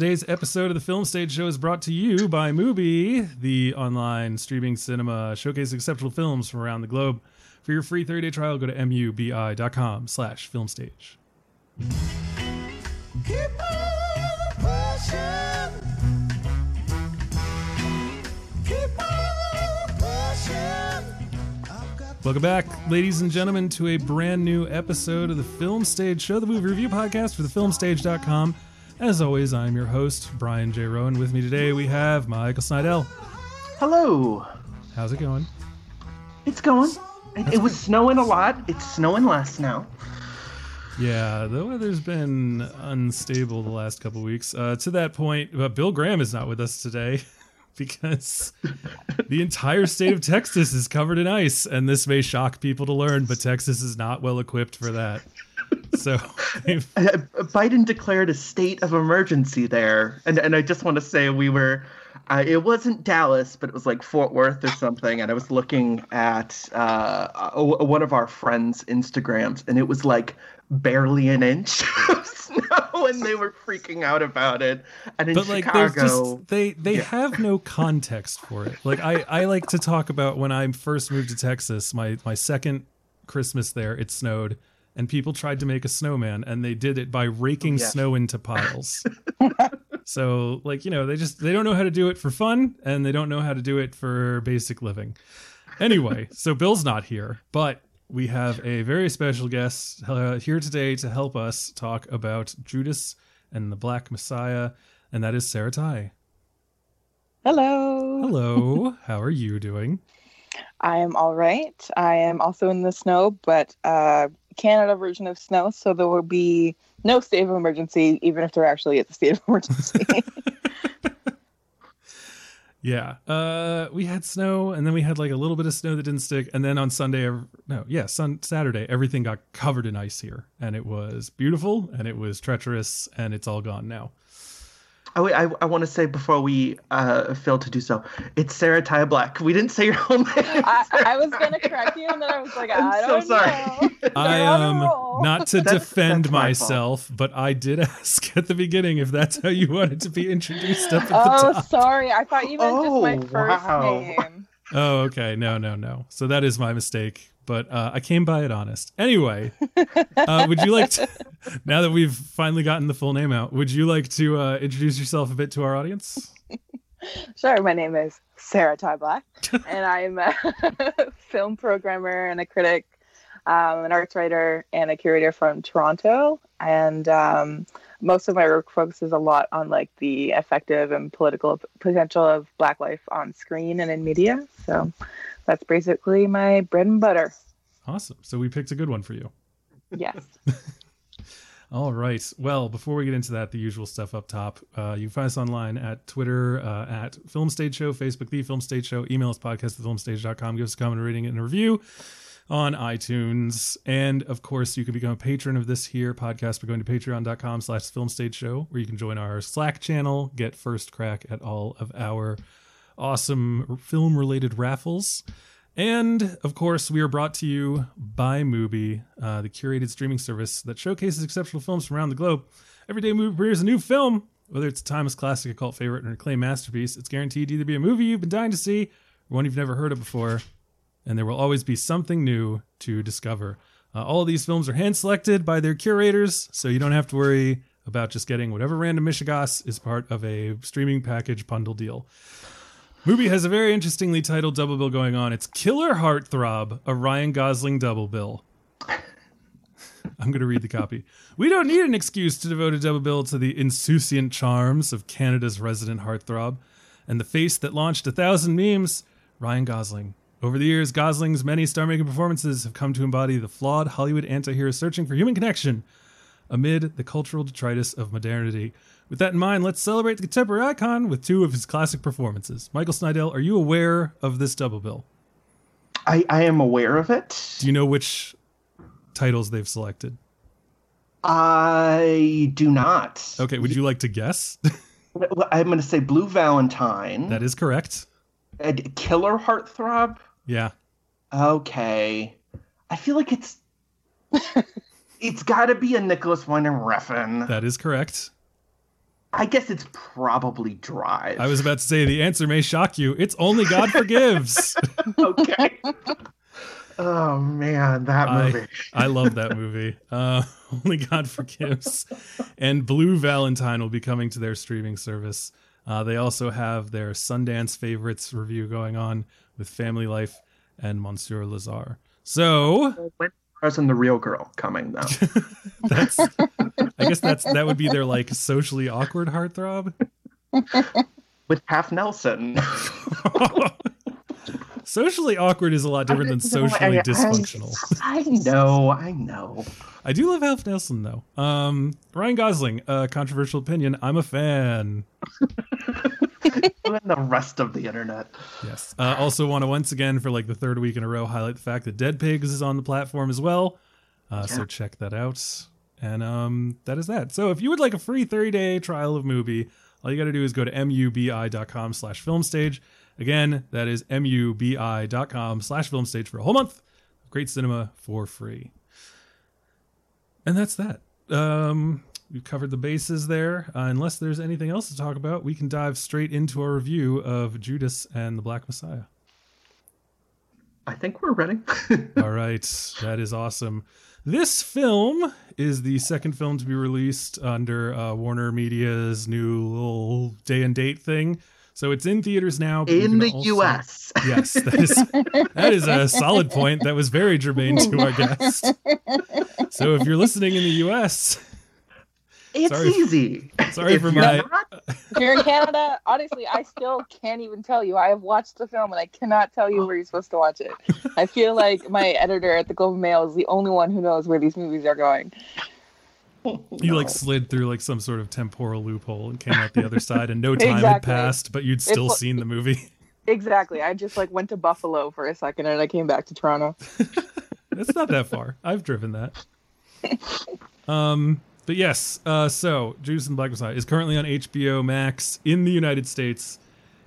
Today's episode of the Film Stage Show is brought to you by Mubi, the online streaming cinema showcasing exceptional films from around the globe. For your free 30-day trial, go to mubi.com slash filmstage. Keep on pushing. Keep on pushing. I've got Welcome back, ladies and gentlemen, to a brand new episode of the Film Stage Show, the movie review podcast for the thefilmstage.com. As always, I'm your host, Brian J. Roan. With me today, we have Michael Snydel. Hello. How's it going? It's going. It, it was snowing a lot. It's snowing less now. Yeah, the weather's been unstable the last couple weeks. Uh, to that point, uh, Bill Graham is not with us today because the entire state of Texas is covered in ice, and this may shock people to learn, but Texas is not well equipped for that. So, Uh, Biden declared a state of emergency there, and and I just want to say we were. Uh, it wasn't Dallas, but it was like Fort Worth or something. And I was looking at uh, a- one of our friends' Instagrams, and it was like barely an inch of snow, and they were freaking out about it. And in but like Chicago, just they they Yeah. have no context for it. Like I I like to talk about when I first moved to Texas, my my second Christmas there, it snowed and people tried to make a snowman and they did it by raking Yeah. snow into piles. so like, you know, they just they don't know how to do it for fun and they don't know how to do it for basic living. Anyway, so Bill's not here, but we have a very special guest uh, here today to help us talk about Judas and the Black Messiah, and that is Sarah-Tai. Hello. Hello, how are you doing? I am all right. I am also in the snow, but uh, Canada version of snow, so there will be no state of emergency, even if there actually is a state of emergency. Yeah, uh, we had snow, and then we had like a little bit of snow that didn't stick, and then on Sunday, no, yeah, sun Saturday, everything got covered in ice here, and it was beautiful, and it was treacherous, and it's all gone now. Oh, wait, I, I want to say before we uh, fail to do so, it's Sarah-Tai Black. We didn't say your whole name. I, I was going to correct you, and then I was like, I'm I so don't sorry. know. I You're on a um not to That's- defend that's my myself, but I did ask at the beginning if that's how you wanted to be introduced up at the top. Oh, top. sorry. I thought you meant Oh, just my first wow. name. Oh, okay. No, no, no. So that is my mistake, but uh, I came by it honest. Anyway, uh, would you like to, now that we've finally gotten the full name out, would you like to uh, introduce yourself a bit to our audience? Sure, my name is Sarah-Tai Black, and I'm a film programmer and a critic, um, an arts writer, and a curator from Toronto. And um, most of my work focuses a lot on like the effective and political potential of Black life on screen and in media. So that's basically my bread and butter. Awesome. So we picked a good one for you. Yes. All right. Well, before we get into that, the usual stuff up top, uh, you can find us online at Twitter, uh, at Film Stage Show, Facebook, The Film Stage Show, email us podcast at filmstage.com, give us a comment, rating, and a review on iTunes. And of course, you can become a patron of this here podcast by going to patreon.com slash film stage show, where you can join our Slack channel, get first crack at all of our awesome film related raffles. And of course, we are brought to you by Mubi, uh, the curated streaming service that showcases exceptional films from around the globe. Every day, Mubi premieres a new film, whether it's a timeless classic, a cult favorite, or an acclaimed masterpiece. It's guaranteed to either be a movie you've been dying to see or one you've never heard of before. And there will always be something new to discover. Uh, all of these films are hand selected by their curators, so you don't have to worry about just getting whatever random Michigas is part of a streaming package bundle deal. Mubi has a very interestingly titled double bill going on. It's Killer Heartthrob, a Ryan Gosling double bill. I'm going to read the copy. We don't need an excuse to devote a double bill to the insouciant charms of Canada's resident heartthrob and the face that launched a thousand memes, Ryan Gosling. Over the years, Gosling's many star making performances have come to embody the flawed Hollywood anti hero searching for human connection amid the cultural detritus of modernity. With that in mind, let's celebrate the contemporary icon with two of his classic performances. Michael Snydel, are you aware of this double bill? I, I am aware of it. Do you know which titles they've selected? I do not. Okay, would you like to guess? I'm going to say Blue Valentine. that is correct. And Killer Heartthrob. Yeah. Okay. I feel like it's it's got to be a Nicolas Winding Refn. That is correct. I guess it's probably Drive. I was about to say the answer may shock you. It's only God forgives. okay. oh man, that I- movie. I love that movie. Uh, only God forgives. And Blue Valentine will be coming to their streaming service. Uh, they also have their Sundance favorites review going on with Family Life and Monsieur Lazhar. So When wasn't the real girl coming though? that's, I guess that's that would be their like socially awkward heartthrob. With Half Nelson. socially awkward is a lot different than No, I- socially I- dysfunctional. I know, I know. I do love Half Nelson though. Um, Ryan Gosling, uh, controversial opinion. I'm a fan. And the rest of the internet. Yes. Uh, also, want to once again for like the third week in a row highlight the fact that Dead Pigs is on the platform as well. Uh, So check that out. And um, that is that. So if you would like a free 30 day trial of Mubi, all you got to do is go to mubi.com slash filmstage. Again, that is mubi.com slash filmstage for a whole month of great cinema for free. And that's that. Um, we've covered the bases there. Uh, unless there's anything else to talk about, we can dive straight into our review of Judas and the Black Messiah. I think we're ready. All right, that is awesome. This film is the second film to be released under uh, Warner Media's new little day and date thing. So it's in theaters now. In the also- US. Yes, that is that is a solid point. That was very germane to our guest. So if you're listening in the U.S., It's Sorry. easy. Sorry If for my- not, If you're in Canada, honestly, I still can't even tell you. I have watched the film and I cannot tell you where you're supposed to watch it. I feel like my editor at the Globe and Mail is the only one who knows where these movies are going. you like slid through like some sort of temporal loophole and came out the other side, and no time had passed, but you'd still wa- seen the movie. Exactly. I just like went to Buffalo for a second and I came back to Toronto. It's not that far. I've driven that. Um, but yes, uh, so Judas and Black Messiah is currently on HBO Max in the United States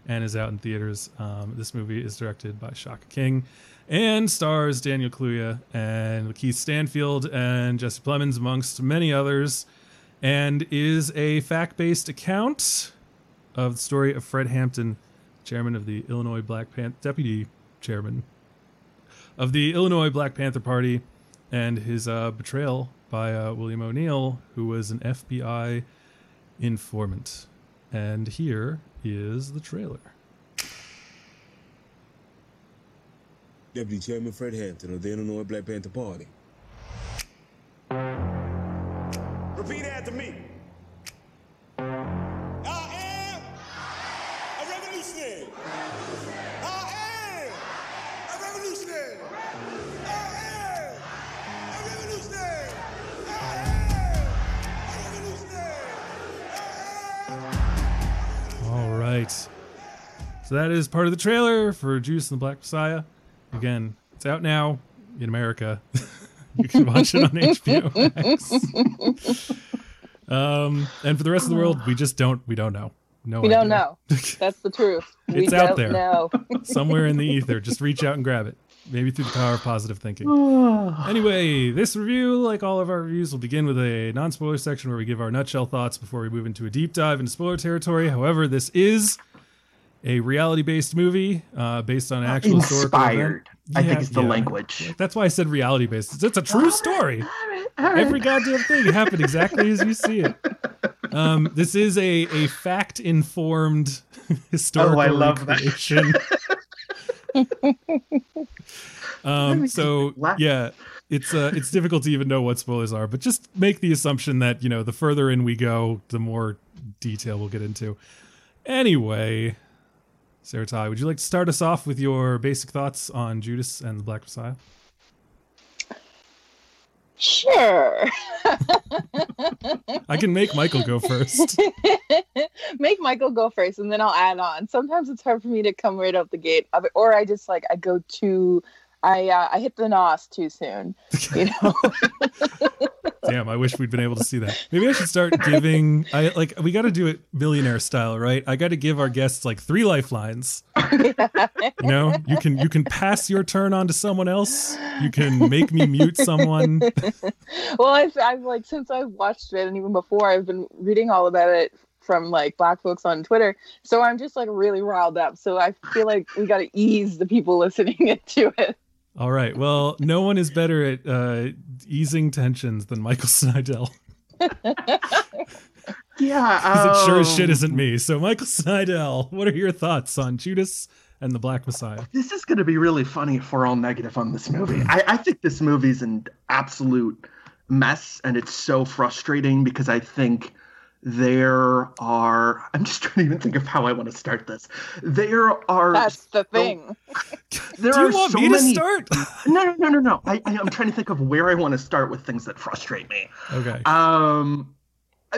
and is out in theaters. Um, this movie is directed by Shaka King and stars Daniel Kaluuya and Keith Stanfield and Jesse Plemons, amongst many others, and is a fact-based account of the story of Fred Hampton, chairman of the Illinois Black Panther, deputy chairman of the Illinois Black Panther Party and his uh, betrayal by uh, William O'Neill, who was an FBI informant. And here is the trailer. Deputy Chairman Fred Hampton of the Illinois Black Panther Party. Repeat after me. All right. So that is part of the trailer for Judas and the Black Messiah. Again, it's out now in America. you can watch it on HBO Max. um, and for the rest of the world, we just don't we don't know. No, We don't know. That's the truth. It's out there. know. Somewhere in the ether, just reach out and grab it. Maybe through the power of positive thinking. Anyway, this review, like all of our reviews, will begin with a non spoiler section where we give our nutshell thoughts before we move into a deep dive into spoiler territory. However, this is a reality based movie uh, based on an actual. Inspired. I Yeah, think it's the yeah. language. That's why I said reality based. It's a true story. All right, all right. Every goddamn thing happened exactly as you see it. Um, this is a, a fact informed historical Oh, I love that. um, so yeah, it's uh, it's difficult to even know what spoilers are, but just make the assumption that you know the further in we go, the more detail we'll get into. Anyway, Sarah-Tai, would you like to start us off with your basic thoughts on Judas and the Black Messiah? Sure. I can make Michael go first. Make Michael go first and then I'll add on. Sometimes it's hard for me to come right out the gate. Or I just like I go too I uh, I hit the nos too soon. You know? Damn, I wish we'd been able to see that. Maybe I should start giving. I like we got to do it millionaire style, right? I got to give our guests like three lifelines. You know, you can you can pass your turn on to someone else. You can make me mute someone. well, I've, I've like since I've watched it and even before I've been reading all about it from like black folks on Twitter. So I'm just like really riled up. So I feel like we got to ease the people listening into it. All right. Well, no one is better at uh, easing tensions than Michael Snydel. Yeah, Because it sure as shit um, isn't me. So, Michael Snydel, what are your thoughts on Judas and the Black Messiah? This is going to be really funny if we're all negative on this movie. I, I think this movie's an absolute mess, and it's so frustrating because I think there are. I'm just trying to even think of how I want to start this. There are. That's the so- thing. There Do you are want so me many. to start? No, no, no, no, no. I, I, I'm trying to think of where I want to start with things that frustrate me. okay. Um,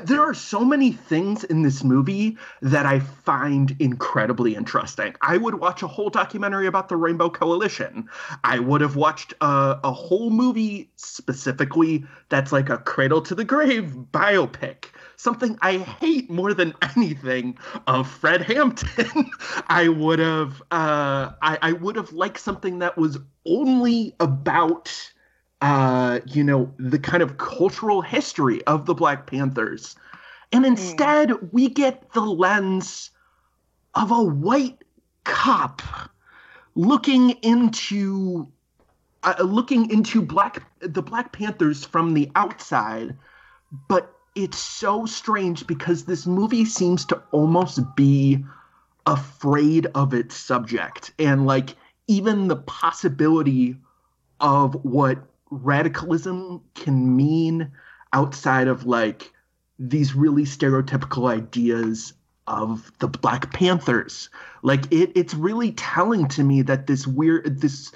there are so many things in this movie that I find incredibly interesting. I would watch a whole documentary about the Rainbow Coalition. I would have watched a, a whole movie specifically that's like a cradle to the grave biopic. Something I hate more than anything of Fred Hampton. I would have uh, I, I would have liked something that was only about uh, you know, the kind of cultural history of the Black Panthers. And instead, we get the lens of a white cop looking into uh, looking into black the Black Panthers from the outside, but it's so strange because this movie seems to almost be afraid of its subject and like even the possibility of what radicalism can mean outside of like these really stereotypical ideas of the Black Panthers. Like it, it's really telling to me that this weird this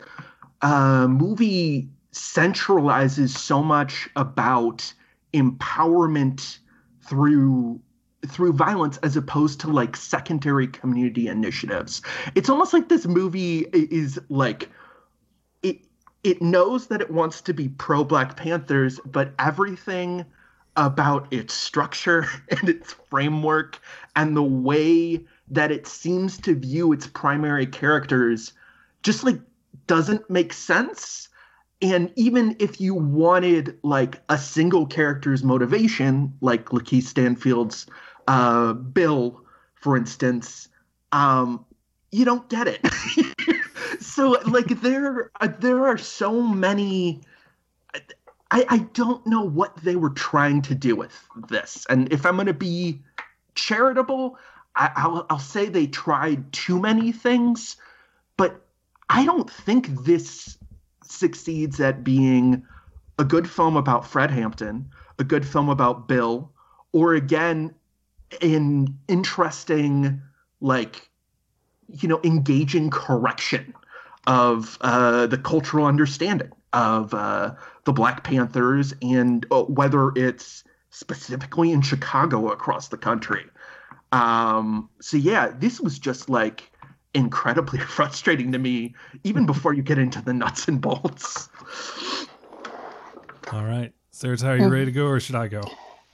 uh, movie centralizes so much about empowerment through through violence as opposed to like secondary community initiatives. It's almost like this movie is like it it knows that it wants to be pro Black Panthers, but everything about its structure and its framework and the way that it seems to view its primary characters just like doesn't make sense. And even if you wanted like a single character's motivation, like Lakeith Stanfield's uh, Bill, for instance, um, you don't get it. so like there there are so many I, I don't know what they were trying to do with this and if i'm going to be charitable I, I'll, I'll say they tried too many things but i don't think this succeeds at being a good film about fred hampton a good film about bill or again an interesting like you know, engaging correction of uh, the cultural understanding of uh, the Black Panthers and uh, whether it's specifically in Chicago across the country. Um, so, yeah, this was just like incredibly frustrating to me, even before you get into the nuts and bolts. All right. Sarah, are you hmm. ready to go or should I go?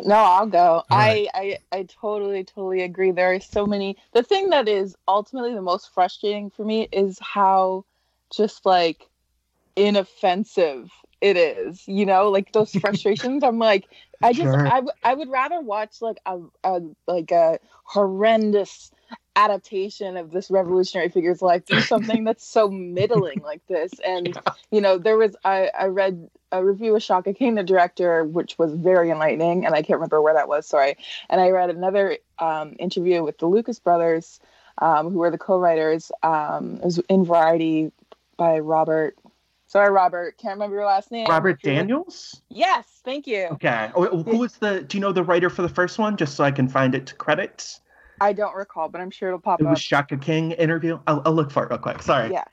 No, I'll go. right. I, I I totally totally agree. There are so many. The thing that is ultimately the most frustrating for me is how just like inoffensive it is. You know, like those frustrations. I'm like, I just Sure. I, w- I would rather watch like a, a like a horrendous adaptation of this revolutionary figure's life do something that's so middling like this and you know there was i i read a review of shaka king the director which was very enlightening and i can't remember where that was sorry and i read another um, interview with the lucas brothers um, who were the co-writers um, it was in variety by robert sorry robert can't remember your last name Robert Daniels? yes thank you Okay. Oh, who was the, do you know the writer for the first one, just so I can find it to credits? I don't recall but i'm sure it'll pop It up was Shaka King interview. I'll, I'll look for it real quick. Sorry. Yeah.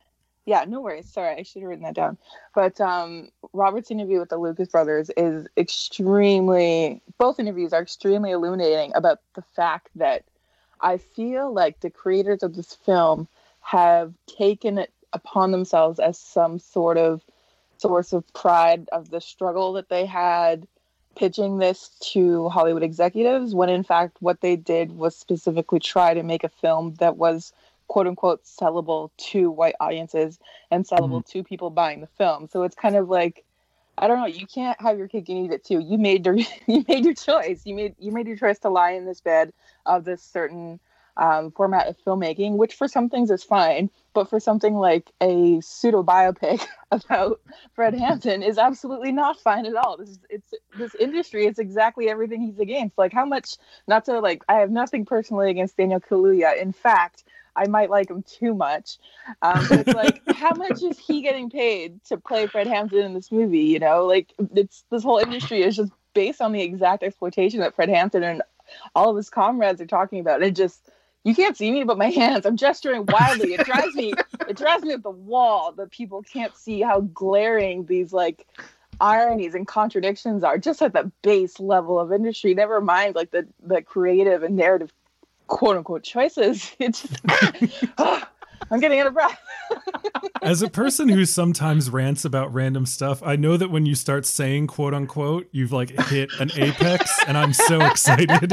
Yeah, no worries. Sorry, I should have written that down. But um, Robert's interview with the Lucas brothers is extremely, both interviews are extremely illuminating about the fact that I feel like the creators of this film have taken it upon themselves as some sort of source of pride of the struggle that they had pitching this to Hollywood executives when in fact what they did was specifically try to make a film that was quote unquote sellable to white audiences and sellable mm-hmm. to people buying the film. So it's kind of like I don't know. You can't have your cake and eat it too. You made your you made your choice. You made you made your choice to lie in this bed of this certain um, format of filmmaking, which for some things is fine, but for something like a pseudo biopic about Fred Hampton is absolutely not fine at all. This is it's this industry is exactly everything he's against. Like how much not to like I have nothing personally against Daniel Kaluuya. In fact, I might like him too much. Um, but it's like, how much is he getting paid to play Fred Hampton in this movie? You know, like it's this whole industry is just based on the exact exploitation that Fred Hampton and all of his comrades are talking about. It just you can't see me, but my hands, I'm gesturing wildly. It drives me, it drives me up the wall that people can't see how glaring these like ironies and contradictions are just at the base level of industry. Never mind like the the creative and narrative quote unquote choices. It's just, ah, I'm getting out of breath. As a person who sometimes rants about random stuff, I know that when you start saying quote unquote, you've like hit an apex, and I'm so excited.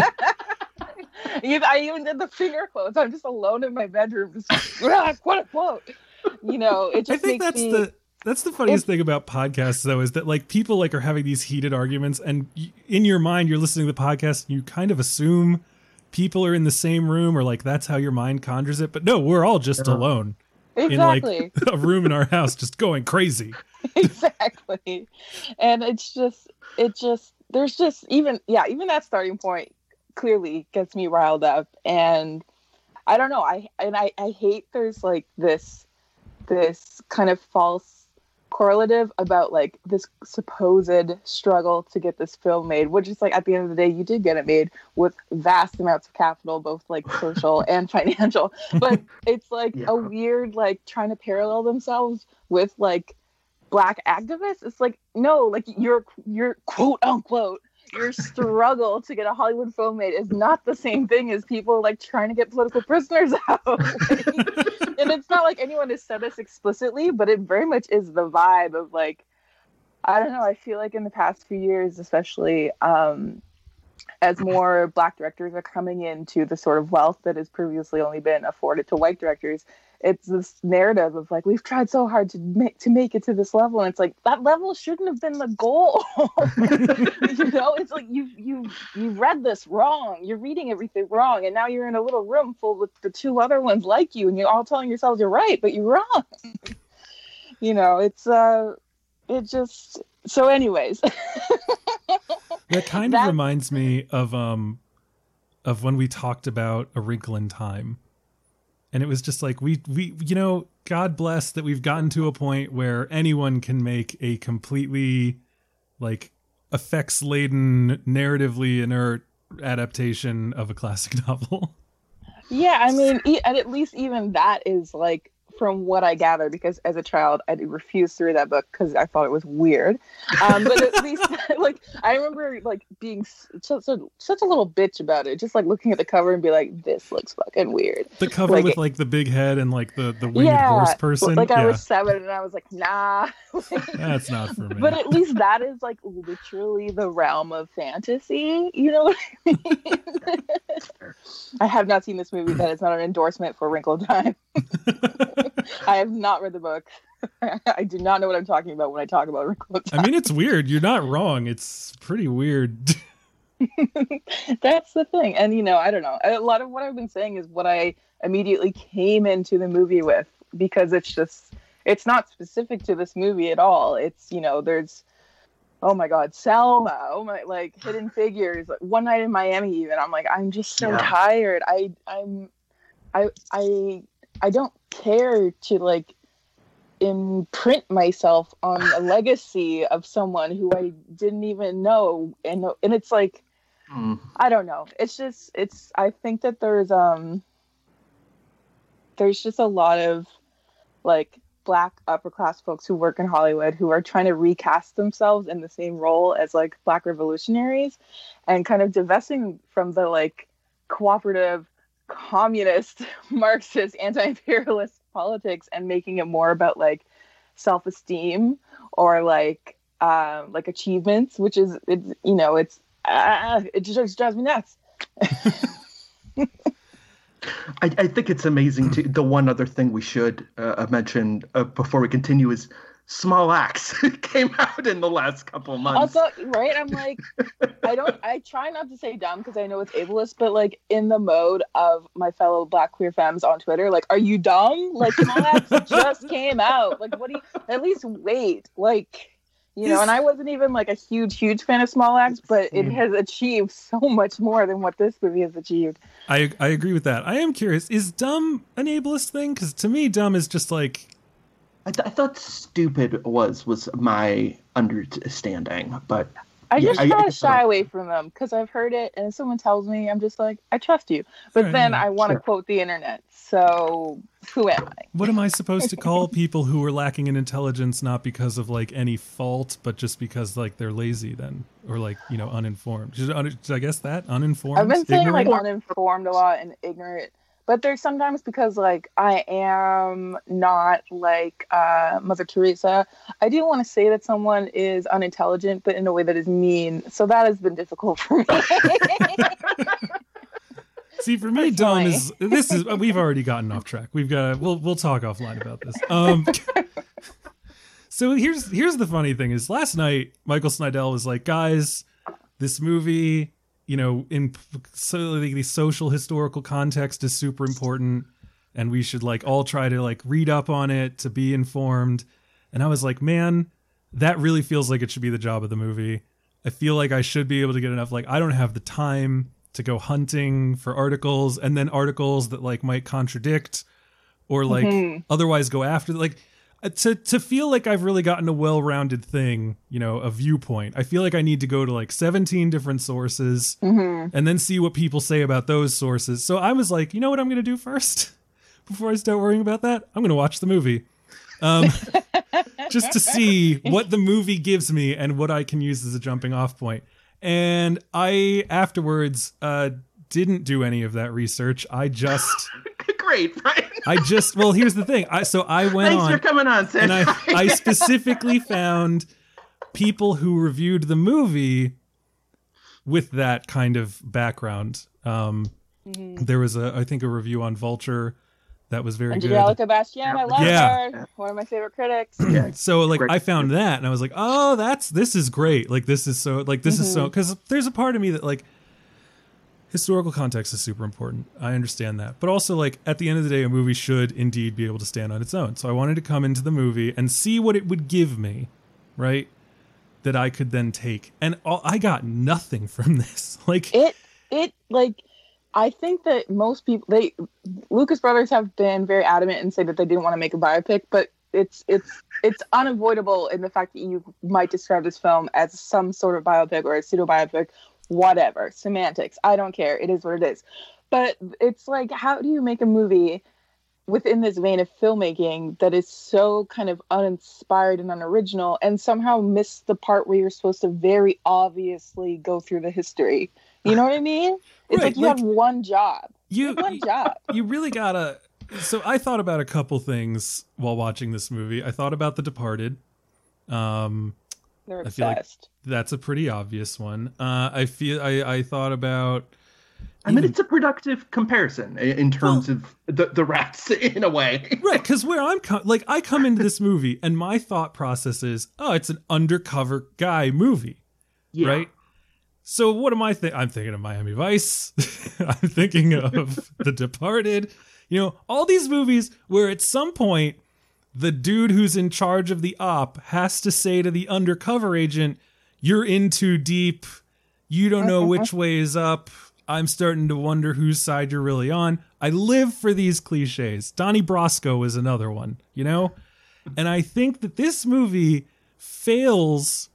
I even did the finger quotes. I'm just alone in my bedroom, just "Ah, quote unquote. You know, it just I think that's me. the that's the funniest thing about podcasts though is that like people like are having these heated arguments and y- in your mind you're listening to the podcast and you kind of assume people are in the same room or like that's how your mind conjures it but no we're all just alone exactly. in like a room in our house just going crazy exactly and it's just it just there's just even yeah even that starting point clearly gets me riled up. And i don't know i and i i hate there's like this this kind of false correlative about like this supposed struggle to get this film made which is like at the end of the day you did get it made with vast amounts of capital both like social and financial. But it's like Yeah. a weird like trying to parallel themselves with like black activists. It's like no like you're you're quote unquote your struggle to get a hollywood film made is not the same thing as people like trying to get political prisoners out. And it's not like anyone has said this explicitly but it very much is the vibe of like i don't know i feel like in the past few years especially um as more black directors are coming into the sort of wealth that has previously only been afforded to white directors it's this narrative of like we've tried so hard to make to make it to this level and it's like that level shouldn't have been the goal. You know it's like you you you read this wrong. You're reading everything wrong and now you're in a little room full with the two other ones like you and you're all telling yourselves you're right but you're wrong. You know it's uh it just so anyways. That kind That- of reminds me of um of when we talked about a wrinkle in time and it was just like we we you know god bless that we've gotten to a point where anyone can make a completely like effects laden narratively inert adaptation of a classic novel. Yeah, I mean, at least even that is like from what I gather, because as a child I refused to read that book because I thought it was weird. Um, but at least, like, I remember like being such a, such a little bitch about it, just like looking at the cover and be like, "This looks fucking weird." the cover Like with like the big head and like the the winged yeah, horse person Like I yeah was seven and I was like, "Nah." that's not for me but at least that is like literally the realm of fantasy. You know what I mean? I have not seen this movie. That is not an endorsement for Wrinkle Time. I have not read the book. I do not know what I'm talking about when I talk about Wrinkle i mean it's weird you're not wrong it's pretty weird That's the thing. And, you know, I don't know. A lot of what I've been saying is what I immediately came into the movie with because it's just, it's not specific to this movie at all. It's, you know, there's, oh my God, Selma, oh my, like Hidden Figures, like, One Night in Miami, even. I'm like, I'm just so Yeah. tired. I, I'm, I, I, I don't care to like imprint myself on a legacy of someone who I didn't even know. And, and it's like, Hmm. I don't know. It's just it's I think that there's um there's just a lot of like black upper class folks who work in Hollywood who are trying to recast themselves in the same role as like black revolutionaries and kind of divesting from the like cooperative communist marxist anti-imperialist politics and making it more about like self-esteem or like um like achievements which is it's you know it's ah, it just drives me nuts I, I think it's amazing. To, the one other thing we should uh, mention uh, before we continue is small acts came out in the last couple months. Also, right? I'm like, I don't. I try not to say dumb because I know it's ableist, but like in the mode of my fellow Black queer femmes on Twitter, like, are you dumb? Like, Small Acts just came out. Like, what do you? At least wait. Like, you know. And I wasn't even like a huge, huge fan of Small Acts, but it Mm. has achieved so much more than what this movie has achieved. I I agree with that. I am curious. Is dumb an ableist thing? Because to me, dumb is just like I, th- I thought stupid was was my understanding, but I Yeah, just I- I try to guess I shy away from them because I've heard it, and if someone tells me, I'm just like, I trust you. But Right, then I want to sure. quote the internet. So who am I? what am I supposed to call people who are lacking in intelligence not because of like any fault, but just because like they're lazy then or like you know uninformed? Should, un- I guess that uninformed? I've been saying like uninformed a lot and ignorant, but there's sometimes because like I am not like uh, Mother Teresa. I do want to say that someone is unintelligent, but in a way that is mean. So that has been difficult for me. See, for me, dumb is this is we've already gotten off track. We've got we'll we'll talk offline about this. Um, so here's here's the funny thing is last night Michael Snydel was like, guys, this movie, you know, in so the, the social historical context is super important, and we should like all try to like read up on it to be informed. And I was like, man, that really feels like it should be the job of the movie. I feel like I should be able to get enough. Like, I don't have the time to go hunting for articles and then articles that like might contradict or like Mhm. otherwise go after. Like, to to feel like I've really gotten a well-rounded thing, you know, a viewpoint. I feel like I need to go to like 17 different sources hmm and then see what people say about those sources. So I was like, you know what I'm going to do first before I start worrying about that? I'm going to watch the movie. Um, just to see what the movie gives me and what I can use as a jumping off point. And I afterwards uh, didn't do any of that research. I just, great, Brian. I just, well, here's the thing. I so I went Thanks on for coming on, Sam. and I, I specifically found people who reviewed the movie with that kind of background. Um, Mm-hmm. There was a, I think, a review on Vulture that was very good. Angelica Bastién, I love Yeah. her. One of my favorite critics. Yeah. So like Great. I found that and I was like, oh, that's this is great. Like this is so like this is so because there's a part of me that like historical context is super important. I understand that, but also like at the end of the day, a movie should indeed be able to stand on its own. So I wanted to come into the movie and see what it would give me, right? That I could then take, and all, I got nothing from this. Like it it like I think that most people they Lucas brothers have been very adamant and say that they didn't want to make a biopic, but it's it's it's unavoidable in the fact that you might describe this film as some sort of biopic or a pseudo biopic, whatever semantics. I don't care. It is what it is. But it's like, how do you make a movie within this vein of filmmaking that is so kind of uninspired and unoriginal and somehow miss the part where you're supposed to very obviously go through the history? You know what I mean? It's Right, like you like- have one job. You you, have one job. you really gotta so i thought about a couple things while watching this movie i thought about the departed um They're I feel like- that's a pretty obvious one uh i feel i i thought about I mean, it's a productive comparison in terms of the, the rats in a way. right because where i'm co- like i come into this movie and my thought process is oh it's an undercover guy movie Yeah. right so what am i thinking? i'm thinking of miami vice i'm thinking of the departed you know all these movies where at some point the dude who's in charge of the op has to say to the undercover agent you're in too deep. You don't know uh-huh. which way is up. I'm starting to wonder whose side you're really on. I live for these cliches. Donnie brasco is another one you know? And i think that this movie fails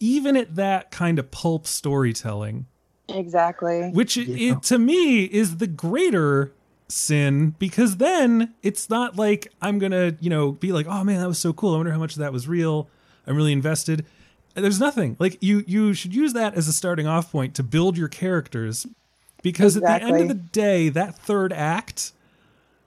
even at that kind of pulp storytelling. Exactly. which it, Yeah. it to me is the greater sin because then it's not like I'm gonna you know be like oh man that was so cool. I wonder how much of that was real. I'm really invested. There's nothing. Like you you should use that as a starting off point to build your characters because at the end of the day that third act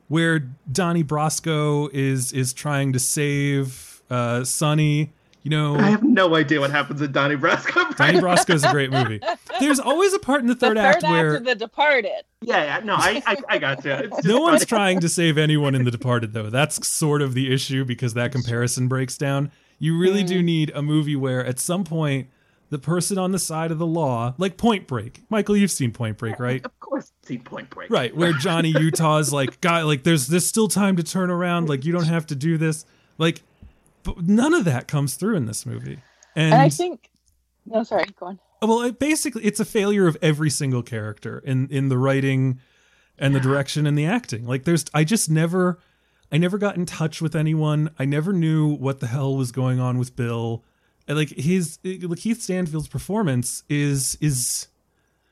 where Donnie Brasco is is trying to save uh Sonny you know I have no idea what happens in Donnie Brasco. Donnie Brasco is a great movie there's always a part in the third, The third, act where of The Departed. Yeah, yeah, no, I, I, I got you. It's just no one's trying to save anyone in The Departed, though. That's sort of the issue because that comparison breaks down. You really do mm. need a movie where at some point the person on the side of the law, like Point Break. Michael, you've seen Point Break, right? Of course, seen Point Break. Right, where Johnny Utah's like, guy, like there's there's still time to turn around. Like you don't have to do this. Like, but none of that comes through in this movie. And, And I think, no, sorry, go on. well, it basically, it's a failure of every single character in in the writing and the direction and the acting. Like, there's, I just never, I never got in touch with anyone. I never knew what the hell was going on with Bill. And, Like his, like Keith Stanfield's performance is is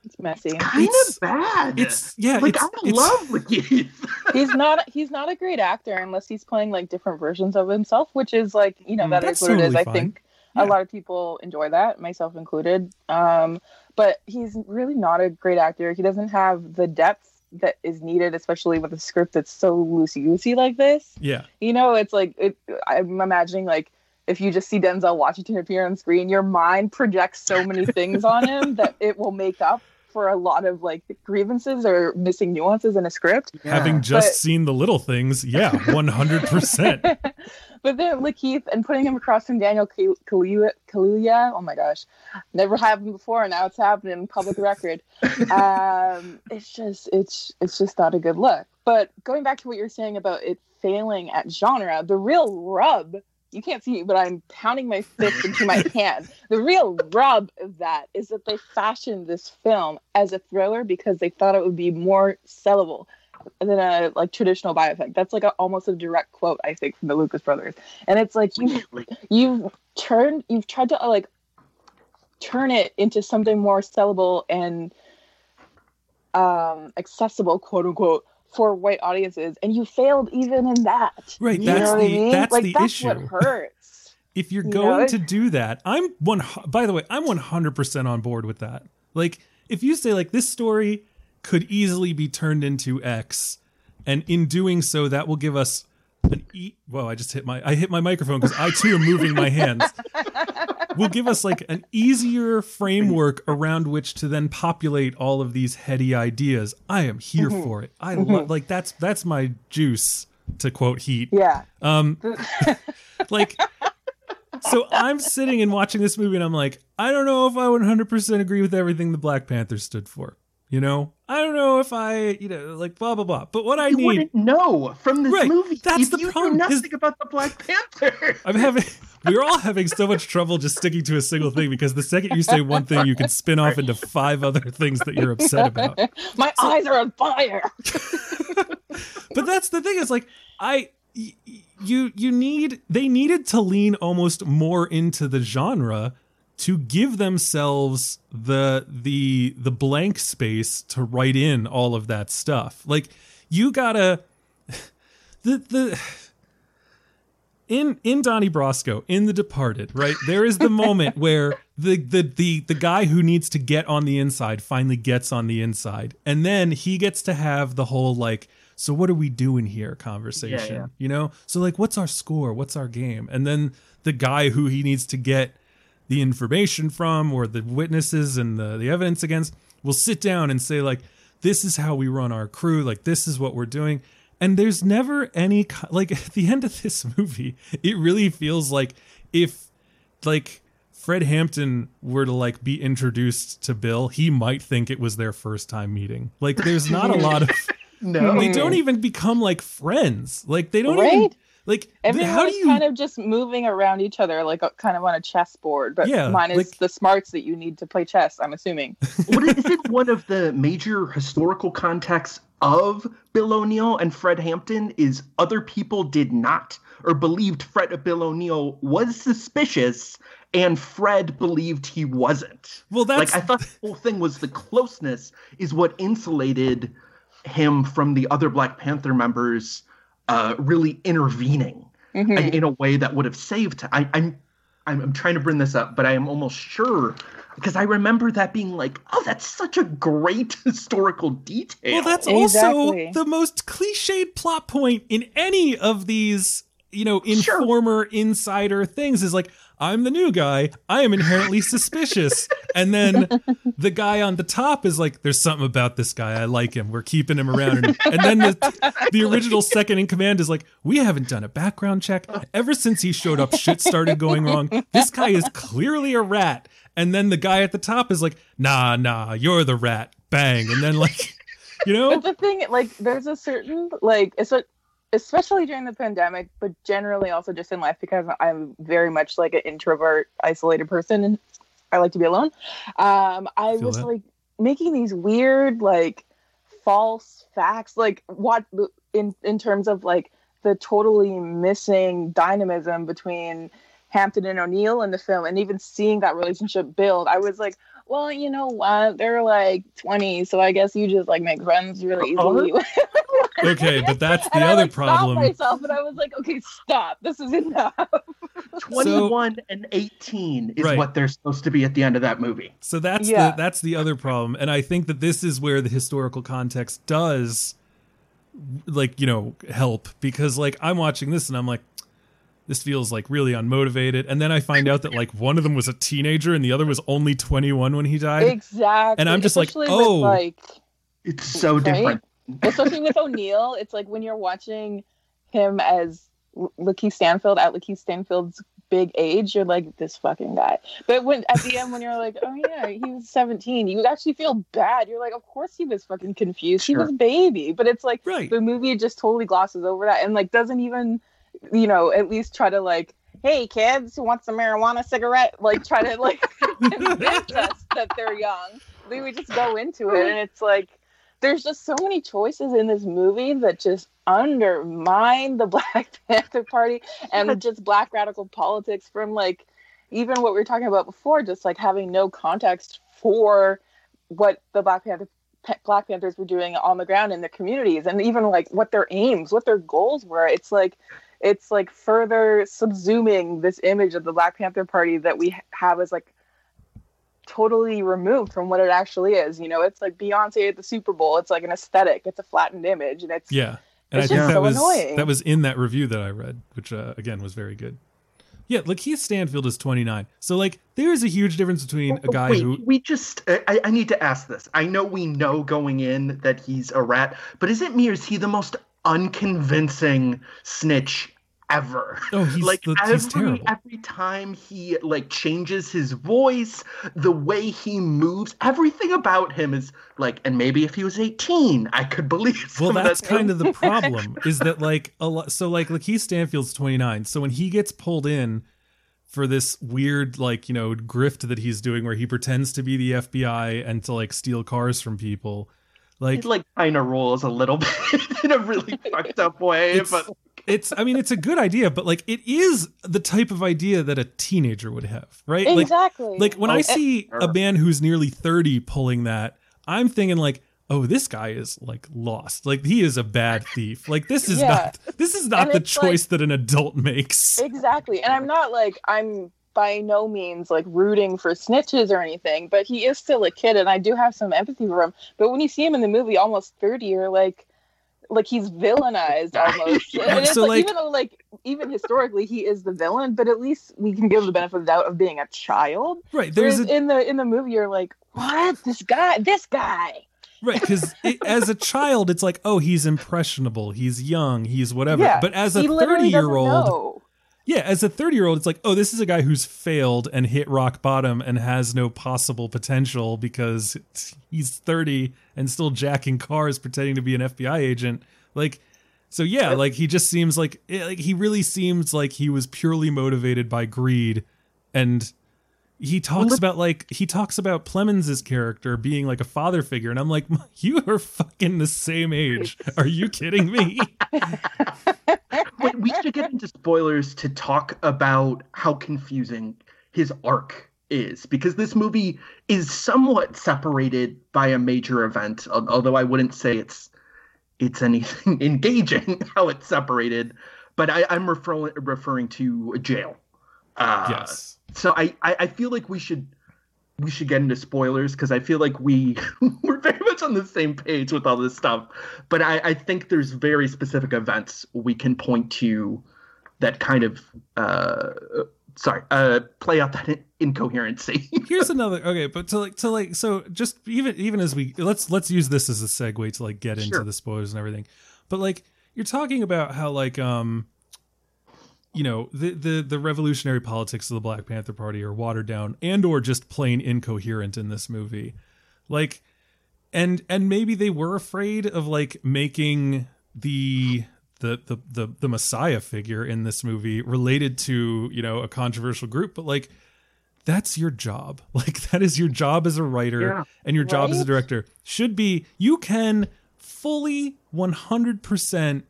It's messy. Kind It's- of bad. it's yeah, like it's, I it's- love Lakeith. he's not he's not a great actor unless he's playing like different versions of himself, which is like you know Mm, that is that's what it is. totally I think Yeah. a lot of people enjoy that, myself included. Um, but he's really not a great actor. He doesn't have the depth that is needed, especially with a script that's so loosey goosey like this. yeah. You know, it's like it, I'm imagining like if you just see Denzel Washington appear on screen, your mind projects so many things on him that it will make up for a lot of like grievances or missing nuances in a script. Having just But- seen the little things, yeah, one hundred percent. but then Lakeith and putting him across from Daniel Kal- Kaluuya, Kaluuya, oh my gosh, never happened before, and now it's happening, public record. Um, it's just, it's, it's just not a good look. But going back to what you're saying about it failing at genre, the real rub. You can't see, me, but I'm pounding my fist into my hand. The real rub of that is that they fashioned this film as a thriller because they thought it would be more sellable than a like traditional biopic. That's like a, almost a direct quote, I think, from the Lucas brothers. And it's like you you've turned you've tried to uh, like turn it into something more sellable and um accessible, quote unquote, for white audiences, and you failed even in that. Right, You that's the- I mean? that's like the that's issue. what hurts. if you're You going know? to do that, I'm one. By the way, I'm 100 percent on board with that. Like, if you say like this story could easily be turned into X, and in doing so, that will give us an e. Whoa! I just hit my I hit my microphone because I too am moving my hands. will give us like an easier framework around which to then populate all of these heady ideas. I am here Mm-hmm. for it. I love like that's that's my juice to quote Heat. Yeah. Um, like, so I'm sitting and watching this movie, and I'm like, I don't know if I would 100% agree with everything the Black Panther stood for. You know, I don't know if I, you know, like blah blah blah. But what I you need, wouldn't know from this Right, movie. that's if the you problem, Know is- nothing about the Black Panther. I'm having, we're all having so much trouble just sticking to a single thing because the second you say one thing, you can spin off into five other things that you're upset about. My eyes are on fire. but that's the thing is like I you you need they needed to lean almost more into the genre to give themselves the the the blank space to write in all of that stuff like you gotta the the in in Donnie Brasco in The Departed, right? There is the moment where the, the the the guy who needs to get on the inside finally gets on the inside, and then he gets to have the whole like, so what are we doing here conversation, Yeah, yeah. you know? So like, what's our score? What's our game? And then the guy who he needs to get the information from or the witnesses and the, the evidence against will sit down and say like this is how we run our crew like this is what we're doing. And there's never any like at the end of this movie it really feels like if like fred hampton were to like be introduced to bill he might think it was their first time meeting. Like there's not a lot of No, they don't even become like friends. Like they don't even Right? Like th- Everyone how do you kind of just moving around each other, like uh, kind of on a chessboard, but Yeah, minus like- the smarts that you need to play chess. I'm assuming. what is, is it one of the major historical contexts of Bill O'Neill and Fred Hampton is other people did not or believed Fred uh, Bill O'Neill was suspicious and Fred believed he wasn't. well that's like I thought the whole thing was the closeness is what insulated him from the other Black Panther members uh, really intervening Mhm. in- in a way that would have saved. I, I'm, I'm I'm trying to bring this up, but I am almost sure because I remember that being like, oh, that's such a great historical detail. Well, that's also the most cliched plot point in any of these, you know, Sure. informer insider things is like, I'm the new guy. I am inherently suspicious. And then the guy on the top is like, there's something about this guy. I like him. We're keeping him around. And, and then the, the original second in command is like, we haven't done a background check. Ever since he showed up, shit started going wrong. This guy is clearly a rat. And then the guy at the top is like, nah, nah, you're the rat. Bang. And then, like, you know? But the thing, like, there's a certain like, it's a, especially during the pandemic, but generally also just in life because I'm very much like an introvert, isolated person, and I like to be alone. Um, I Feel was that. like making these weird, like, false facts, like what in in terms of like the totally missing dynamism between Hampton and O'Neill in the film, and even seeing that relationship build, I was like, well, you know what? They're like 20, so I guess you just like make friends really uh-huh. easily. Okay, but that's the and I other like, problem. Stopped myself, and I was like, okay, stop. This is enough. 21 and 18 is Right. what they're supposed to be at the end of that movie. So that's Yeah. the that's the other problem, and I think that this is where the historical context does, like you know, help because like I'm watching this and I'm like, this feels like really unmotivated, and then I find out that like one of them was a teenager and the other was only 21 when he died. exactly. And I'm just like, oh. with, like It's so Right? different. especially with O'Neill, it's like when you're watching him as L- Lakeith Stanfield at Lakeith Stanfield's big age, you're like this fucking guy. But when at the end, when you're like, oh yeah, he was 17, you actually feel bad. You're like, of course he was fucking confused. He was a baby. But it's like Right. the movie just totally glosses over that and like doesn't even, you know, at least try to like. Hey kids, who wants a marijuana cigarette? Like try to like convince us that they're young. They would just go into it, and it's like there's just so many choices in this movie that just undermine the Black Panther Party and just black radical politics from like even what we were talking about before, just like having no context for what the Black Panther Black Panthers were doing on the ground in their communities, and even like what their aims, what their goals were. It's like it's like further subsuming this image of the Black Panther Party that we have as like totally removed from what it actually is. You know, it's like Beyonce at the Super Bowl. It's like an aesthetic. It's a flattened image, and it's Yeah, and It's I think just that so was annoying. that was in that review that I read, which uh, again was very good. Yeah, Lakeith Stanfield is 29, so like there's a huge difference between a guy Wait, who we just, I, I need to ask this. I know we know going in that he's a rat, but is it me or is he the most unconvincing snitch ever? oh he's like the, every every time he like changes his voice, the way he moves, everything about him is like. And maybe if he was eighteen, I could believe. Well, that's that kind of the problem is that like a lot. So like Lakeith Stanfield's 29. So when he gets pulled in for this weird like you know grift that he's doing where he pretends to be the FBI and to like steal cars from people, like He like kind of rolls a little bit in a really fucked up way, It's- but it's I mean it's a good idea, but like it is the type of idea that a teenager would have, right? Like exactly like when I Oh, see a man who's nearly 30 pulling that, I'm thinking like, oh, this guy is like lost. Like he is a bad thief. Like this is Yeah. not this is not And the it's choice that an adult makes. exactly and i'm not like i'm by no means like rooting for snitches or anything but he is still a kid and i do have some empathy for him but when you see him in the movie almost 30 you're like like he's villainized almost Yeah, and it's so, like, like- even though like even historically he is the villain but at least we can give him the benefit of the doubt of being a child Right. There's a in the in the movie you're like what this guy this guy right because as a child it's like, oh, he's impressionable, he's young, he's whatever. Yeah, but as a 30 year old know. Yeah, as a 30 year old, it's like, oh, this is a guy who's failed and hit rock bottom and has no possible potential because he's 30 and still jacking cars pretending to be an FBI agent. Like, so yeah, like he just seems like, eh, like he really seems like he was purely motivated by greed. And he talks about like, he talks about Plemons's character being like a father figure. And I'm like, you are fucking the same age. Are you kidding me? Wait, we should get into spoilers to talk about how confusing his arc is because this movie is somewhat separated by a major event although i wouldn't say it's it's anything engaging how it's separated but I, i'm referring referring to jail uh, yes. so I, I i feel like we should we should get into spoilers because i feel like we we're very much on the same page with all this stuff but i i think there's very specific events we can point to that kind of uh sorry, uh, play out that in- incoherency. Here's another okay, but to like to like so just even even as we let's let's use this as a segue to like get into the spoilers and everything. But like you're talking about how like um you know the the the revolutionary politics of the Black Panther Party are watered down and or just plain incoherent in this movie. Like and and maybe they were afraid of like making the the the the, the messiah figure in this movie related to you know a controversial group but like that's your job like that is your job as a writer Yeah. and your job as a director should be you can fully 100%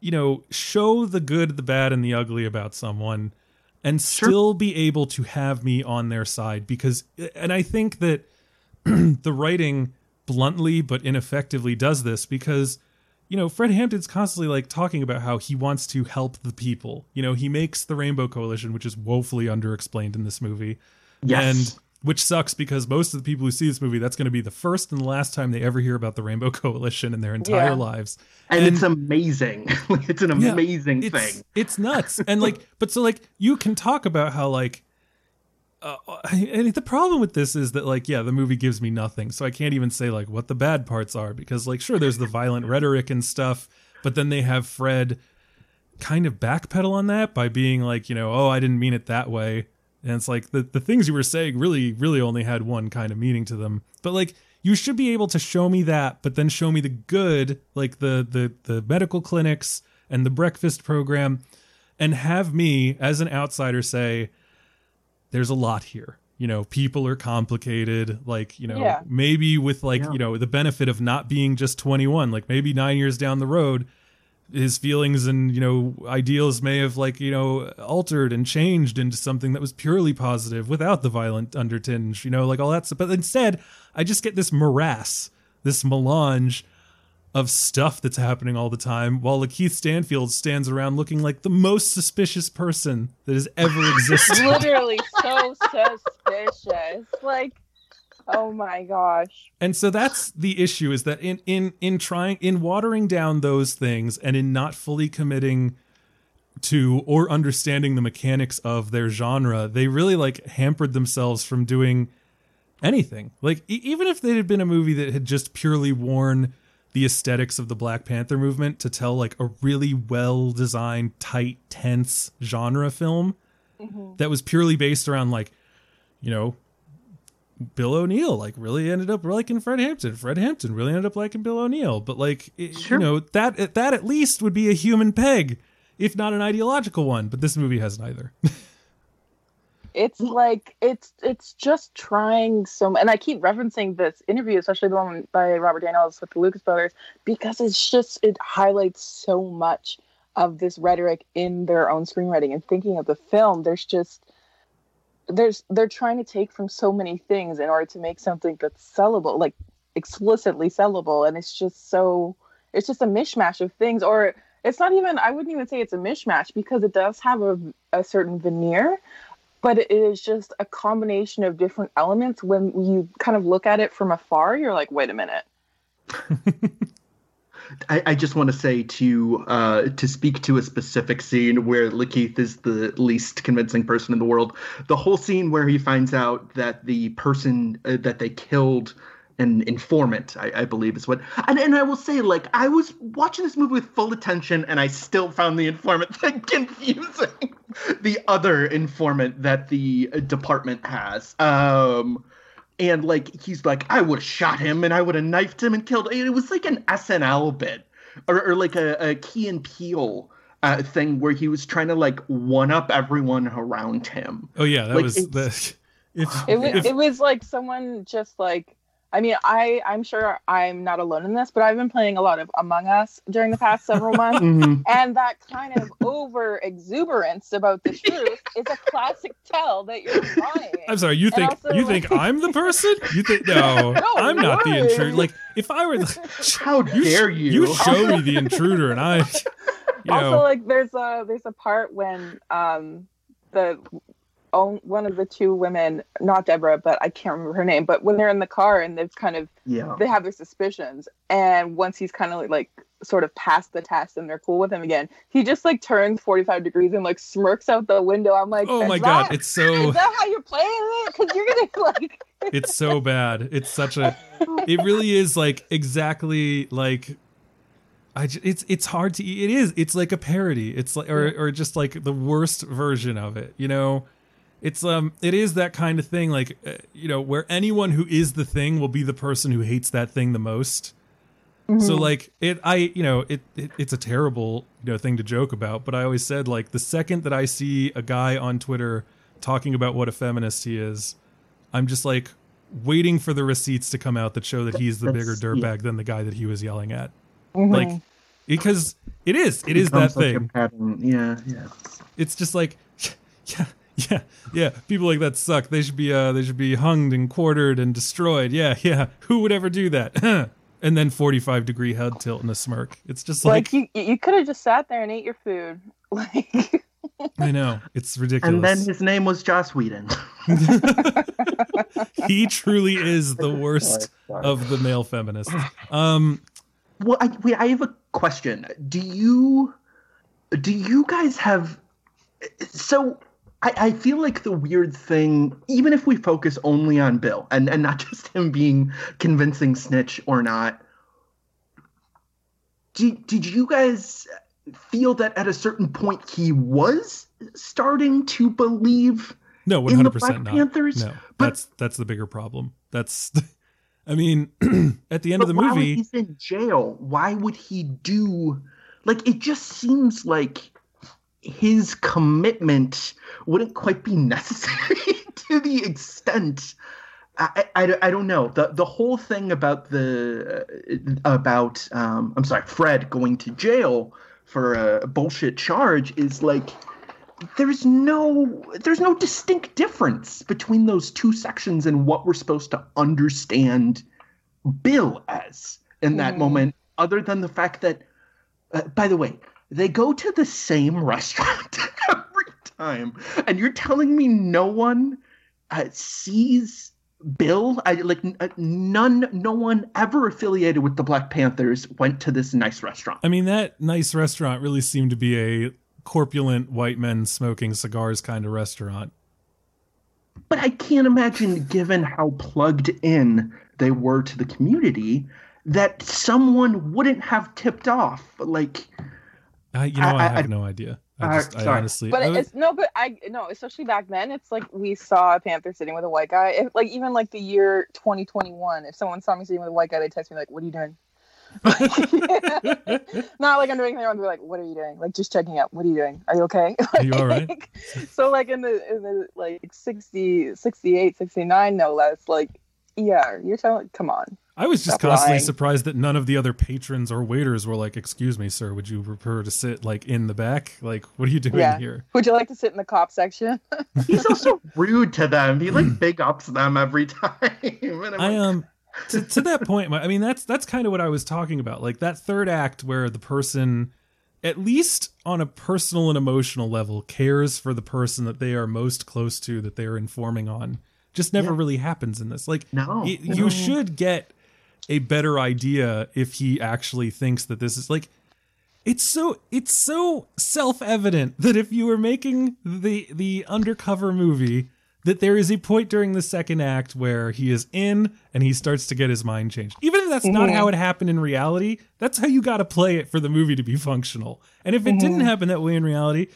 you know show the good the bad and the ugly about someone and still be able to have me on their side because and i think that the writing bluntly but ineffectively does this because you know Fred Hampton's constantly like talking about how he wants to help the people. You know, he makes the Rainbow Coalition, which is woefully underexplained in this movie. Yes. And which sucks because most of the people who see this movie, that's going to be the first and the last time they ever hear about the Rainbow Coalition in their entire Yeah. lives. and, it's amazing. it's an Yeah, amazing it's, thing. It's nuts. And like, but so like, you can talk about how like, uh, and the problem with this is that like, yeah, the movie gives me nothing, so I can't even say like what the bad parts are because like, sure, there's the violent rhetoric and stuff, but then they have Fred kind of backpedal on that by being like, you know, oh, I didn't mean it that way. And it's like the, the things you were saying really, really only had one kind of meaning to them. But like you should be able to show me that, but then show me the good, like the the the medical clinics and the breakfast program, and have me as an outsider say, there's a lot here. You know, people are complicated. Like, you know, Yeah. maybe with like, Yeah. you know, the benefit of not being just 21, like maybe nine years down the road, his feelings and you know ideals may have like you know altered and changed into something that was purely positive without the violent undertinge you know like all that stuff but instead i just get this morass this melange of stuff that's happening all the time while lakeith stanfield stands around looking like the most suspicious person that has ever existed Literally so suspicious. Like, oh my gosh. and so that's the issue is that in in in trying in watering down those things and in not fully committing to or understanding the mechanics of their genre they really like hampered themselves from doing anything like e- even if they had been a movie that had just purely worn the aesthetics of the black panther movement to tell like a really well designed tight tense genre film mm-hmm. that was purely based around like you know Bill O'Neill like really ended up liking Fred Hampton. Fred Hampton really ended up liking Bill O'Neill. But like it- Sure. you know that that at least would be a human peg, if not an ideological one. But this movie has neither. It's like it's it's just trying so and I keep referencing this interview, especially the one by Robert Daniels with the Lucas Brothers, because it's just it highlights so much of this rhetoric in their own screenwriting and thinking of the film. There's just there's they're trying to take from so many things in order to make something that's sellable, like explicitly sellable, and it's just so it's just a mishmash of things, or it's not even I wouldn't even say it's a mishmash because it does have a, a certain veneer but it is just a combination of different elements. When you kind of look at it from afar you're like wait a minute I, I just want to say to uh, to speak to a specific scene where Lakeith is the least convincing person in the world. The whole scene where he finds out that the person uh, that they killed an informant, I, I believe is what. And and I will say, like, I was watching this movie with full attention, and I still found the informant thing confusing. the other informant that the uh, department has. Um, and like he's like, I would have shot him and I would have knifed him and killed. It was like an SNL bit, or, or like a, a Key and Peele uh, thing where he was trying to like one up everyone around him. oh yeah, that Like, was it's- the. If, it was, if- it was like someone just like i mean i i'm sure i'm not alone in this but i've been playing a lot of among us during the past several months Mhm. and that kind of over exuberance about the truth is a classic tell that you're lying I'm sorry. You And think also, you like- think I'm the person? You think no? No I'm not the intruder. Like if I were, the, How dare you? you show me the intruder, and I, you also know, like there's a there's a part when um the own one of the two women not deborah but i can't remember her name but when they're in the car and they've kind of yeah. they have their suspicions and once he's kind of like sort of passed the test and they're cool with him again, he just like turns 45 degrees and like smirks out the window. I'm like, Oh "Is my that- god, it's so Is that how you're playing it? Because you're gonna like. it's so bad. It's such a it really is like exactly like I j- it's it's hard to it is it's like a parody. It's like or or just like the worst version of it, you know. It's um it is that kind of thing like uh, you know where anyone who is the thing will be the person who hates that thing the most. So like it I you know it, it it's a terrible you know thing to joke about, but I always said like the second that I see a guy on Twitter talking about what a feminist he is, I'm just like waiting for the receipts to come out that show that he's the bigger dirtbag than the guy that he was yelling at. Mhm. Like because it is it is that Becomes like a thing. pattern. Yeah, yeah. It's just like yeah yeah yeah people like that suck. They should be uh they should be hunged and quartered and destroyed. Yeah yeah who would ever do that? and then 45 degree head tilt and a smirk. It's just like like, you, you could have just sat there and ate your food. Like, I know it's ridiculous. And then his name was Joss Whedon. he truly is the worst of the male feminists. Um Well, I, wait, I have a question. Do you do you guys have so I, I feel like the weird thing, even if we focus only on Bill and, and not just him being convincing snitch or not, did, did you guys feel that at a certain point he was starting to believe No, one in the hundred percent Black not. Panthers? No, But- that's that's the bigger problem. That's, I mean, at the end of the movie, he's in jail, why would he do like it just seems like his commitment wouldn't quite be necessary to the extent I, I, I don't know the the whole thing about the uh, about um I'm sorry Fred going to jail for a bullshit charge is like there's no there's no distinct difference between those two sections and what we're supposed to understand Bill as in that Mhm. moment, other than the fact that, uh, by the way, they go to the same restaurant every time, and you're telling me no one uh, sees Bill? I like uh, none, no one ever affiliated with the Black Panthers went to this nice restaurant. I mean, that nice restaurant really seemed to be a corpulent white men smoking cigars kind of restaurant. But I can't imagine, given how plugged in they were to the community, that someone wouldn't have tipped off. Like, I, you know, I, I- I- have no idea. I Uh, just, I sorry. honestly, but I would- it's no, but I no, especially back then, it's like we saw a panther sitting with a white guy. If, like even like the year 2021, if someone saw me sitting with a white guy, they text me like, "What are you doing?" Not like I'm doing anything wrong. They're like, "What are you doing?" Like just checking out. What are you doing? Are you okay? Are you all right? So like in the in the like 60, 68, 69, no less. Like yeah, you're telling. Come on. I was just Stop constantly lying. surprised that none of the other patrons or waiters were like, "Excuse me, sir, would you prefer to sit like in the back? Like, what are you doing Yeah. here?" Would you like to sit in the cop section? he's also rude to them. He like big ups them every time. And I'm I like, um to, to that point, I mean that's that's kind of what I was talking about. Like that third act where the person at least on a personal and emotional level cares for the person that they are most close to that they are informing on just never Yeah. really happens in this. Like No, it- no. you should get a better idea if he actually thinks that this is like it's so it's so self-evident that if you were making the the undercover movie that there is a point during the second act where he is in and he starts to get his mind changed even if that's not Mhm. how it happened in reality that's how you got to play it for the movie to be functional and if it Mhm. didn't happen that way in reality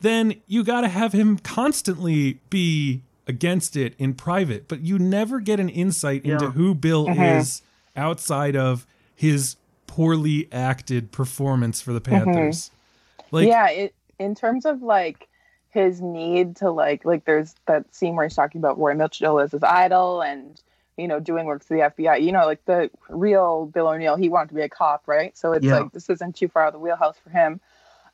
then you got to have him constantly be against it in private but you never get an insight into who bill Mhm. is outside of his poorly acted performance for the panthers mm-hmm. like yeah, it in terms of like his need to like like there's that scene where he's talking about Roy Mitchell as his idol and you know doing work for the FBI. You know, like the real Bill O'Neill, he wanted to be a cop, right? So it's Yeah. like this isn't too far out of the wheelhouse for him.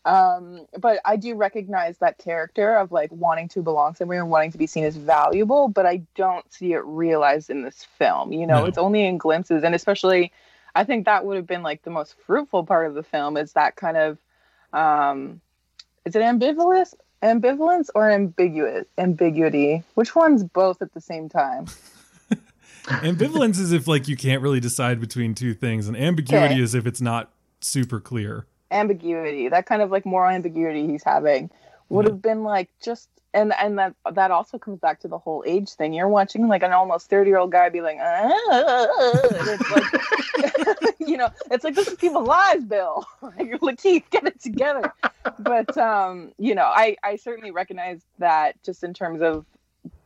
Um, but I do recognize that character of like wanting to belong somewhere and wanting to be seen as valuable, but I don't see it realized in this film. You know, No. it's only in glimpses, and especially, I think that would have been like the most fruitful part of the film is that kind of, um, is it ambivalence, ambivalence or ambiguous ambiguity? Which one's both at the same time? ambivalence is if like you can't really decide between two things and ambiguity Okay. is if it's not super clear. Ambiguity that kind of like moral ambiguity he's having would have been like just and and that that also comes back to the whole age thing. You're watching like an almost 30 year old guy be like "Ah," it's like you know it's like this is people's lives bill. Like lakeith get it together. But um you know i i certainly recognize that just in terms of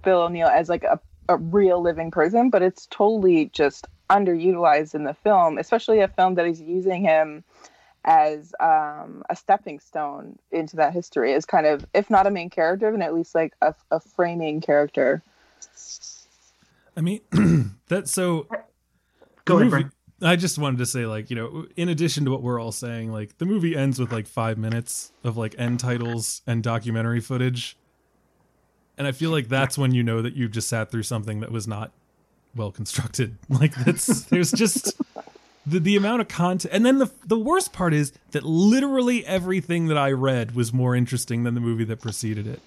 bill o'neill as like a, a real living person but it's totally just underutilized in the film especially a film that is using him as um, a stepping stone into that history as kind of if not a main character then at least like a, a framing character I mean, that's so. Go ahead, movie- I just wanted to say, like, you know, in addition to what we're all saying, like, the movie ends with like five minutes of like end titles and documentary footage. And I feel like that's when you know that you've just sat through something that was not well constructed. Like, that's, there's just the, the amount of content. And then the, the worst part is that literally everything that I read was more interesting than the movie that preceded it.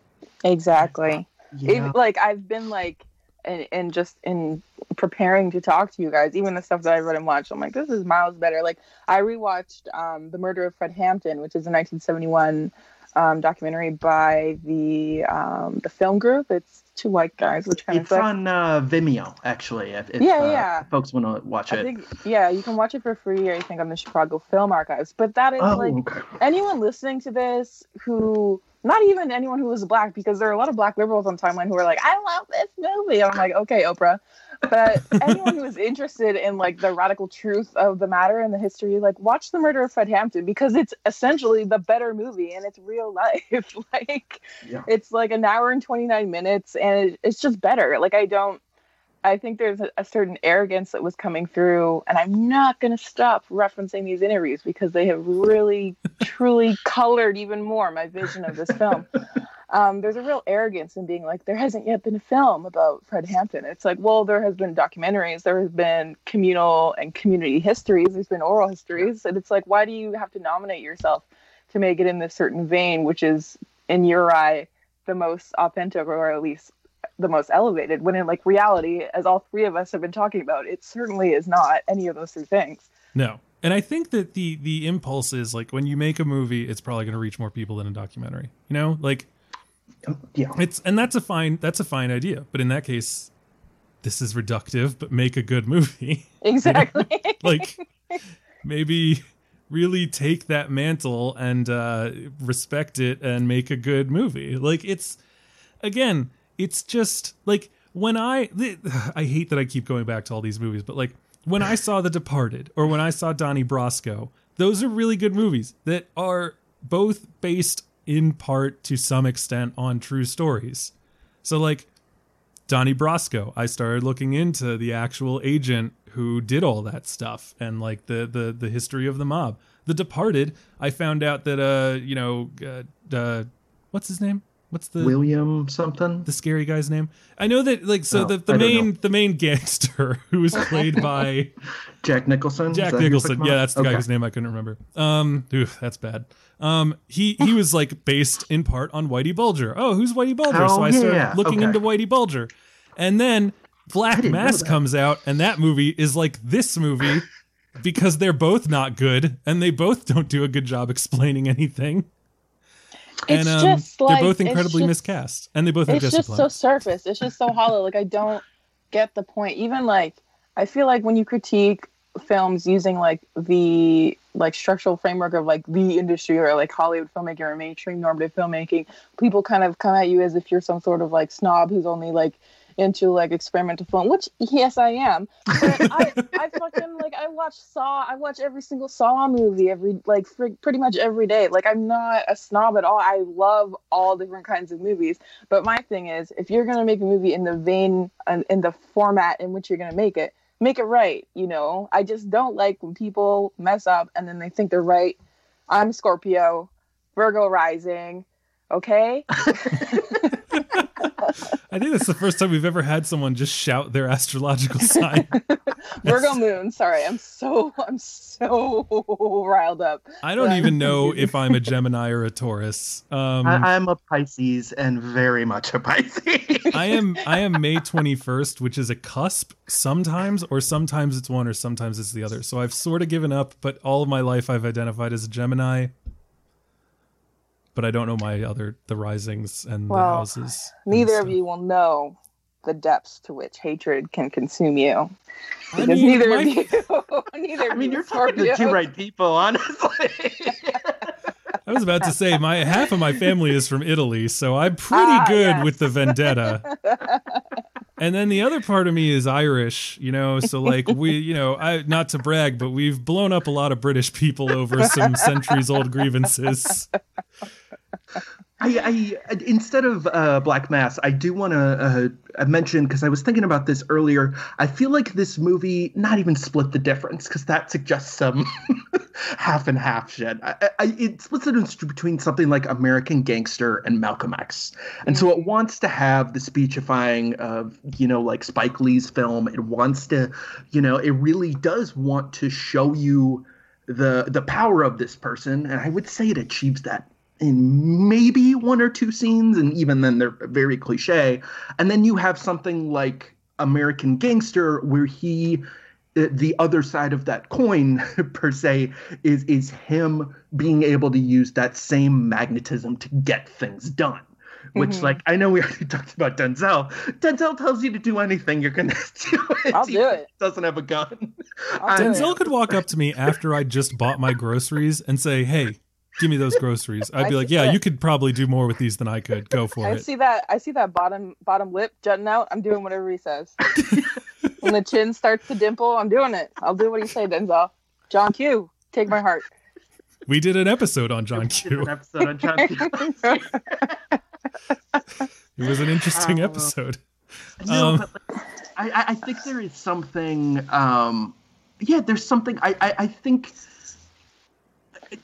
exactly Yeah. Even- like i've been like and, and just in preparing to talk to you guys even the stuff that i read and watched i'm like this is miles better like i rewatched um, the murder of fred hampton which is a 1971 um, documentary by the um, the film group it's two white guys which kind of It's on uh, Vimeo, actually. If, if Yeah, uh, yeah. folks want to watch I it. think yeah, you can watch it for free. I think on the Chicago Film Archives. But that is oh, like okay. anyone listening to this who not even anyone who was black because there are a lot of black liberals on timeline who are like i love this movie. I'm like okay oprah. But anyone who is interested in like the radical truth of the matter and the history like watch the murder of fred hampton because it's essentially the better movie and it's real life. Like Yeah. it's like an hour and 29 minutes and it, it's just better. Like i don't I think there's a, a certain arrogance that was coming through, and I'm not going to stop referencing these interviews because they have really, truly colored even more my vision of this film. Um, there's a real arrogance in being like, there hasn't yet been a film about Fred Hampton. It's like, well, there has been documentaries, there has been communal and community histories, there's been oral histories, and it's like, why do you have to nominate yourself to make it in this certain vein, which is in your eye the most authentic, or at least the most elevated when in like reality as all three of us have been talking about it certainly is not any of those three things No. And I think that the the impulse is like when you make a movie, it's probably going to reach more people than a documentary. You know, like Yeah. it's and that's a fine that's a fine idea. But in that case, this is reductive, but make a good movie. exactly like maybe really take that mantle and uh respect it and make a good movie. Like it's again, it's just like when I I hate that I keep going back to all these movies, but like when I saw The Departed or when I saw Donnie Brasco, those are really good movies that are both based in part to some extent on true stories. So like Donnie Brasco, I started looking into the actual agent who did all that stuff and like the the the history of the mob. The Departed, I found out that uh you know uh, uh what's his name? What's the William something. the scary guy's name? I know that like so Oh, the the main the main gangster who was played by Jack Nicholson. Jack that who you're Nicholson. Yeah, that's the guy whose name I couldn't remember. Um, ooh, that's bad. Um, he he was like based in part on Whitey Bulger. Oh, who's Whitey Bulger? so Oh, I started yeah, looking okay. into Whitey Bulger, and then Black Mass comes out, and that movie is like this movie because they're both not good, and they both don't do a good job explaining anything. It's and um, just like they're both incredibly just- miscast, and they both have it's just so surface. It's just so hollow. Like i don't get the point. Even like i feel like when you critique films using like the like structural framework of like the industry or like hollywood filmmaking or mainstream normative filmmaking people kind of come at you as if you're some sort of like snob who's only like into like experimental film which yes i am but I, I fucking like i watch saw i watch every single saw movie every like fr- pretty much every day like i'm not a snob at all i love all different kinds of movies but my thing is if you're going to make a movie in the vein and in the format in which you're going to make it make it right you know? I just don't like when people mess up and then they think they're right. I'm scorpio virgo rising okay I think that's the first time we've ever had someone just shout their astrological sign. Virgo moon. Sorry, I'm so I'm so riled up. I don't even know if I'm a Gemini or a Taurus. Um, I, I'm a Pisces and very much a Pisces. I am I am May 21st, which is a cusp sometimes, or sometimes it's one or sometimes it's the other. So I've sort of given up, but all of my life I've identified as a Gemini. But I don't know my other the risings and the Well, houses. Neither of you will know the depths to which hatred can consume you. I mean, neither my- of you neither I mean, you you're talking to two right people, honestly. I was about to say my half of my family is from Italy, so I'm pretty Ah, good yes. with the vendetta. and then the other part of me is Irish, you know, so like we, you know, I not to brag, but we've blown up a lot of British people over some centuries old grievances. I, I instead of uh, Black Mass, I do want to uh, mention because I was thinking about this earlier. I feel like this movie not even split the difference because that suggests some half and half shit. I, I, it splits the difference between something like American Gangster and Malcolm X, and so it wants to have the speechifying of you know like Spike Lee's film. It wants to, you know, it really does want to show you the the power of this person, and I would say it achieves that in maybe one or two scenes, and even then they're very cliche. And then you have something like American Gangster, where he, the the other side of that coin, per se, is is him being able to use that same magnetism to get things done. Which, Mhm. like, I know we already talked about Denzel. Denzel tells you to do anything, you're gonna do it. I'll do it. Doesn't have a gun. I'll do it. Denzel could walk up to me after I just bought my groceries and say, "Hey, give me those groceries." I'd I be like, "Yeah, that. you could probably do more with these than I could. Go for I it." I see that. I see that bottom bottom lip jutting out. I'm doing whatever he says. when the chin starts to dimple, I'm doing it. I'll do what he say, Denzel. John Q, take my heart. We did an episode on John Q. an episode on John Q. It was an interesting Oh. episode. No, Um, but like, I, I- I think there is something. Um, yeah, there's something. I, I, I think.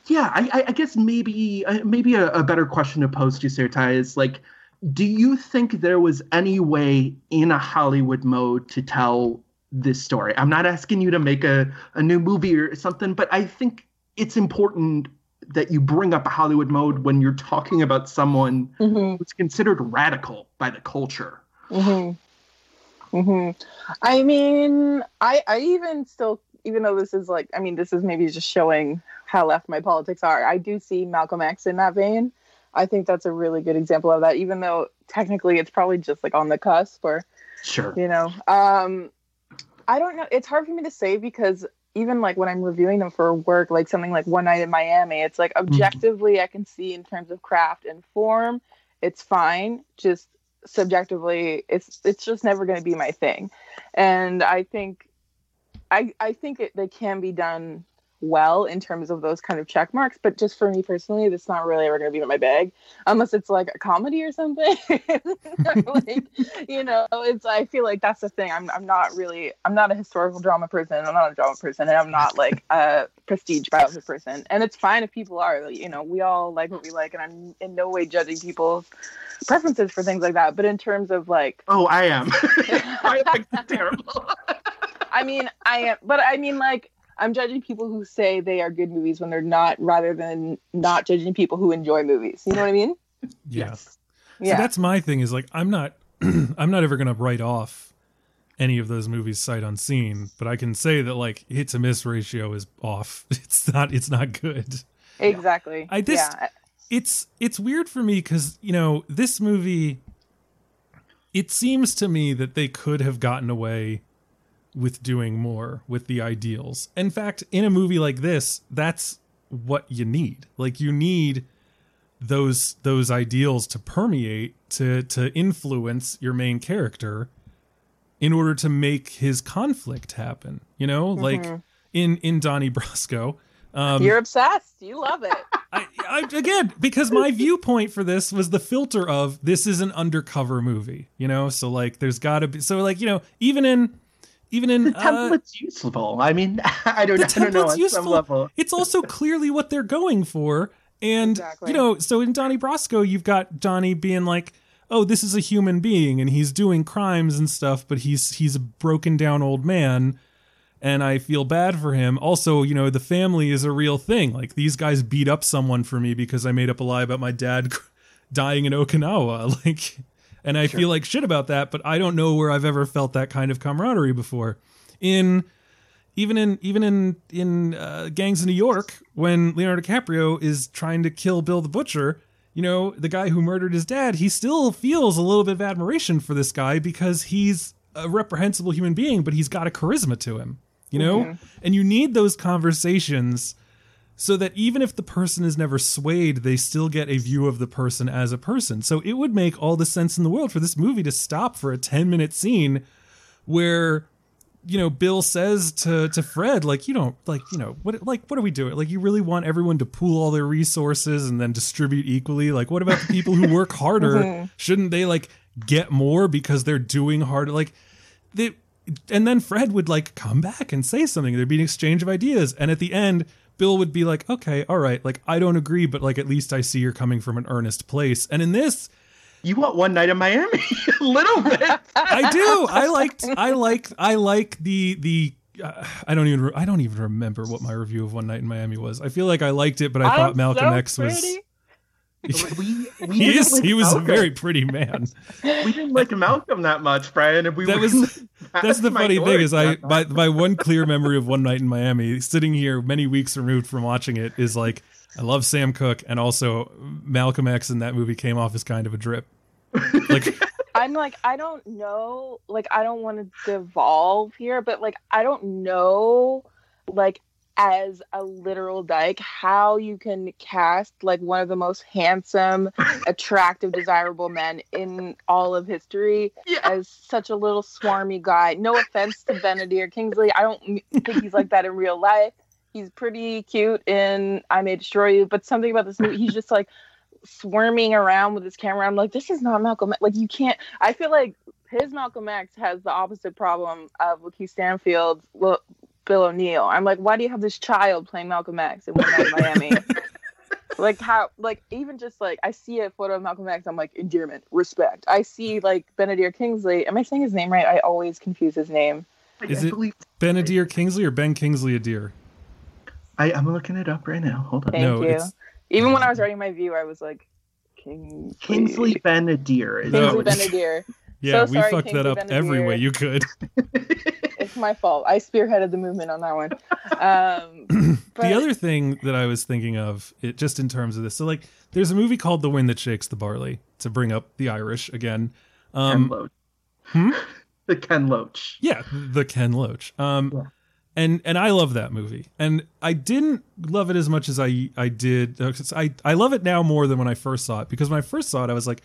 Yeah, I, I- guess maybe uh, maybe a, a better question to pose to Sarah-Tai is like, do you think there was any way in a Hollywood mode to tell this story? I'm not asking you to make a, a new movie or something, but I think it's important that you bring up a Hollywood mode when you're talking about someone hmm who's considered radical by the culture. hmm hmm I mean, I I even still, even though this is like, I mean, this is maybe just showing how left my politics are. I do see Malcolm X in that vein. I think that's a really good example of that, even though technically it's probably just like on the cusp or Sure. you know um i don't know it's hard for me to say because even like when i'm reviewing them for work like something like one night in miami it's like objectively i can see in terms of craft and form it's fine just subjectively it's it's just never going to be my thing and i think i i think it, they can be done well in terms of those kind of check marks but just for me personally that's not really ever going to be in my bag unless it's like a comedy or something. Like you know it's i feel like that's the thing. I'm, I'm not really i'm not a historical drama person. I'm not a drama person and i'm not like a prestige biopic person. And it's fine if people are you know we all like what we like and i'm in no way judging people's preferences for things like that. But in terms of like Oh, I am. I it's terrible. I mean, I am, but I mean, like, I'm judging people who say they are good movies when they're not, rather than not judging people who enjoy movies. You know what I mean? Yeah. Yes. So Yeah. that's my thing is like I'm not I'm not ever gonna write off any of those movies sight unseen, but I can say that like hit to miss ratio is off. It's not it's not good. exactly. I just- yeah. It's it's weird for me because you know this movie. It seems to me that they could have gotten away with doing more with the ideals. In fact, in a movie like this, that's what you need. Like you need those those ideals to permeate to to influence your main character in order to make his conflict happen you know like in in donnie brasco um You're obsessed. You love it. I, I again because my viewpoint for this was the filter of this is an undercover movie you know so like there's gotta be so like you know even in even in The uh, template's useful. I mean, I don't, the I don't know template's useful. some level. It's also clearly what they're going for. And Exactly. you know, so in Donnie Brasco, you've got Donnie being like, oh, this is a human being and he's doing crimes and stuff, but he's he's a broken down old man and I feel bad for him. Also, you know, the family is a real thing. Like these guys beat up someone for me because I made up a lie about my dad dying in Okinawa. Like and I feel like shit about that, but I don't know where I've ever felt that kind of camaraderie before. In even in even in in uh, Gangs of New York, when Leonardo DiCaprio is trying to kill Bill the Butcher, you know, the guy who murdered his dad, he still feels a little bit of admiration for this guy because he's a reprehensible human being, but he's got a charisma to him, you know? And you need those conversations so that even if the person is never swayed, they still get a view of the person as a person. So it would make all the sense in the world for this movie to stop for a 10 minute scene where you know bill says to to fred like you don't like you know what like what are we doing? Like you really want everyone to pool all their resources and then distribute equally? Like what about the people who work harder? Mm-hmm. Shouldn't they like get more because they're doing harder? Like they and then fred would like come back and say something. There'd be an exchange of ideas. And at the end bill would be like okay all right like i don't agree but like at least i see you're coming from an earnest place and in this You want one night in Miami? a little bit. I do. I liked. I like. I like the the. Uh, I don't even. Re- I don't even remember what my review of One Night in Miami was. I feel like I liked it, but I thought I'm Malcolm so X was. pretty. we, we He is. like He was a very pretty man. We didn't like Malcolm that much, Brian. And we That was- the That's the funny thing is I minority. my my one clear memory of One Night in Miami, sitting here many weeks removed from watching it, is like I love Sam Cooke, and also Malcolm X in that movie came off as kind of a drip. Like I'm like, I don't know. Like, I don't want to devolve here, but like, I don't know, like, as a literal dyke, how you can cast like one of the most handsome, attractive, desirable men in all of history Yeah. as such a little swarmy guy. No offense to Benedict Kingsley. I don't think he's like that in real life. He's pretty cute in I May Destroy You, but something about this movie, he's just like swarming around with his camera. I'm like, this is not Malcolm. Like, you can't. I feel like his Malcolm X has the opposite problem of Lakeith Stanfield's Lo- Bill O'Neill. I'm like, why do you have this child playing Malcolm X in One Night in Miami? like how like even just like I see a photo of Malcolm X, I'm like endearment, respect. I see like Benedict Kingsley. Am I saying his name right? I always confuse his name. Is I it- believe- Benadir Kingsley or Ben Kingsley a deer? I, I'm looking it up right now. Hold on. Thank No, you. it's- Even when I was writing my view, I was like, Kingsley. Kingsley Ben-Adir. Is No, Kingsley what- Benedict. Yeah, So we sorry, fucked that up every way you could. It's my fault. I spearheaded the movement on that one. Um, but the other thing that I was thinking of, it just in terms of this, so like, there's a movie called The Wind That Shakes the Barley to bring up the Irish again. Ken Um, Loach. hmm? The Ken Loach. yeah, the Ken Loach. Um, Yeah. and and I love that movie, and I didn't love it as much as I I did. uh, 'cause I I love it now more than when I first saw it because when I first saw it, I was like,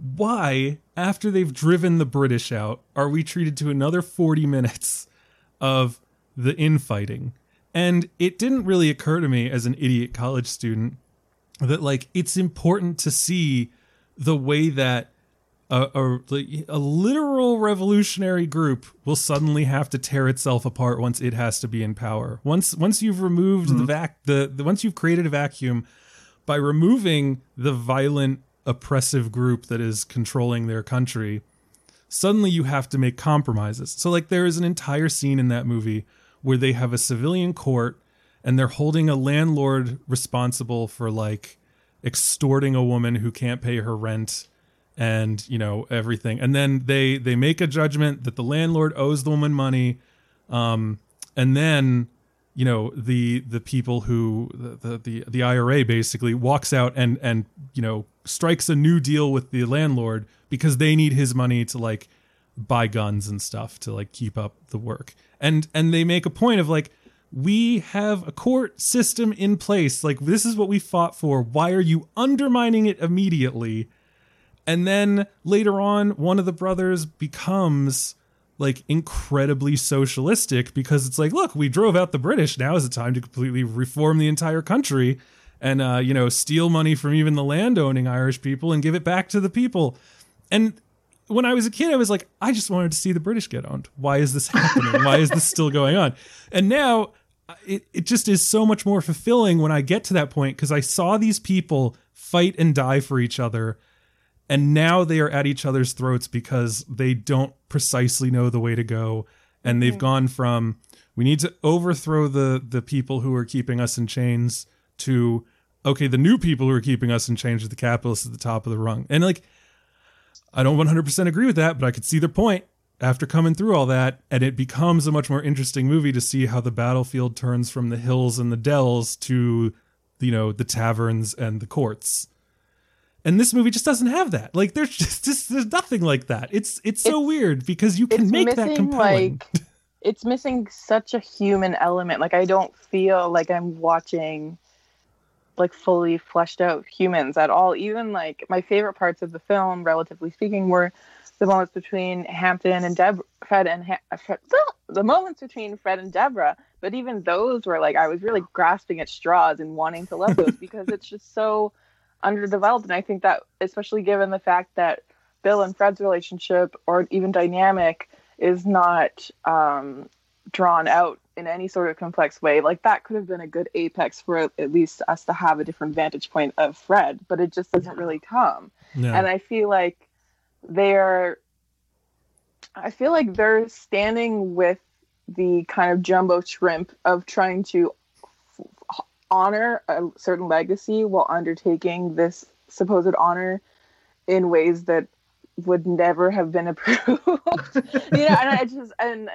why after they've driven the British out are we treated to another forty minutes of the infighting? And it didn't really occur to me as an idiot college student that like it's important to see the way that a, a, a literal revolutionary group will suddenly have to tear itself apart once it has to be in power. Once once you've removed the mm-hmm. vac the, the once you've created a vacuum by removing the violent oppressive group that is controlling their country, suddenly you have to make compromises. So like there is an entire scene in that movie where they have a civilian court and they're holding a landlord responsible for like extorting a woman who can't pay her rent and you know everything and then they they make a judgment that the landlord owes the woman money um and then you know the the people who the the the IRA basically walks out and and you know strikes a new deal with the landlord because they need his money to like buy guns and stuff to like keep up the work. And and they make a point of like we have a court system in place. Like this is what we fought for. Why are you undermining it immediately? And then later on one of the brothers becomes like incredibly socialistic because it's like look we drove out the british now is the time to completely reform the entire country and uh, you know steal money from even the landowning irish people and give it back to the people and when I was a kid, I was like, I just wanted to see the British get owned. Why is this happening? Why is this still going on? And now it, it just is so much more fulfilling when I get to that point because I saw these people fight and die for each other. And now they are at each other's throats because they don't precisely know the way to go. And they've mm-hmm. gone from we need to overthrow the the people who are keeping us in chains to okay the new people who are keeping us in chains are the capitalists at the top of the rung. And like i don't 100% agree with that but i could see their point after coming through all that. And it becomes a much more interesting movie to see how the battlefield turns from the hills and the dells to you know the taverns and the courts and this movie just doesn't have that. Like there's just, just there's nothing like that. It's it's so It's- weird because you can make that missing, compelling. like it's missing such a human element. Like i don't feel like i'm watching like fully fleshed out humans at all. Even like my favorite parts of the film relatively speaking were the moments between hampton and deb fred and ha- uh, fred, the moments between fred and deborah. But even those were like i was really grasping at straws and wanting to love those because it's just so underdeveloped and i think that especially given the fact that bill and fred's relationship or even dynamic is not um, drawn out in any sort of complex way. Like that could have been a good apex for at least us to have a different vantage point of Fred, but it just doesn't really come. no. And I feel like they're, I feel like they're standing with the kind of jumbo shrimp of trying to honor a certain legacy while undertaking this supposed honor in ways that would never have been approved. you know, and I just and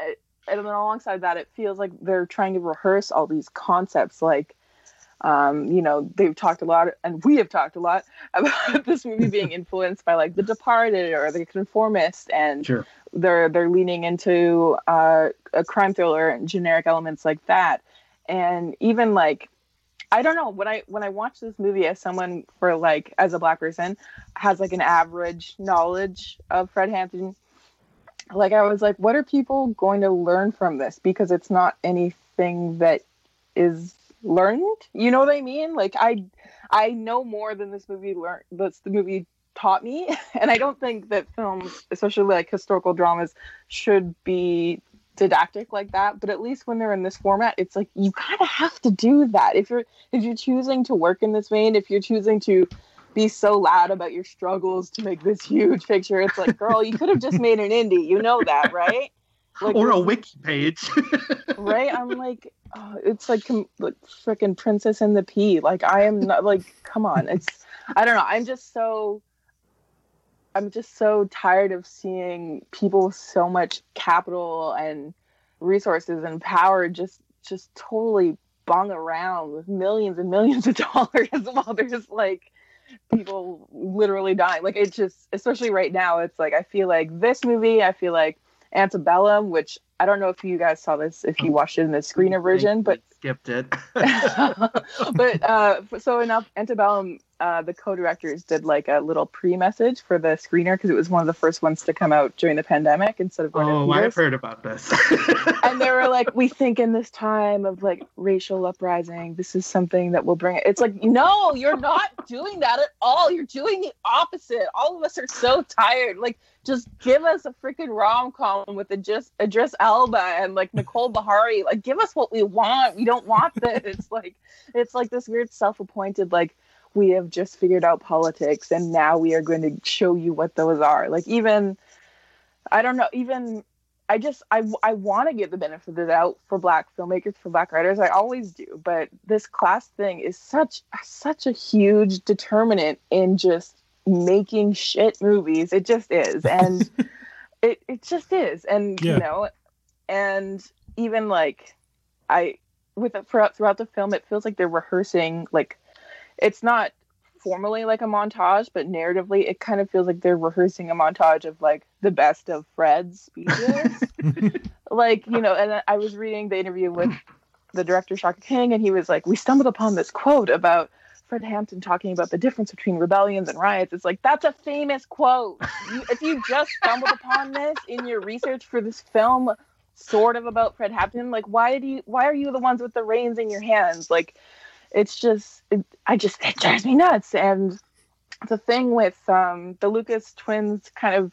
and then alongside that, it feels like they're trying to rehearse all these concepts. Like, um, you know, they've talked a lot, and we have talked a lot about this movie being influenced by like The Departed or The Conformist, and Sure. they're they're leaning into uh, a crime thriller and generic elements like that, and even like. I don't know when I when I watch this movie as someone for like as a black person has like an average knowledge of Fred Hampton like I was like, what are people going to learn from this? Because it's not anything that is learned. You know what I mean? Like I I know more than this movie learned that's the movie taught me. And I don't think that films, especially like historical dramas, should be didactic like that. But at least when they're in this format, it's like you kind of have to do that. If you're if you're choosing to work in this vein, if you're choosing to be so loud about your struggles to make this huge picture. It's like, girl, you could have just made an indie. You know that, right? Like, or a wiki page. right? I'm like, oh, it's like, com- like freaking Princess and the Pea. Like, I am not like, come on. It's, I don't know. I'm just so, I'm just so tired of seeing people with so much capital and resources and power just, just totally bung around with millions and millions of dollars while there's like people literally dying. Like it just, especially right now, it's like I feel like this movie. I feel like Antebellum, which I don't know if you guys saw this, if you watched it in the screener version, but skipped it. but uh, so enough. Antebellum, uh, the co-directors did like a little pre-message for the screener because it was one of the first ones to come out during the pandemic instead of going to oh, I've heard about this. and they were like, "We think in this time of like racial uprising, this is something that will bring it." It's like, no, you're not doing that at all. You're doing the opposite. All of us are so tired. Like, just give us a freaking rom com with a Jessica Alba and like Nicole Beharie. Like, give us what we want. We don't want this. It's like, it's like this weird self-appointed like. We have just figured out politics, and now we are going to show you what those are. Like even, I don't know, even I just I I want to give the benefit of the doubt for black filmmakers, for black writers. I always do, but this class thing is such such a huge determinant in just making shit movies. It just is, and it it just is, and Yeah. you know, and even like I with it throughout throughout the film, it feels like they're rehearsing like it's not formally like a montage, but narratively, it kind of feels like they're rehearsing a montage of like the best of Fred's speeches. like, you know, and I was reading the interview with the director, Shaka King, and he was like, We stumbled upon this quote about Fred Hampton talking about the difference between rebellions and riots. It's like, that's a famous quote. You, if you just stumbled upon this in your research for this film, sort of about Fred Hampton, like, why do you, why are you the ones with the reins in your hands? Like, it's just it, i just it drives me nuts and the thing with um, the lucas twins kind of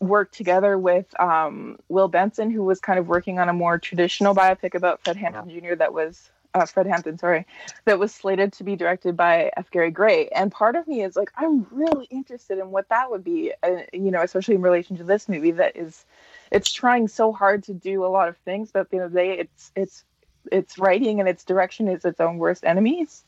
worked together with um, will Berson who was kind of working on a more traditional biopic about fred hampton jr that was uh, Fred Hampton, sorry, that was slated to be directed by F. Gary Gray. And part of me is like, I'm really interested in what that would be, uh, you know, especially in relation to this movie that is, it's trying so hard to do a lot of things, but at the end of the day, it's it's its writing and its direction is its own worst enemies.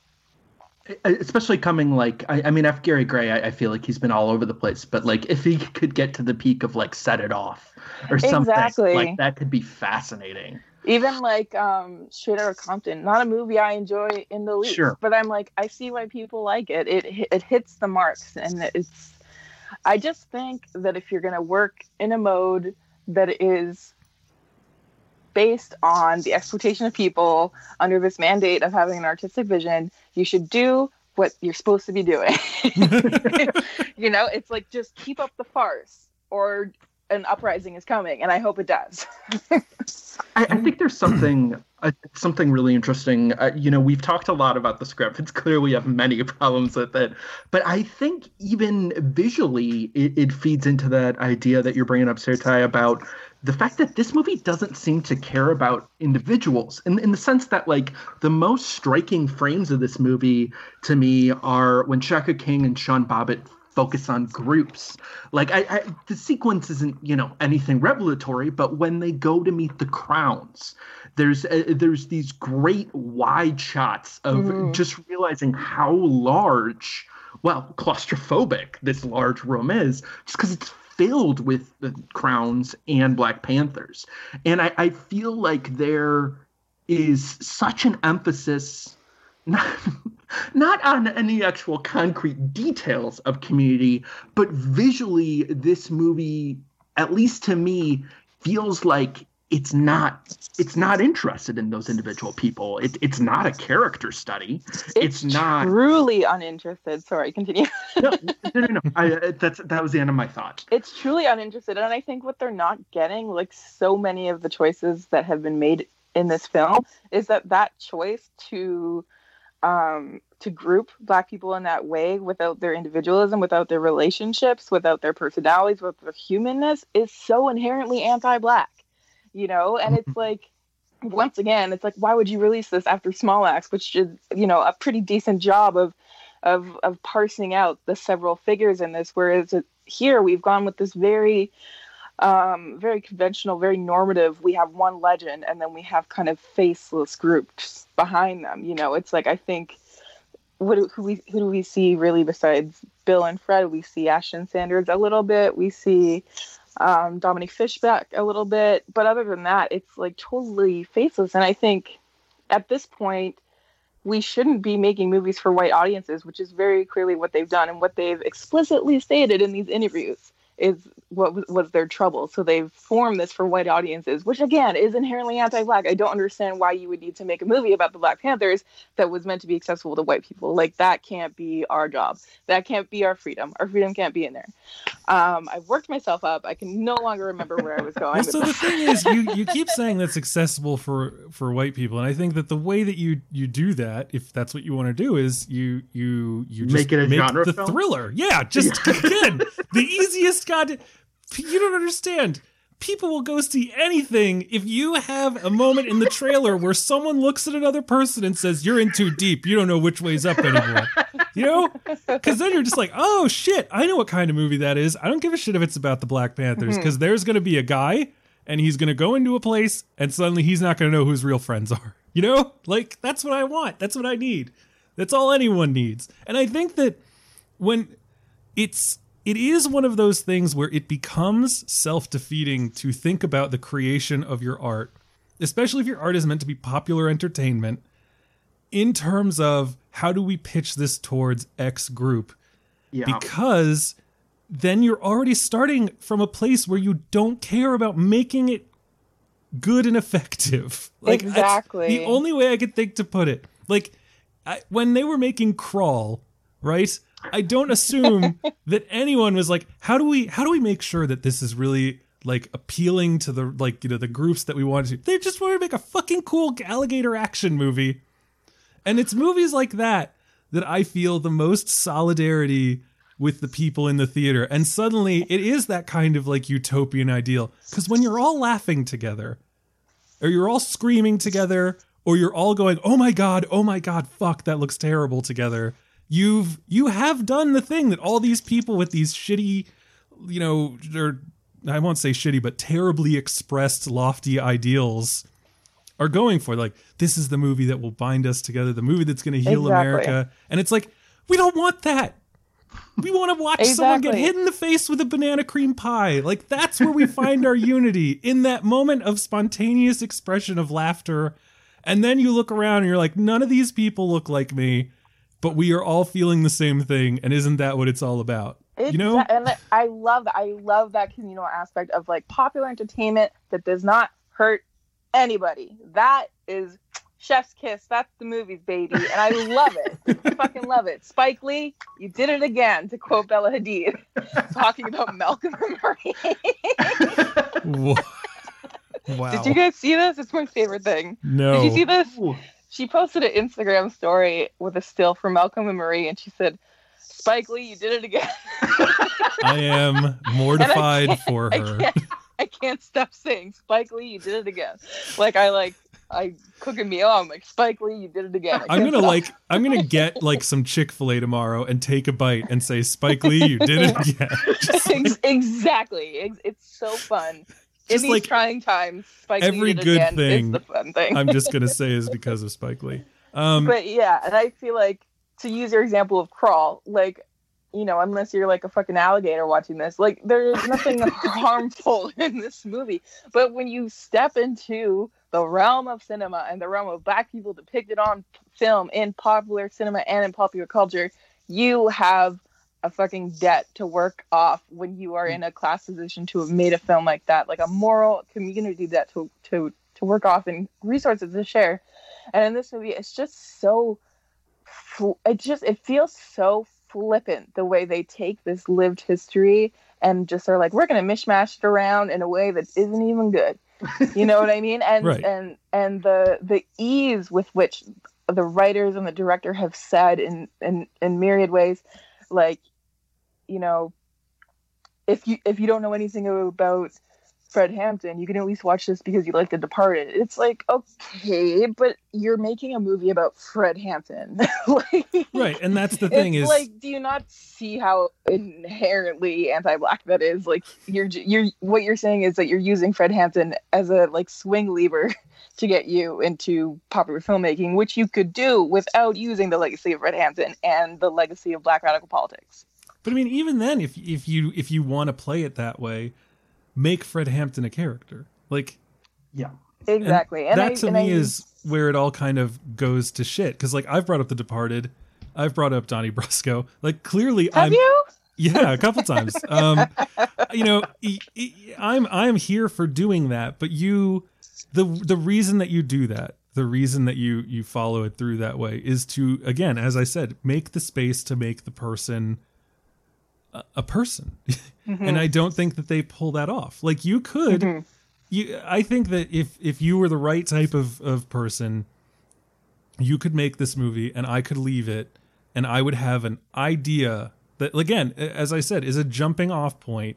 especially coming like I, I mean F. Gary Gray, I, I feel like he's been all over the place, but like if he could get to the peak of like Set It Off or something, Exactly. like that could be fascinating. Even like um Straight Outta Compton, not a movie I enjoy in the least, Sure. but I'm like I see why people like it. It it hits the marks, and it's. I just think that if you're gonna work in a mode that is based on the exploitation of people under this mandate of having an artistic vision, you should do what you're supposed to be doing. you know, it's like just keep up the farce, or an uprising is coming, and I hope it does. I, I think there's something uh, something really interesting. Uh, you know, we've talked a lot about the script. It's clear we have many problems with it, but I think even visually, it, it feeds into that idea that you're bringing up, Sarah-Tai, about the fact that this movie doesn't seem to care about individuals in, in the sense that like the most striking frames of this movie to me are when Shaka King and Sean Bobbitt focus on groups. Like I, I the sequence isn't you know anything revelatory but when they go to meet the crowns there's uh, there's these great wide shots of just realizing how large well claustrophobic this large room is just because it's filled with the crowns and black panthers. And I, I feel like there is such an emphasis not, not on any actual concrete details of community, but visually, this movie, at least to me, feels like it's not it's not interested in those individual people. It, it's not a character study. It's, not. truly uninterested. Sorry, continue. No, no, no. no. I, uh, that's that was the end of my thought. it's truly uninterested, and I think what they're not getting, like so many of the choices that have been made in this film, is that that choice to um, to group black people in that way without their individualism, without their relationships, without their personalities, without their humanness, is so inherently anti-black. You know, and it's like once again, it's like, why would you release this after Small Axe, which did, you know, a pretty decent job of of of parsing out the several figures in this, whereas it, here we've gone with this very um very conventional very normative we have one legend and then we have kind of faceless groups behind them you know? It's like i think what do, who we who do we see really besides bill and fred? We see ashton sanders a little bit. We see um, Dominique Fishback a little bit, but other than that, it's like totally faceless. And I think at this point, we shouldn't be making movies for white audiences, which is very clearly what they've done and what they've explicitly stated in these interviews is what was, was their trouble. So they've formed this for white audiences, which again is inherently anti-black. I don't understand why you would need to make a movie about the Black Panthers that was meant to be accessible to white people. Like that can't be our job. That can't be our freedom. Our freedom can't be in there. Um, I've worked myself up. I can no longer remember where I was going. Well, so the thing is, you you keep saying that's accessible for for white people, and I think that the way that you you do that, if that's what you want to do, is you you you just Make it a genre the film? thriller. Yeah, just again the easiest god. You don't understand. People will go see anything if you have a moment in the trailer where someone looks at another person and says, "You're in too deep. You don't know which way's up anymore." You know, because then you're just like, "Oh shit, I know what kind of movie that is. I don't give a shit if it's about the Black Panthers mm-hmm. because there's going to be a guy and he's going to go into a place and suddenly he's not going to know who his real friends are. You know? Like that's what I want. That's what I need. That's all anyone needs. And I think that when it's it is one of those things where it becomes self-defeating to think about the creation of your art, especially if your art is meant to be popular entertainment in terms of how do we pitch this towards X group Yeah. because then you're already starting from a place where you don't care about making it good and effective. that's Exactly. The only way I could think to put it. Like I, when they were making Crawl, right? I don't assume that anyone was like, how do we how do we make sure that this is really like appealing to the like you know the groups that we want to they just wanted to make a fucking cool alligator action movie and it's movies like that that I feel the most solidarity with the people in the theater. And suddenly it is that kind of like utopian ideal. Because when you're all laughing together, or you're all screaming together, or you're all going, "Oh my god, oh my god, fuck, that looks terrible together." You've you have done the thing that all these people with these shitty, you know, or I won't say shitty, but terribly expressed lofty ideals are going for. Like, this is the movie that will bind us together, the movie that's going to heal Exactly. America. And it's like, we don't want that. We want to watch someone get hit in the face with a banana cream pie. Like, that's where we find our unity in that moment of spontaneous expression of laughter. And then you look around and you're like, none of these people look like me, but we are all feeling the same thing. And isn't that what it's all about? You know? And I love that. I love that communal aspect of like popular entertainment that does not hurt anybody. That is chef's kiss. That's the movies, baby, and I love it. I fucking love it. Spike Lee, you did it again. To quote Bella Hadid, talking about Malcolm and Marie. Wha- wow. Did you guys see this? It's my favorite thing. no. Did you see this? She posted an Instagram story with a still from Malcolm and Marie, and she said, "Spike Lee, you did it again." I am mortified can't- for I her. can't, I can't stop saying Spike Lee, you did it again. Like I like I cook a meal, I'm like Spike Lee, you did it again. I I'm gonna stop. like I'm gonna get like some Chick Fil A tomorrow and take a bite and say Spike Lee, you did it again. Like exactly. It's so fun. In these like trying times, Spike every good again thing is the fun thing. I'm just gonna say is because of Spike Lee. Um, but yeah, and I feel like to use your example of crawl, like you know, unless you're like a fucking alligator watching this, like there's nothing harmful in this movie. But when you step into the realm of cinema and the realm of black people depicted on film in popular cinema and in popular culture, you have a fucking debt to work off when you are in a class position to have made a film like that, like a moral community debt to to to work off and resources to share. And in this movie, it's just so it just it feels so flippant the way they take this lived history and just are like we're gonna mishmash it around in a way that isn't even good. You know what I mean? And Right. and and the the ease with which the writers and the director have said in in in myriad ways, like you know, if you if you don't know anything about Fred Hampton, you can at least watch this because you like The Departed. It's like, okay, but you're making a movie about Fred Hampton. like, right, and that's the thing is like, do you not see how inherently anti-black that is? Like, you're you're what you're saying is that you're using Fred Hampton as a like swing lever to get you into popular filmmaking, which you could do without using the legacy of Fred Hampton and the legacy of black radical politics. But I mean, even then, if if you if you want to play it that way, make Fred Hampton a character. Like Yeah. Exactly, and, that I, to and me I- is where it all kind of goes to shit. Because like I've brought up The Departed, I've brought up Donnie Brasco. Like clearly, Have I'm you? yeah, a couple times. Um, you know, I'm I'm here for doing that, but you, the the reason that you do that, the reason that you you follow it through that way is to again, as I said, make the space to make the person a, person, and mm-hmm. I don't think that they pull that off. Like you could, mm-hmm. you, I think that if if you were the right type of of person, you could make this movie, and I could leave it, and I would have an idea that again as i said is a jumping off point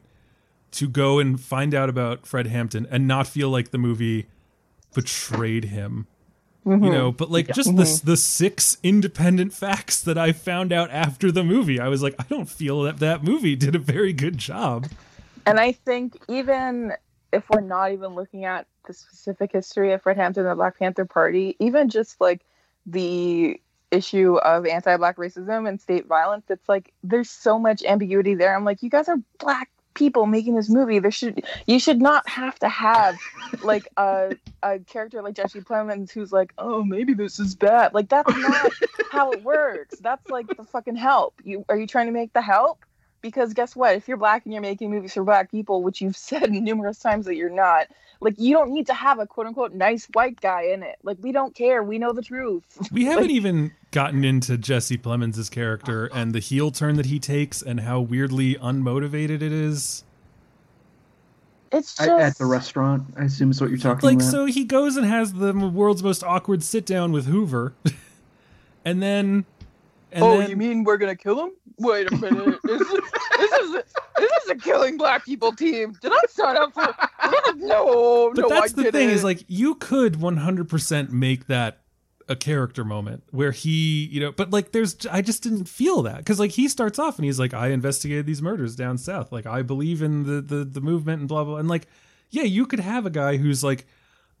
to go and find out about fred hampton and not feel like the movie betrayed him you mm-hmm. know but like just the, mm-hmm. the six independent facts that i found out after the movie i was like i don't feel that that movie did a very good job. And I think even if we're not even looking at the specific history of Fred Hampton and the Black Panther Party, even just like the issue of anti-black racism and state violence, it's like there's so much ambiguity there. I'm like, you guys are black people making this movie. There should you should not have to have like a a character like Jesse Plemons who's like, oh, maybe this is bad. Like that's not how it works. That's like the fucking help. You are you trying to make the help? Because guess what? If you're black and you're making movies for black people which you've said numerous times that you're not like you don't need to have a quote unquote nice white guy in it. Like we don't care. We know the truth. We haven't even gotten into jesse plemons' character and the heel turn that he takes and how weirdly unmotivated it is. It's just I, at the restaurant, I assume is what you're talking like about. Like so he goes and has the world's most awkward sit down with hoover and then And oh, then- you mean we're gonna kill him? Wait a minute. This is this is a, this is a killing black people team. Did I sign up for? No, but no, But that's I the didn't. thing is like you could 100% make that a character moment where he you know but like there's i just didn't feel that because like he starts off and he's like i investigated these murders down south like i believe in the the, the movement and blah blah and like yeah you could have a guy who's like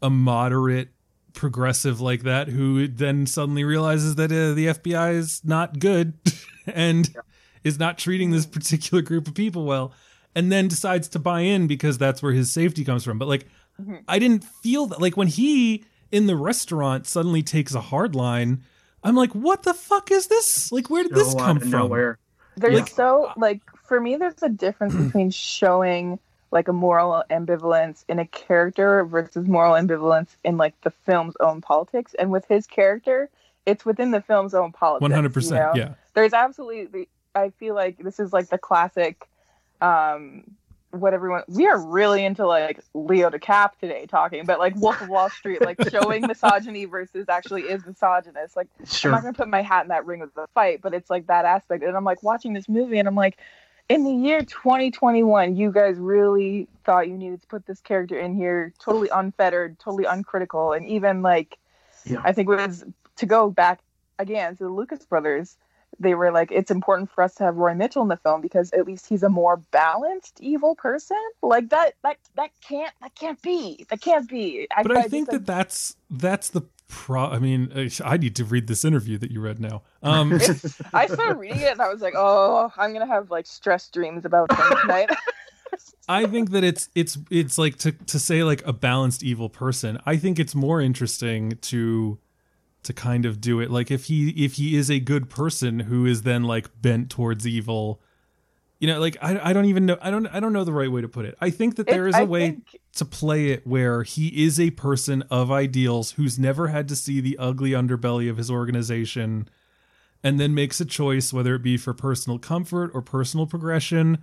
a moderate progressive like that who then suddenly realizes that uh, the fbi is not good and is not treating this particular group of people well and then decides to buy in because that's where his safety comes from but like Mhm. I didn't feel that like when he in the restaurant suddenly takes a hard line. I'm like, what the fuck is this? Like, where did this So out come from? Nowhere. There's Like- so like for me, there's a difference between showing like a moral ambivalence in a character versus moral ambivalence in like the film's own politics. And with his character, it's within the film's own politics. One hundred percent. Yeah. There's absolutely. I feel like this is like the classic. um what everyone we are really into like Leo DeCap today talking but like Wolf of Wall Street like showing misogyny versus actually is misogynist like sure. I'm not gonna put my hat in that ring with the fight, but it's like that aspect. And I'm like watching this movie, and I'm like, in the year 2021, you guys really thought you needed to put this character in here, totally unfettered, totally uncritical, and even like, Yeah. I think it was to go back again to the Lucas brothers. They were like, it's important for us to have Roy Mitchell in the film because at least he's a more balanced evil person. Like that, that, that can't, that can't be, that can't be. But I just, think that that's that's the pro. I mean, I need to read this interview that you read now. Um, I started reading it and I was like, oh, I'm gonna have like stress dreams about tonight. I think that it's it's it's like to to say like a balanced evil person. I think it's more interesting to to kind of do it like if he if he is a good person who is then like bent towards evil. You know, like I I don't even know I don't I don't know the right way to put it. I think that there It- is a I way think- to play it where he is a person of ideals who's never had to see the ugly underbelly of his organization and then makes a choice whether it be for personal comfort or personal progression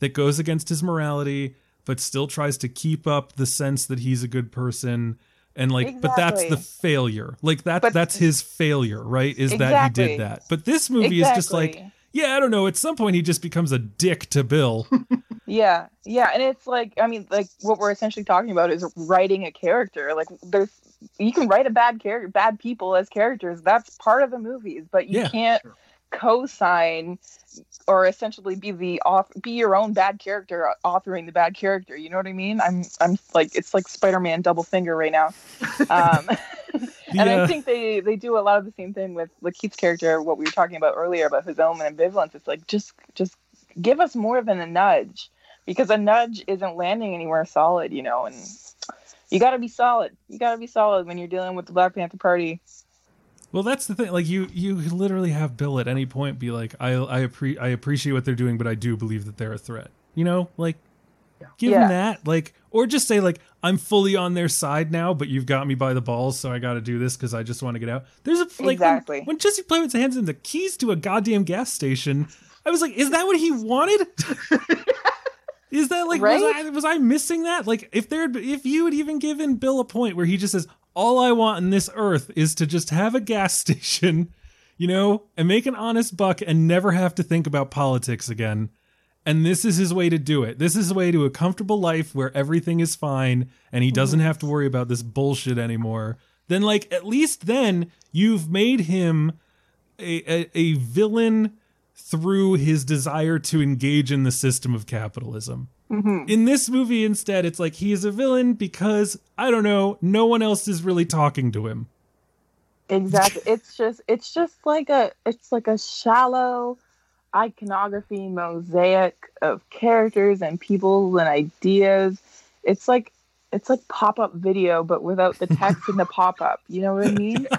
that goes against his morality but still tries to keep up the sense that he's a good person and like but that's the failure. Like that But- that's his failure right is that he did that. But this movie is just like yeah i don't know. At some point he just becomes a dick to bill. Yeah, yeah, and it's like I mean, like what we're essentially talking about is writing a character. Like there's you can write a bad character, bad people as characters. That's part of the movies, but you Yeah. can't Sure. Co-sign or essentially be the off be your own bad character authoring the bad character. You know what I mean? I'm I'm like it's like Spider-Man double finger right now. Um, and The, uh, I think they they do a lot of the same thing with with Keith's character. What we were talking about earlier about his own ambivalence. It's like just just give us more than a nudge because a nudge isn't landing anywhere solid, you know. And you got to be solid. You got to be solid when you're dealing with the Black Panther Party. Well, that's the thing. Like you, you literally have Bill at any point be like, "I, I, appre- I appreciate what they're doing, but I do believe that they're a threat." You know, like give Yeah. him that, like, or just say like, "I'm fully on their side now, but you've got me by the balls, so I got to do this because I just want to get out." There's a like Exactly. when, when Jesse Plemons hands him the keys to a goddamn gas station. I was like, "Is that what he wanted?" Is that like was I was I missing that? Like if there if you had even given Bill a point where he just says all I want in this earth is to just have a gas station, you know, and make an honest buck and never have to think about politics again. And this is his way to do it. This is his way to a comfortable life where everything is fine and he doesn't have to worry about this bullshit anymore. Then like at least then you've made him a, a, a villain through his desire to engage in the system of capitalism. Mm-hmm. In this movie, instead, it's like he is a villain because, I don't know, no one else is really talking to him. Exactly. it's just it's just like a it's like a shallow iconography mosaic of characters and people and ideas. It's like it's like pop-up video but without the text in the pop-up. You know what I mean?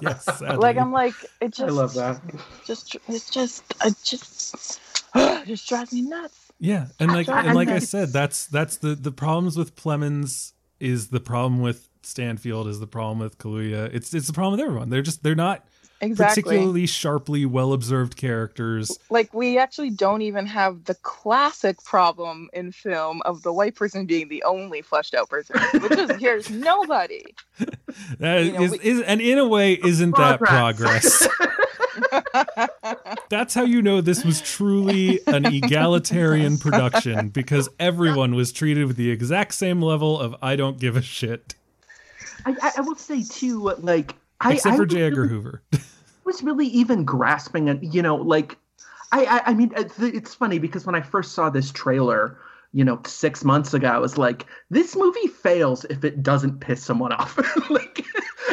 Yes, sadly. like I'm like it just I love that. just it's just it just just drives me nuts. Yeah, and like and like I said, that's that's the the problems with Plemons is the problem with Stanfield is the problem with Kaluuya. It's it's the problem with everyone. They're just they're not Exactly. particularly sharply well observed characters. like we actually don't even have the classic problem in film of the white person being the only fleshed out person, which is here's nobody. That You know, is, we- is and in a way isn't that progress? That's how you know this was truly an egalitarian production because everyone was treated with the exact same level of I don't give a shit. I, I, I will say too, like I, Except for was J. Edgar really- Hoover. was really even grasping at you know like I, I i mean uh, it's, it's funny because when i first saw this trailer you know six months ago i was like this movie fails if it doesn't piss someone off like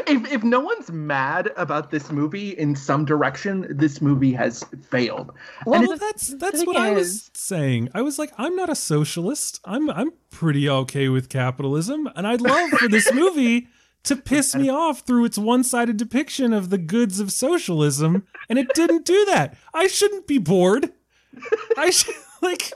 if, if no one's mad about this movie in some direction this movie has failed Well, well, that's that's thing what I was saying. I was like, I'm not a socialist. I'm I'm pretty okay with capitalism, and I'd love for this movie to piss me off through its one-sided depiction of the goods of socialism, and it didn't do that. I shouldn't be bored. I should like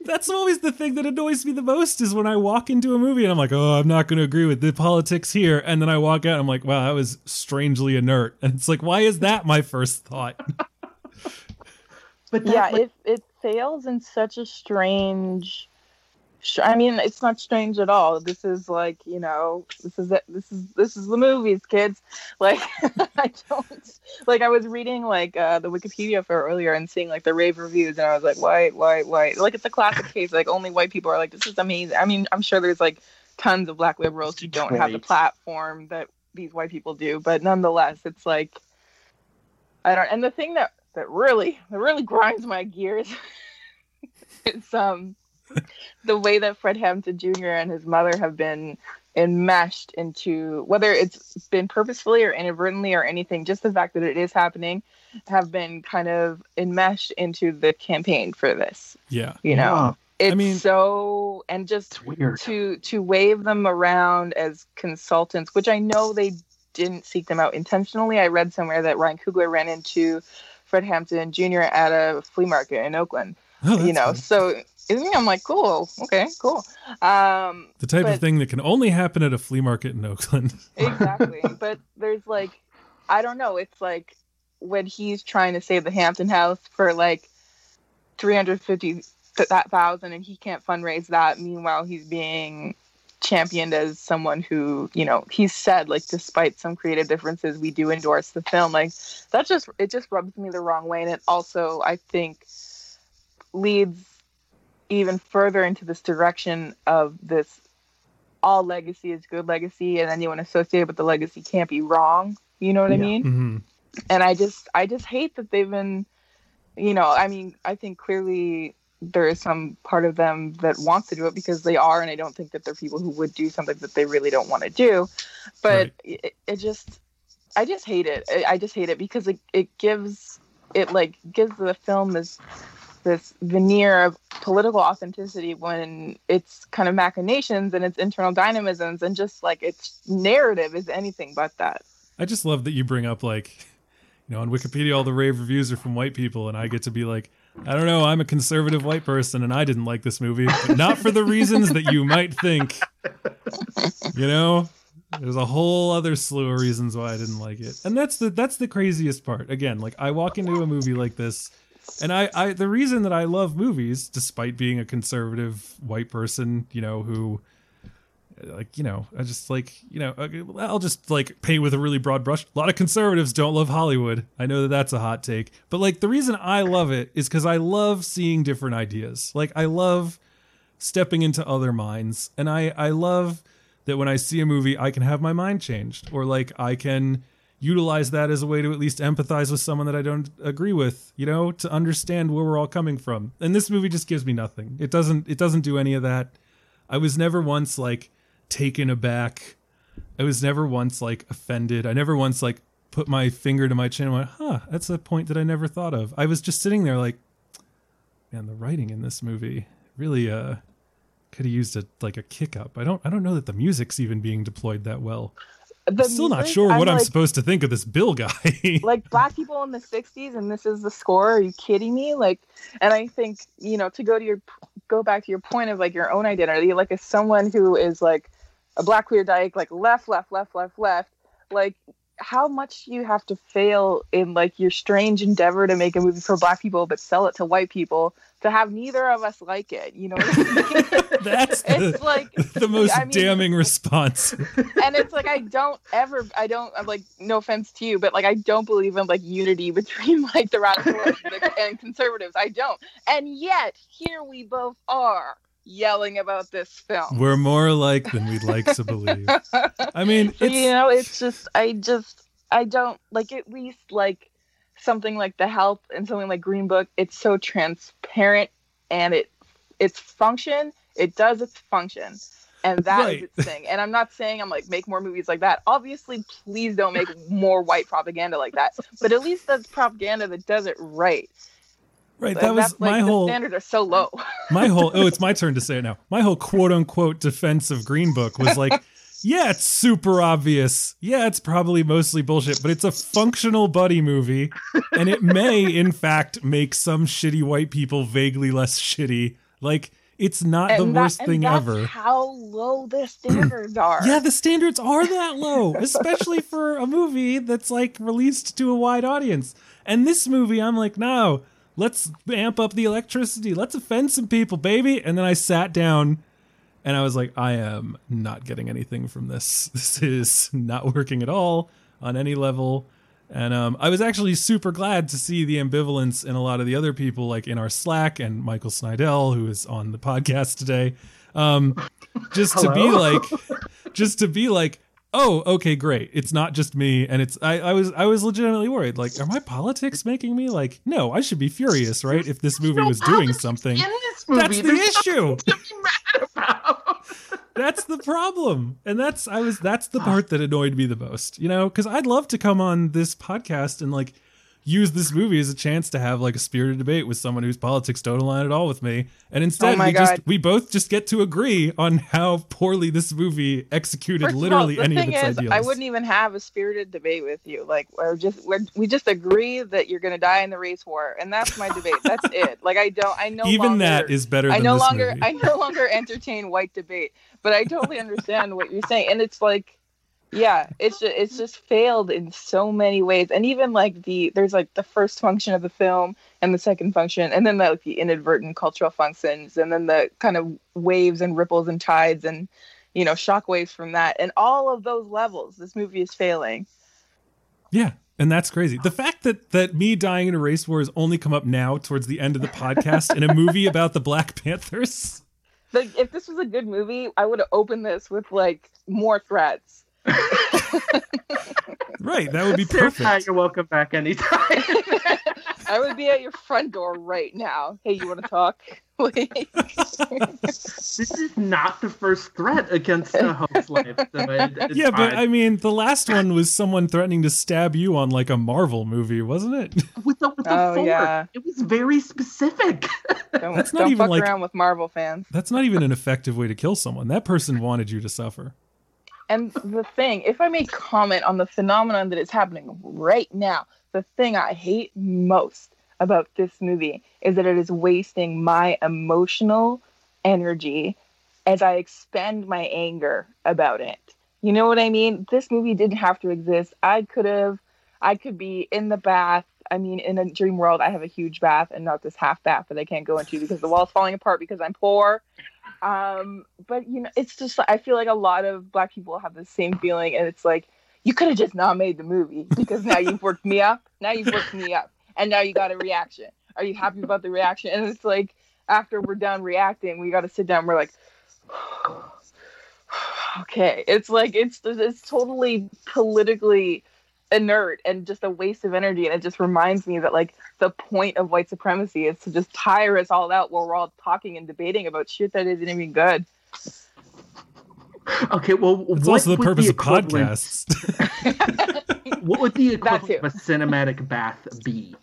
that's always the thing that annoys me the most is when I walk into a movie and I'm like, oh, I'm not going to agree with the politics here, and then I walk out and I'm like, wow, that was strangely inert, and it's like, why is that my first thought? but yeah like, it it fails in such a strange sh- i mean it's not strange at all. This is like you know this is it this is this is the movies kids. Like i don't like i was reading like uh the wikipedia for earlier and seeing like the rave reviews and i was like white white white like it's a classic case like only white people are like this is amazing. I mean i'm sure there's like tons of black liberals who don't have the platform that these white people do but nonetheless it's like I don't. And the thing that that really that really grinds my gears is um the way that Fred Hampton Jr. and his mother have been enmeshed into whether it's been purposefully or inadvertently or anything. Just the fact that it is happening have been kind of enmeshed into the campaign for this. Yeah. You know, oh, it's mean- so and just weird to to wave them around as consultants, which I know they didn't seek them out intentionally. I read somewhere that Ryan Coogler ran into Fred Hampton Jr. at a flea market in Oakland. Oh, you know, fun. so isn't it? I'm like, cool, okay, cool. Um, the type of thing that can only happen at a flea market in Oakland. exactly. but there's like, I don't know. It's like when he's trying to save the Hampton House for like three hundred fifty that thousand, and he can't fundraise that. Meanwhile, he's being championed as someone who, you know, he's said like, despite some creative differences, we do endorse the film. Like that just it just rubs me the wrong way, and it also I think leads even further into this direction of this all legacy is good legacy and anyone associated with the legacy can't be wrong. You know what i Yeah. mean? Hmm and i just i just hate that they've been you know i mean i think clearly there is some part of them that wants to do it because they are and i don't think that they're people who would do something that they really don't want to do. But it, it just i just hate it. I, I just hate it because it, it gives it like gives the film this this veneer of political authenticity when it's kind of machinations and its internal dynamisms and just like its narrative is anything but that I just love that you bring up like, you know, on Wikipedia all the rave reviews are from white people, and I get to be like, I don't know, I'm a conservative white person, and I didn't like this movie, but not for the reasons that you might think. You know, there's a whole other slew of reasons why I didn't like it, and that's the that's the craziest part. Again, like I walk into a movie like this. And I, I, the reason that I love movies, despite being a conservative white person, you know, who like you know i just like you know i'll just like paint with a really broad brush. A lot of conservatives don't love hollywood. I know that that's a hot take. But like the reason i love it is because i love seeing different ideas. Like i love stepping into other minds. And i i love that when i see a movie i can have my mind changed. Or like i can utilize that as a way to at least empathize with someone that i don't agree with you know to understand where we're all coming from and this movie just gives me nothing it doesn't it doesn't do any of that i was never once like taken aback. I was never once like offended. I never once like put my finger to my chin and went, huh, that's a point that I never thought of. I was just sitting there like, man, the writing in this movie really uh could have used a like a kick up. I don't I don't know that the music's even being deployed that well. I'm still not music, sure what I'm like, supposed to think of this Bill guy. like black people in the 60s and this is the score are you kidding me like and i think you know to go to your go back to your point of like your own identity like as someone who is like a black queer dyke like left left left left left like how much you have to fail in like your strange endeavor to make a movie for black people but sell it to white people to have neither of us like it. You know what I mean? That's the, it's like the most I mean- damning response. and it's like I don't ever I don't I'm like no offense to you, but like I don't believe in like unity between like the radicals and conservatives. I don't. And yet here we both are yelling about this film. We're more alike than we'd like to believe. I mean, it's, you know, it's just I just I don't like at least like something like the help and something like Green Book. It's so transparent and it its function. It does its function. And that is Right. its thing. And I'm not saying I'm like make more movies like that. Obviously, please don't make more white propaganda like that. But at least that's propaganda that does it right. right. And That was that's, like, my whole standards are so low. my whole oh it's my turn to say it now my whole quote unquote defense of green book was like yeah it's super obvious. Yeah it's probably mostly bullshit but it's a functional buddy movie and it may in fact make some shitty white people vaguely less shitty. Like it's not the that- worst and thing ever. How low the standards are. yeah the standards are that low especially for a movie that's like released to a wide audience. And this movie i'm like no let's amp up the electricity. Let's offend some people baby. And then i sat down and i was like i am not getting anything from this. This is not working at all on any level. And um, i was actually super glad to see the ambivalence in a lot of the other people like in our slack and michael Snydel who is on the podcast today. Um, just to be like just to be like oh okay great. It's not just me and it's I, I was i was legitimately worried. Like are my politics making me like no i should be furious right? If this movie No was doing something. movie. that's the issue. to be mad about. that's the problem. And that's i was that's the part that annoyed me the most you know? Because i'd love to come on this podcast and like use this movie as a chance to have like a spirited debate with someone whose politics don't align at all with me and instead Oh we God. just we both just get to agree on how poorly this movie executed First of all, literally the any of thing its is, ideals I wouldn't even have a spirited debate with you. Like, we're just we're, we just agree that you're gonna die in the race war, and that's my debate. That's it. Like, I don't. I no even longer, that is better I no this longer. movie. I no longer entertain white debate, but I totally understand what you're saying, and it's like. Yeah, it's just, it's just failed in so many ways, and even like the there's like the first function of the film and the second function, and then the, like the inadvertent cultural functions, and then the kind of waves and ripples and tides and you know shockwaves from that, and all of those levels, this movie is failing. Yeah, and that's crazy. The fact that that me dying in a race war has only come up now towards the end of the podcast in a movie about the Black Panthers. Like if this was a good movie, I would have opened this with like more threats. Right, that would be Sarah, perfect. You're welcome back anytime. I would be at your front door right now. Hey, you want to talk? This is not the first threat against a host life. So it, it's Yeah, but. I mean, the last one was someone threatening to stab you on like a Marvel movie, wasn't it? with the, with the Oh, fork, yeah. it was very specific. don't, That's not don't even fuck like- around with Marvel fans. That's not even an effective way to kill someone. That person wanted you to suffer. And the thing, if I may comment on the phenomenon that is happening right now, the thing I hate most about this movie is that it is wasting my emotional energy as I expend my anger about it. You know what I mean? This movie didn't have to exist. I could have, I could be in the bath. I mean, in a dream world, I have a huge bath and not this half bath that I can't go into because the wall's falling apart because I'm poor. Um, but you know, it's just I feel like a lot of black people have the same feeling, and it's like you could have just not made the movie because now you've worked me up. Now you've worked me up, and now you got a reaction. Are you happy about the reaction? And it's like after we're done reacting, we got to sit down. We're like, okay. It's like it's it's totally politically inert and just a waste of energy. And it just reminds me that like the point of white supremacy is to just tire us all out while we're all talking and debating about shit that isn't even good. okay, well, It's what also the would purpose of equivalent- podcasts. What would the equivalent of a cinematic bath be?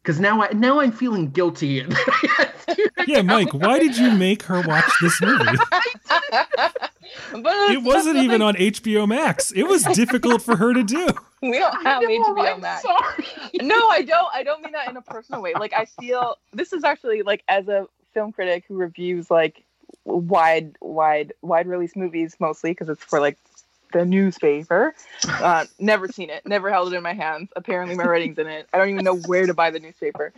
Because now I now I'm feeling guilty. yeah, Mike, why did you make her watch this movie? But It wasn't like, even on HBO Max. It was difficult for her to do. We don't have HBO I'm Max. sorry. no, I don't. I don't mean that in a personal way. Like I feel this is actually like as a film critic who reviews like wide, wide, wide release movies mostly because it's for like the newspaper. Uh, never seen it. Never held it in my hands. Apparently, my writing's in it. I don't even know where to buy the newspaper.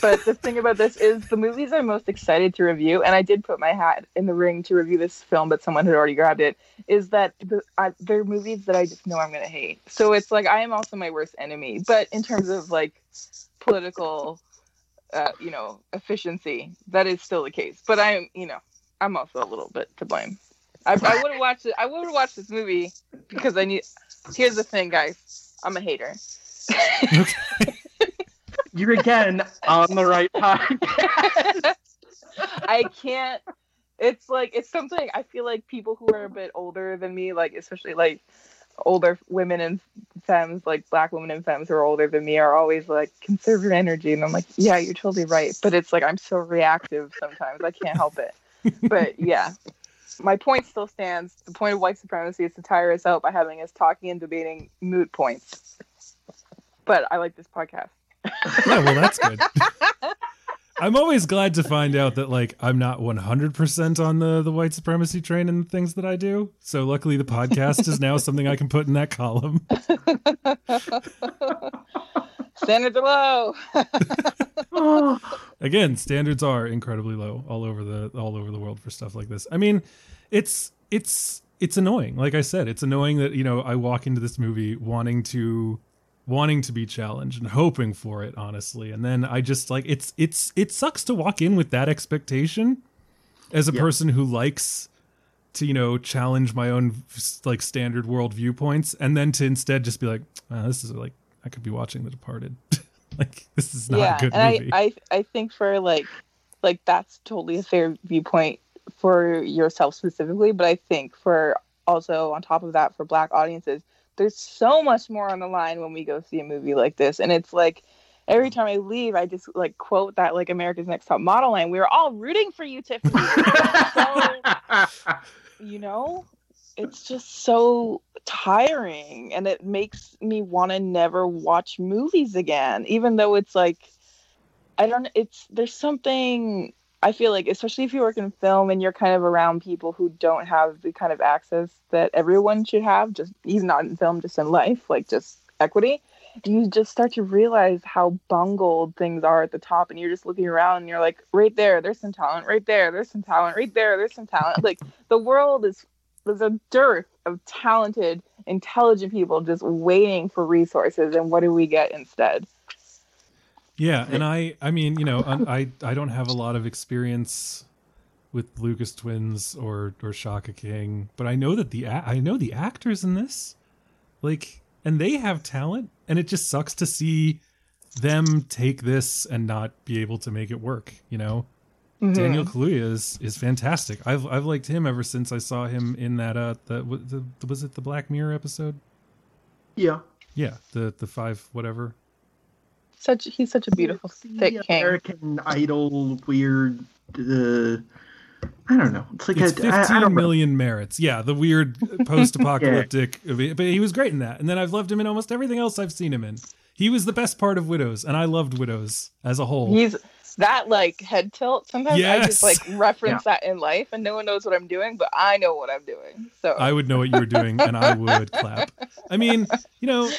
But the thing about this is the movies I'm most excited to review, and I did put my hat in the ring to review this film, but someone had already grabbed it. Is that the, they're movies that I just know I'm gonna hate. So it's like I am also my worst enemy. But in terms of like political, uh, you know, efficiency, that is still the case. But I'm, you know, I'm also a little bit to blame. I, I would have watched it. I would have watched this movie because I need. Here's the thing, guys. I'm a hater. You're again on the right podcast. I can't. It's like it's something I feel like people who are a bit older than me, like especially like older women and femmes, like black women and femmes who are older than me, are always like conserve your energy, and I'm like, yeah, you're totally right. But it's like I'm so reactive sometimes. I can't help it. But yeah, my point still stands. The point of white supremacy is to tire us out by having us talking and debating moot points. But I like this podcast. yeah, well, that's good. I'm always glad to find out that like I'm not 100% on the the white supremacy train and the things that I do. So luckily the podcast is now something I can put in that column. Standards are low. Oh, Again, standards are incredibly low all over the all over the world for stuff like this. I mean, it's it's it's annoying. Like I said, it's annoying that, you know, I walk into this movie wanting to wanting to be challenged and hoping for it honestly and then i just like it's it's it sucks to walk in with that expectation as a Yeah. person who likes to you know challenge my own like standard world viewpoints and then to instead just be like oh, this is like i could be watching the departed like this is not yeah, a good and movie I, I I think for like like that's totally a fair viewpoint for yourself specifically, but I think for also on top of that for black audiences, there's so much more on the line when we go see a movie like this. And it's like every time I leave, I just like quote that like America's Next Top Model line. We were all rooting for you, Tiffany. so you know it's just so tiring and it makes me want to never watch movies again even though it's like i don't it's there's something i feel like especially if you work in film and you're kind of around people who don't have the kind of access that everyone should have just even not in film just in life like just equity you just start to realize how bungled things are at the top and you're just looking around and you're like right there there's some talent right there there's some talent right there there's some talent. Like the world is there's a dearth of talented intelligent people just waiting for resources and what do we get instead? Yeah, and I I mean, you know, I I- I don't have a lot of experience with Lucas Twins or or Shaka King, but I know that the I know the actors in this, like, and they have talent, and it just sucks to see them take this and not be able to make it work. You know, Daniel Kaluuya is is fantastic. I've I've liked him ever since I saw him in that uh the, the, the was it the Black Mirror episode? yeah. Yeah, the the five whatever. such he's such a beautiful thick king American Idol weird. Uh, I don't know. It's like it's a, I- I fifteen don't know. million merits. Yeah, the weird post-apocalyptic. But he was great in that, and then I've loved him in almost everything else I've seen him in. He was the best part of Widows, and I loved Widows as a whole. he's that like head tilt sometimes i just like reference that in life and no one knows what i'm doing but i know what i'm doing so I would know what you were doing, and I would clap. I mean, you know,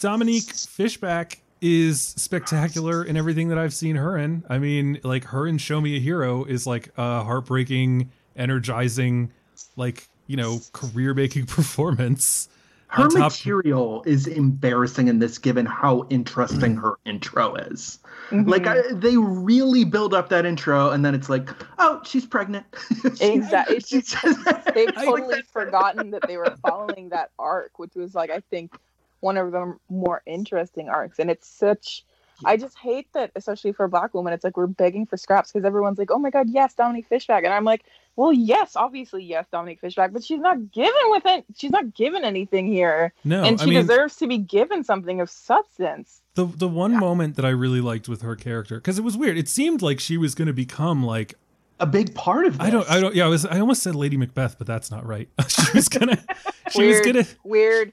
Dominique Fishback is spectacular in everything that I've seen her in. I mean, like her in Show Me a Hero is like a heartbreaking, energizing, like you know, career-making performance. Her top- material is embarrassing in this, given how interesting mm. her intro is. Mhm. Like I, they really build up that intro, and then it's like, oh, she's pregnant. Exactly. It's She's just- they've totally forgotten that they were following that arc, which was like I think one of the more interesting arcs. And it's such I just hate that, especially for a black woman, it's like we're begging for scraps because everyone's like, "Oh my god, yes, Dominique Fishback," and I'm like, "Well, yes, obviously, yes, Dominique Fishback, but she's not given with it. She's not given anything here, No, and I she mean, deserves to be given something of substance." the the one moment that I really liked with her character because it was weird. It seemed like she was going to become like a big part of this. I don't I don't yeah I was I almost said Lady Macbeth, but that's not right. she was gonna she was gonna Weird.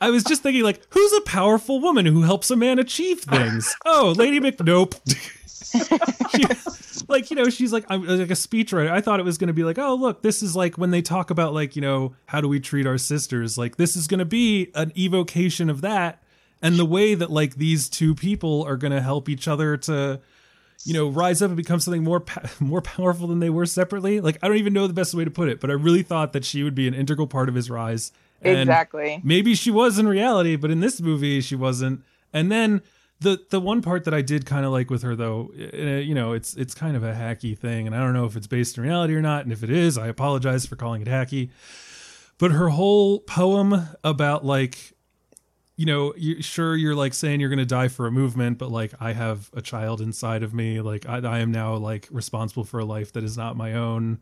I was just thinking like who's a powerful woman who helps a man achieve things? Oh, Lady Mac nope. she, like you know she's like I'm like a speechwriter. I thought it was going to be like oh look this is like when they talk about like you know how do we treat our sisters? Like this is going to be an evocation of that and the way that like these two people are going to help each other to you know rise up and become something more pa- more powerful than they were separately. Like i don't even know the best way to put it but i really thought that she would be an integral part of his rise. And Exactly. maybe she was in reality but in this movie she wasn't. And then the the one part that I did kind of like with her though, you know, it's it's kind of a hacky thing, and I don't know if it's based in reality or not. And if it is, I apologize for calling it hacky. But her whole poem about like, you know, you, sure you're like saying you're gonna die for a movement, but like I have a child inside of me. Like I, I am now like responsible for a life that is not my own.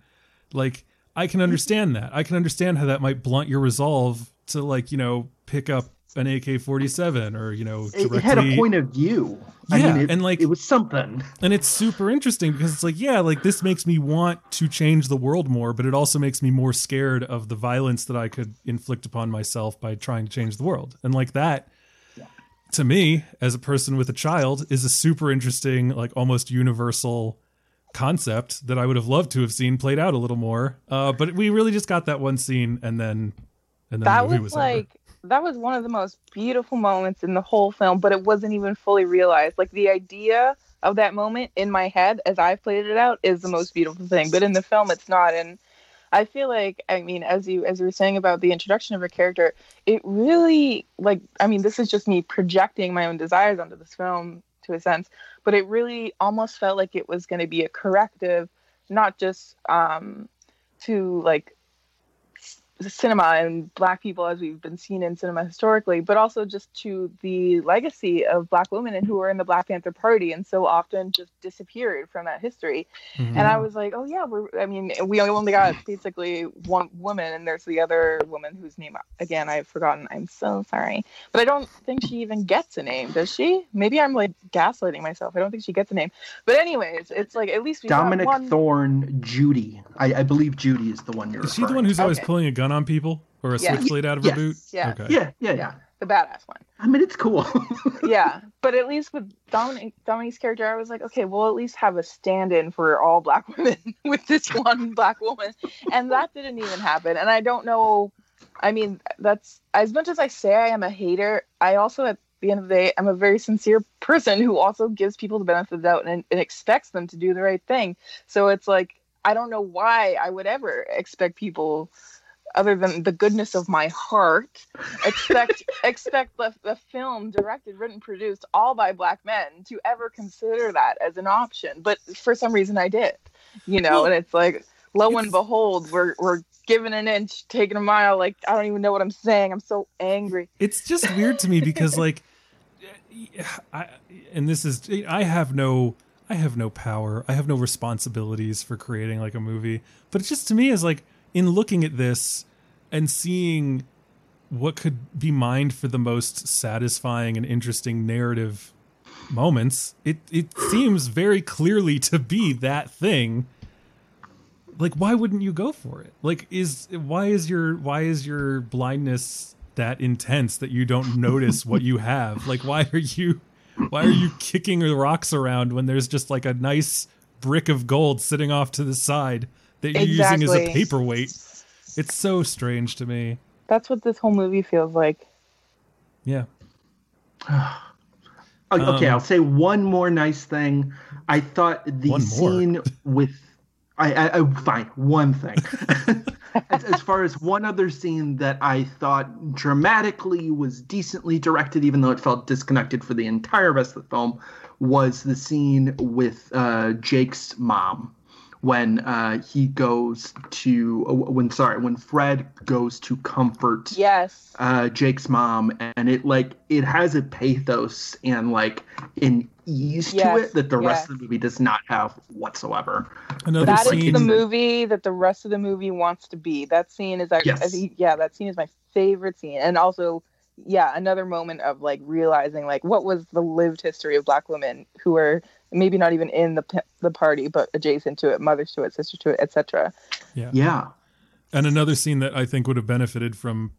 Like I can understand that. I can understand how that might blunt your resolve to like you know pick up an AK-47 or you know It, it had a point of view. I Yeah, mean, it, and, like- it was something. and it's super interesting because it's like yeah like this makes me want to change the world more but it also makes me more scared of the violence that i could inflict upon myself by trying to change the world and like that to me as a person with a child is a super interesting like almost universal concept that i would have loved to have seen played out a little more uh, but we really just got that one scene and then and then that the movie was, was, over. That was one of the most beautiful moments in the whole film but it wasn't even fully realized. Like the idea of that moment in my head as i've played it out is the most beautiful thing but in the film it's not. And i feel like i mean as you as you were saying about the introduction of her character it really like i mean this is just me projecting my own desires onto this film to a sense but it really almost felt like it was going to be a corrective not just um to like cinema and black people as we've been seen in cinema historically but also just to the legacy of black women and who were in the black panther party and so often just disappeared from that history Mhm. and i was like oh yeah we're i mean we only got basically one woman and there's the other woman whose name again i've forgotten i'm so sorry but i don't think she even gets a name does she maybe i'm like gaslighting myself i don't think she gets a name but anyways it's like at least we Dominique one Thorne, Judy. I, I believe Judy is the one you're. is she the one who's always Okay. pulling a gun on people or a Yeah. switchblade out of Yes. her boot Yeah. okay. Yeah, yeah, yeah. the badass one I mean, it's cool. yeah, but at least with Dominic Dominique's character, I was like, okay, we'll at least have a stand-in for all black women with this one black woman, and that didn't even happen. And I don't know. I mean, that's as much as I say I am a hater. I also, at the end of the day, I'm a very sincere person who also gives people the benefit of the doubt and, and expects them to do the right thing. So it's like I don't know why I would ever expect people. Other than the goodness of my heart, expect expect the, the film directed written produced all by black men to ever consider that as an option. But for some reason i did you know Well, and it's like lo it's- and behold we're we're giving an inch taking a mile like i don't even know what i'm saying. I'm so angry. It's just weird to me because like I, and this is i have no i have no power. I have no responsibilities for creating like a movie. But it just to me is like in looking at this and seeing what could be mined for the most satisfying and interesting narrative moments it it seems very clearly to be that thing. Like why wouldn't you go for it? Like is why is your why is your blindness that intense that you don't notice what you have? Like why are you why are you kicking the rocks around when there's just like a nice brick of gold sitting off to the side that you're using as a paperweight. It's so strange to me. That's what this whole movie feels like. Yeah. Okay, okay, Um, I'll say one more nice thing. I thought the scene with I, I, I fine one thing. as, as far as one other scene that I thought dramatically was decently directed, even though it felt disconnected for the entire rest of the film, was the scene with uh, Jake's mom when uh, he goes to uh, when sorry when Fred goes to comfort yes uh, Jake's mom, and it like it has a pathos and like an ease Yes, to it that the rest yes. of the movie does not have whatsoever. another That is scene the movie that the rest of the movie wants to be. That scene is, actually, Yes. yeah, that scene is my favorite scene, and also, yeah, another moment of like realizing like what was the lived history of Black women who are maybe not even in the the party, but adjacent to it, mothers to it, sisters to it, etc. Yeah. Yeah, and another scene that i think would have benefited from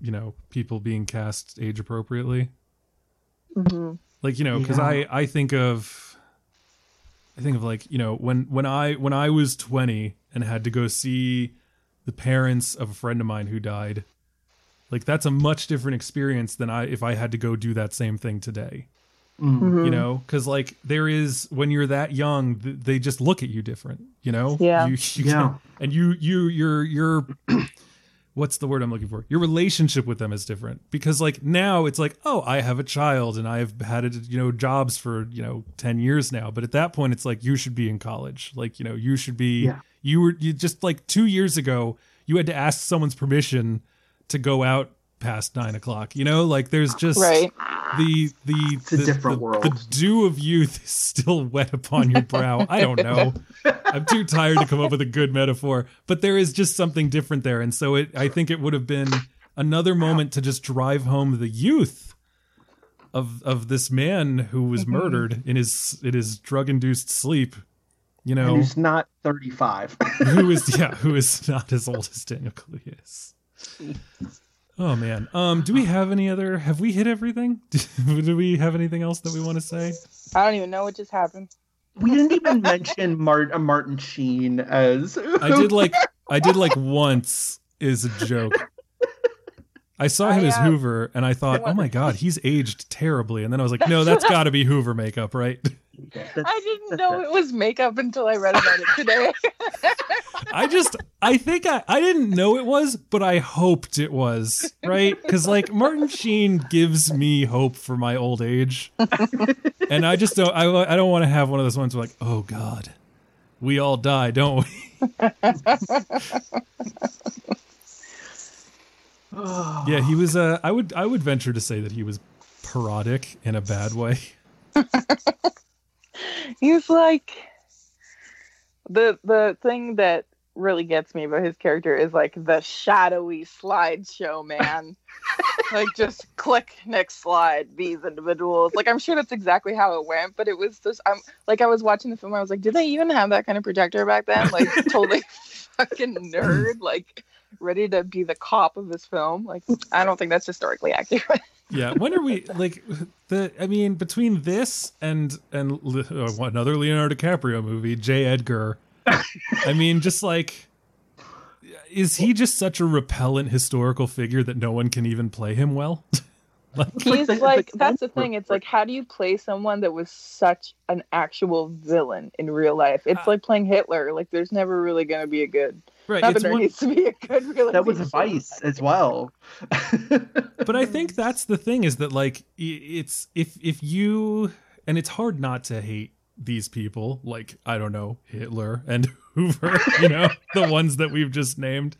you know people being cast age appropriately Mm-hmm. like you know because Yeah. i i think of I think of like you know when when I when I was 20 and had to go see the parents of a friend of mine who died. Like that's a much different experience than I if I had to go do that same thing today. Mm. You know, because like there is when you're that young, th- they just look at you different. You know, Yeah. you, you Yeah. can- and you you you're you're what's the word I'm looking for? Your relationship with them is different because like now it's like, oh, I have a child and I've had it, you know, jobs for, you know, 10 years now. But at that point it's like you should be in college. Like, you know, you should be Yeah. you were you just like two years ago, you had to ask someone's permission to go out past nine o'clock. You know, like there's just Right. the the a the, different the- world. The dew of youth is still wet upon your brow. I don't know. I'm too tired to come up with a good metaphor, but there is just something different there, and so it. I think it would have been another moment to just drive home the youth of of this man who was Mm-hmm. murdered in his in his drug induced sleep. You And know, he's not 35. who is yeah, who is not as old as Daniel Kaluuya is. Oh man. Um, do we have any other? Have we hit everything? do we have anything else that we want to say? I don't even know what just happened. we didn't even mention Mart- uh, Martin Sheen as. I did like I did like once is a joke. I saw him I, as uh, Hoover and I thought, oh my god, he's aged terribly. And then I was like, no, that's got to be Hoover makeup, right? That's- I didn't know it was makeup until I read about it today. I just I think I I didn't know it was, but I hoped it was, right? Cuz like Martin Sheen gives me hope for my old age. And I just don't I I don't want to have one of those ones where like, "Oh god. We all die, don't we?" Yeah, he was uh I would I would venture to say that he was parodic in a bad way. He's like the the thing that really gets me about his character is like the shadowy slideshow man. like just click next slide these individuals. Like I'm sure that's exactly how it went, but it was just I'm like I was watching the film. I was like, did they even have that kind of projector back then? Like totally fucking nerd. Like ready to be the cop of this film. Like I don't think that's historically accurate. Yeah, when are we like the? I mean, between this and and uh, another Leonardo DiCaprio movie, J. Edgar. I mean, just like, is he just such a repellent historical figure that no one can even play him well? He's the- like, that's the thing. It's like how do you play someone that was such an actual villain in real life? It's Uh, like playing Hitler. Like there's never really gonna be a good. Right. Not that It's there one, needs to be a good realization. that was Vice as well. but I think that's the thing is that like it's if if you and it's hard not to hate these people like I don't know Hitler and Hoover, you know, the ones that we've just named.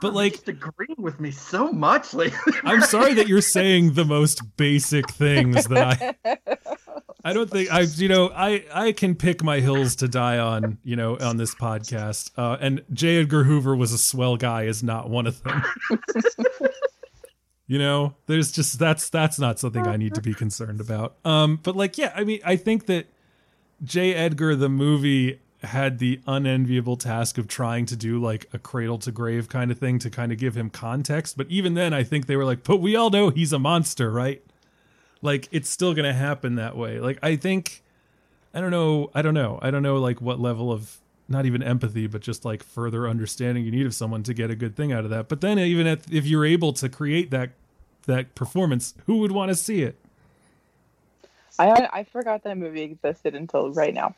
But like just agreeing with me so much lately. I'm sorry that you're saying the most basic things that I I don't think I you know I I can pick my hills to die on, you know, on this podcast. Uh and J. Edgar Hoover was a swell guy is not one of them. you know, there's just that's that's not something I need to be concerned about. Um but like yeah, I mean I think that J. Edgar the movie had the unenviable task of trying to do like a cradle to grave kind of thing to kind of give him context. But even then, I think they were like, but we all know he's a monster, right? Like it's still going to happen that way. Like I think, I don't know, I don't know, I don't know like what level of not even empathy, but just like further understanding you need of someone to get a good thing out of that. But then even if, if you're able to create that that performance, who would want to see it? I I forgot that movie existed until right now,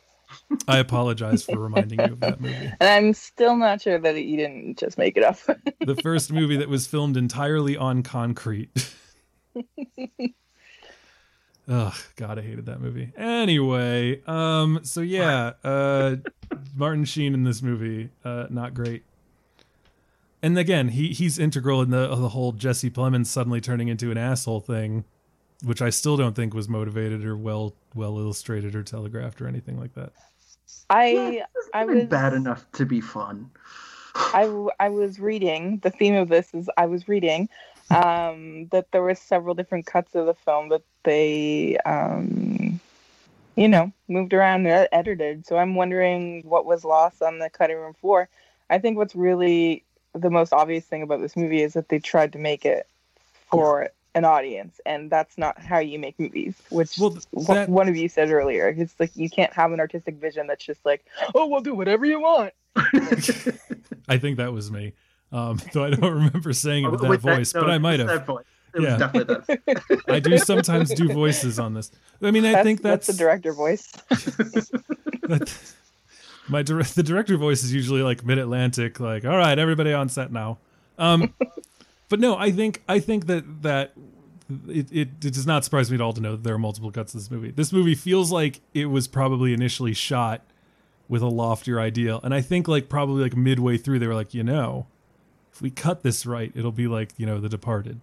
I apologize for reminding you of that movie. and I'm still not sure that you didn't just make it up. the first movie that was filmed entirely on concrete. Ugh, God, I hated that movie. Anyway, um, so yeah, uh, Martin Sheen in this movie, uh, not great. And again, he he's integral in the the whole Jesse Plemons suddenly turning into an asshole thing, which I still don't think was motivated or well well illustrated or telegraphed or anything like that. I I Even was bad enough to be fun. I I was reading the theme of this is I was reading um, that there were several different cuts of the film that they um, you know moved around and edited. So I'm wondering what was lost on the cutting room floor. I think what's really the most obvious thing about this movie is that they tried to make it for an audience, and that's not how you make movies. Which Well, one- that- one of you said earlier. It's like you can't have an artistic vision that's just like, oh, we'll do whatever you want. I think that was me. Um, though I don't remember saying it with that With voice, no, but I might with have. That voice. It Yeah. was definitely that. I do sometimes do voices on this. I mean, I That's, think that's, the director voice. that- my dir- the director voice is usually like mid Atlantic, like all right, everybody on set now. Um, but no, I think I think that that it, it it does not surprise me at all to know that there are multiple cuts of this movie. This movie feels like it was probably initially shot with a loftier ideal, and I think like probably like midway through they were like, you know, if we cut this right, it'll be like you know The Departed.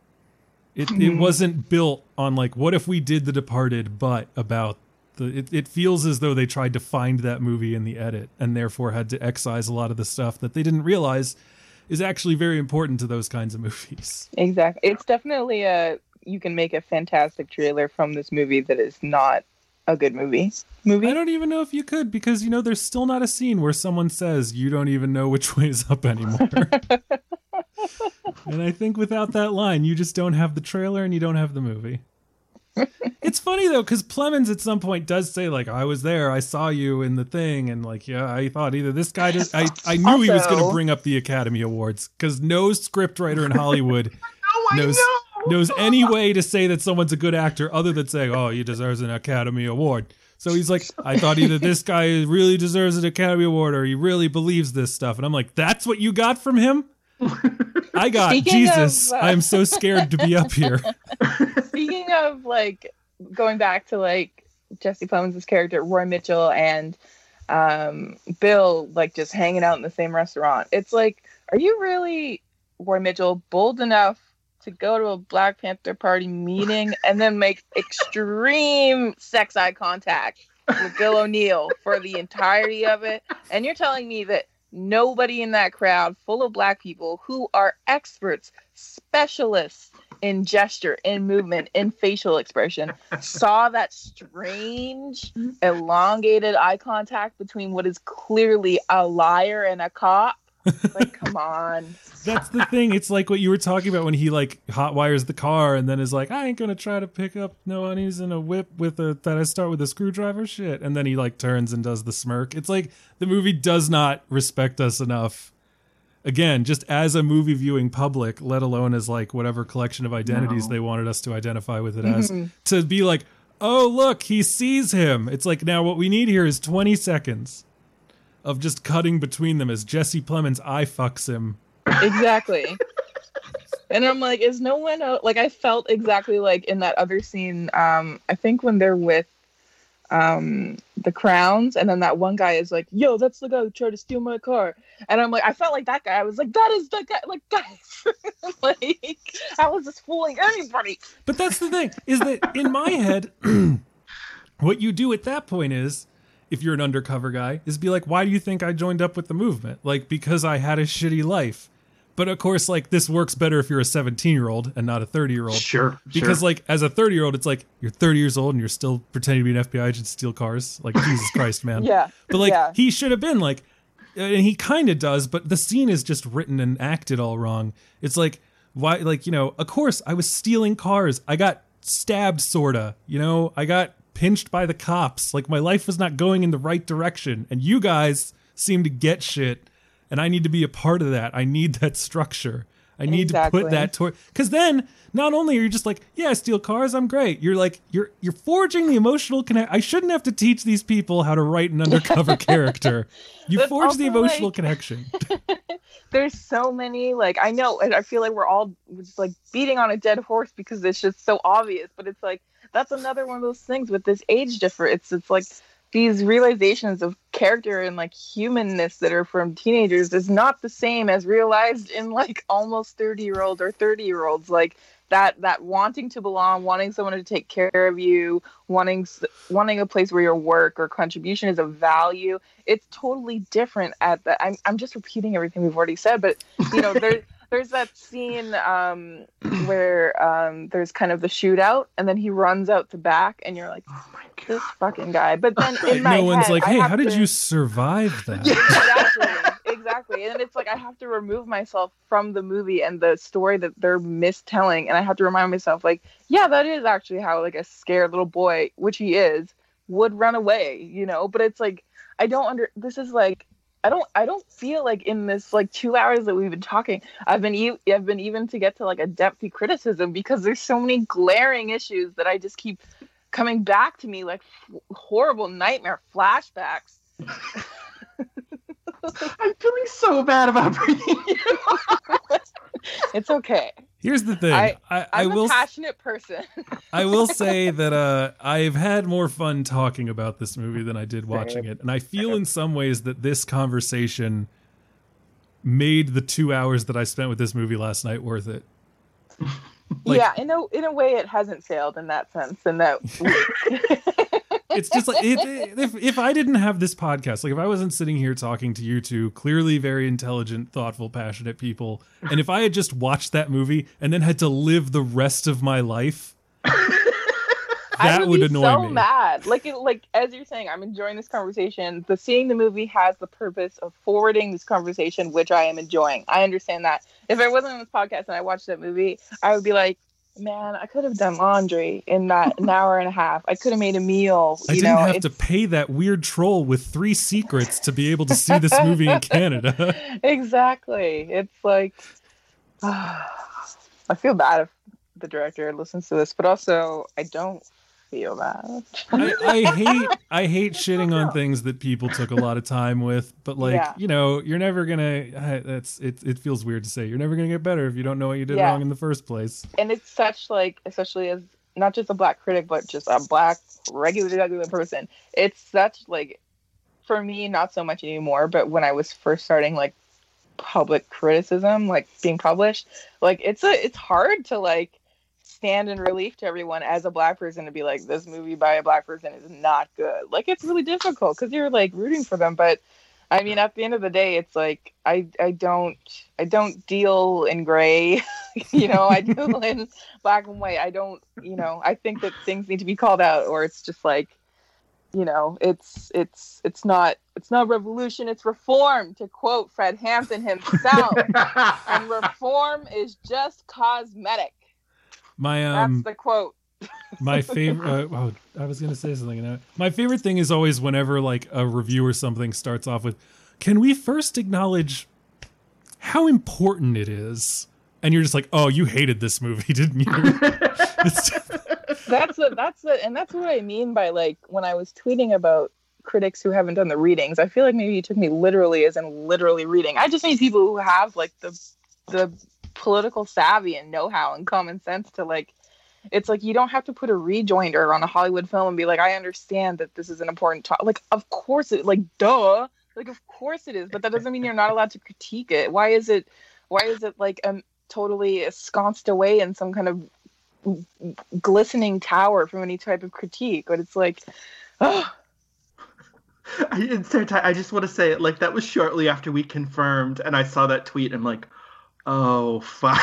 It it hmm. wasn't built on like what if we did The Departed, but about the it, it feels as though they tried to find that movie in the edit and therefore had to excise a lot of the stuff that they didn't realize is actually very important to those kinds of movies. Exactly. It's definitely a you can make a fantastic trailer from this movie that is not a good movie. Movie. I don't even know if you could because you know there's still not a scene where someone says you don't even know which way is up anymore. and I think without that line, you just don't have the trailer and you don't have the movie. it's funny though because Plemons at some point does say like I was there, I saw you in the thing, and like yeah, I thought either this guy just I I knew he was going to bring up the Academy Awards because no scriptwriter in Hollywood knows know. knows any way to say that someone's a good actor other than saying, "Oh, he deserves an Academy Award." So he's like, "I thought either this guy really deserves an Academy Award or he really believes this stuff." And I'm like, "That's what you got from him?" I got Speaking Jesus. of, uh, I'm so scared to be up here. Speaking of like going back to like Jesse Plemons' character, Roy Mitchell and um, Bill like just hanging out in the same restaurant. It's like, are you really Roy Mitchell bold enough to go to a Black Panther party meeting and then make extreme sex eye contact with Bill O'Neal for the entirety of it? And you're telling me that nobody in that crowd full of black people who are experts, specialists in gesture, in movement, in facial expression, saw that strange, elongated eye contact between what is clearly a liar and a cop. Like, come on. That's the thing. It's like what you were talking about when he like hot wires the car and then is like, I ain't gonna try to pick up no honeys in a whip with a that I start with a screwdriver shit. And then he like turns and does the smirk. It's like the movie does not respect us enough. Again, just as a movie viewing public, let alone as like whatever collection of identities No. they wanted us to identify with it as, mm-hmm. to be like, oh look, he sees him. It's like now what we need here is 20 seconds of just cutting between them as Jesse Plemons eye fucks him Exactly. And I'm like, is no one out? Like, I felt exactly like in that other scene. Um, I think when they're with um the crowns, and then that one guy is like, "Yo, that's the guy who tried to steal my car," and I'm like, I felt like that guy. I was like, that is the guy. Like, guys, like, I was just fooling anybody. But that's the thing is that in my head, what you do at that point is, if you're an undercover guy, is be like, why do you think I joined up with the movement? Like because I had a shitty life. But of course, like this works better if you're a 17 year old and not a 30 year old. Sure. Because sure. like as a 30 year old, it's like you're 30 years old and you're still pretending to be an FBI agent to steal cars. Like Jesus Christ, man. Yeah, But like yeah. he should have been like, and he kind of does, but the scene is just written and acted all wrong. It's like why, like you know, of course I was stealing cars. I got stabbed, sorta. You know, I got pinched by the cops. Like my life was not going in the right direction, and you guys seem to get shit, and I need to be a part of that. I need that structure. I need to put that toward because then not only are you just like yeah I steal cars I'm great you're like you're you're forging the emotional connect I shouldn't have to teach these people how to write an undercover character you But forge the emotional like- connection There's so many. Like, I know, and I feel like we're all just like beating on a dead horse because it's just so obvious. But it's like that's another one of those things with this age difference. It's it's like these realizations of character and like humanness that are from teenagers is not the same as realized in like almost 30 year olds or 30 year olds like that that wanting to belong wanting someone to take care of you wanting wanting a place where your work or contribution is of value it's totally different at the i'm, I'm just repeating everything we've already said but you know there there's that scene um, where um, there's kind of the shootout and then he runs out the back and you're like oh my this fucking guy but then in my no one's head, like hey how did to- you survive that exactly exactly exactly. And it's like I have to remove myself from the movie and the story that they're mistelling, and I have to remind myself, like, yeah, that is actually how like a scared little boy, which he is, would run away, you know. But it's like I don't under. This is like I don't I don't feel like in this like two hours that we've been talking, I've been e- I've been even to get to like a depthy criticism because there's so many glaring issues that I just keep coming back to me like f- horrible nightmare flashbacks. I'm feeling so bad about bringing you. It's okay. Here's the thing. I- I, I, I'm will a passionate person. I will say that uh, I've had more fun talking about this movie than I did watching it, and I feel in some ways that this conversation made the two hours that I spent with this movie last night worth it. Like- yeah, in a in a way, it hasn't failed in that sense. In that, It's just like it, it- if if I didn't have this podcast, like if I wasn't sitting here talking to you two clearly very intelligent, thoughtful, passionate people, and if I had just watched that movie and then had to live the rest of my life, I that would, would be annoy so me. mad. Like it, like as you're saying, I'm enjoying this conversation. The seeing the movie has the purpose of forwarding this conversation, which I am enjoying. I understand that. If I wasn't on this podcast and I watched that movie, I would be like, man, I could have done laundry in that an hour and a half. I could have made a meal. I didn't know, have to pay that weird troll with three secrets to be able to see this movie in Canada. exactly. It's like I feel bad if the director listens to this, but also I don't feel bad. I, I hate I hate shitting on things that people took a lot of time with, but like Yeah. you know, you're never gonna. That's it. It feels weird to say you're never gonna get better if you don't know what you did Yeah. wrong in the first place. and it's such like especially as not just a black critic but just a black regular regular person it's such like for me not so much anymore but when i was first starting like public criticism like being published like it's a it's hard to like stand in relief to everyone as a black person to be like this movie by a black person is not good. Like it's really difficult because you're like rooting for them but i mean at the end of the day it's like i i don't i don't deal in gray you know i deal in black and white. I don't you know i think that things need to be called out or it's just like you know it's it's it's not it's not revolution it's reform to quote fred hampton himself. And reform is just cosmetic My that's um the quote my favorite. Uh, oh, I was gonna say something. I- My favorite thing is always whenever like a review or something starts off with, "Can we first acknowledge how important it is?" And you're just like, "Oh, you hated this movie, didn't you?" That's the that's the and that's what I mean by like when I was tweeting about critics who haven't done the readings. I feel like maybe you took me literally as in literally reading. I just need people who have like the the political savvy and know-how and common sense to like it's like you don't have to put a rejoinder on a Hollywood film and be like, I understand that this is an important topic. Like, of course it like duh. Like of course it is, but that doesn't mean you're not allowed to critique it. Why is it why is it like um totally ensconced away in some kind of glistening tower from any type of critique? But it's like ugh, I, so I just want to say it like that was shortly after we confirmed, and I saw that tweet. And I'm like, oh fuck.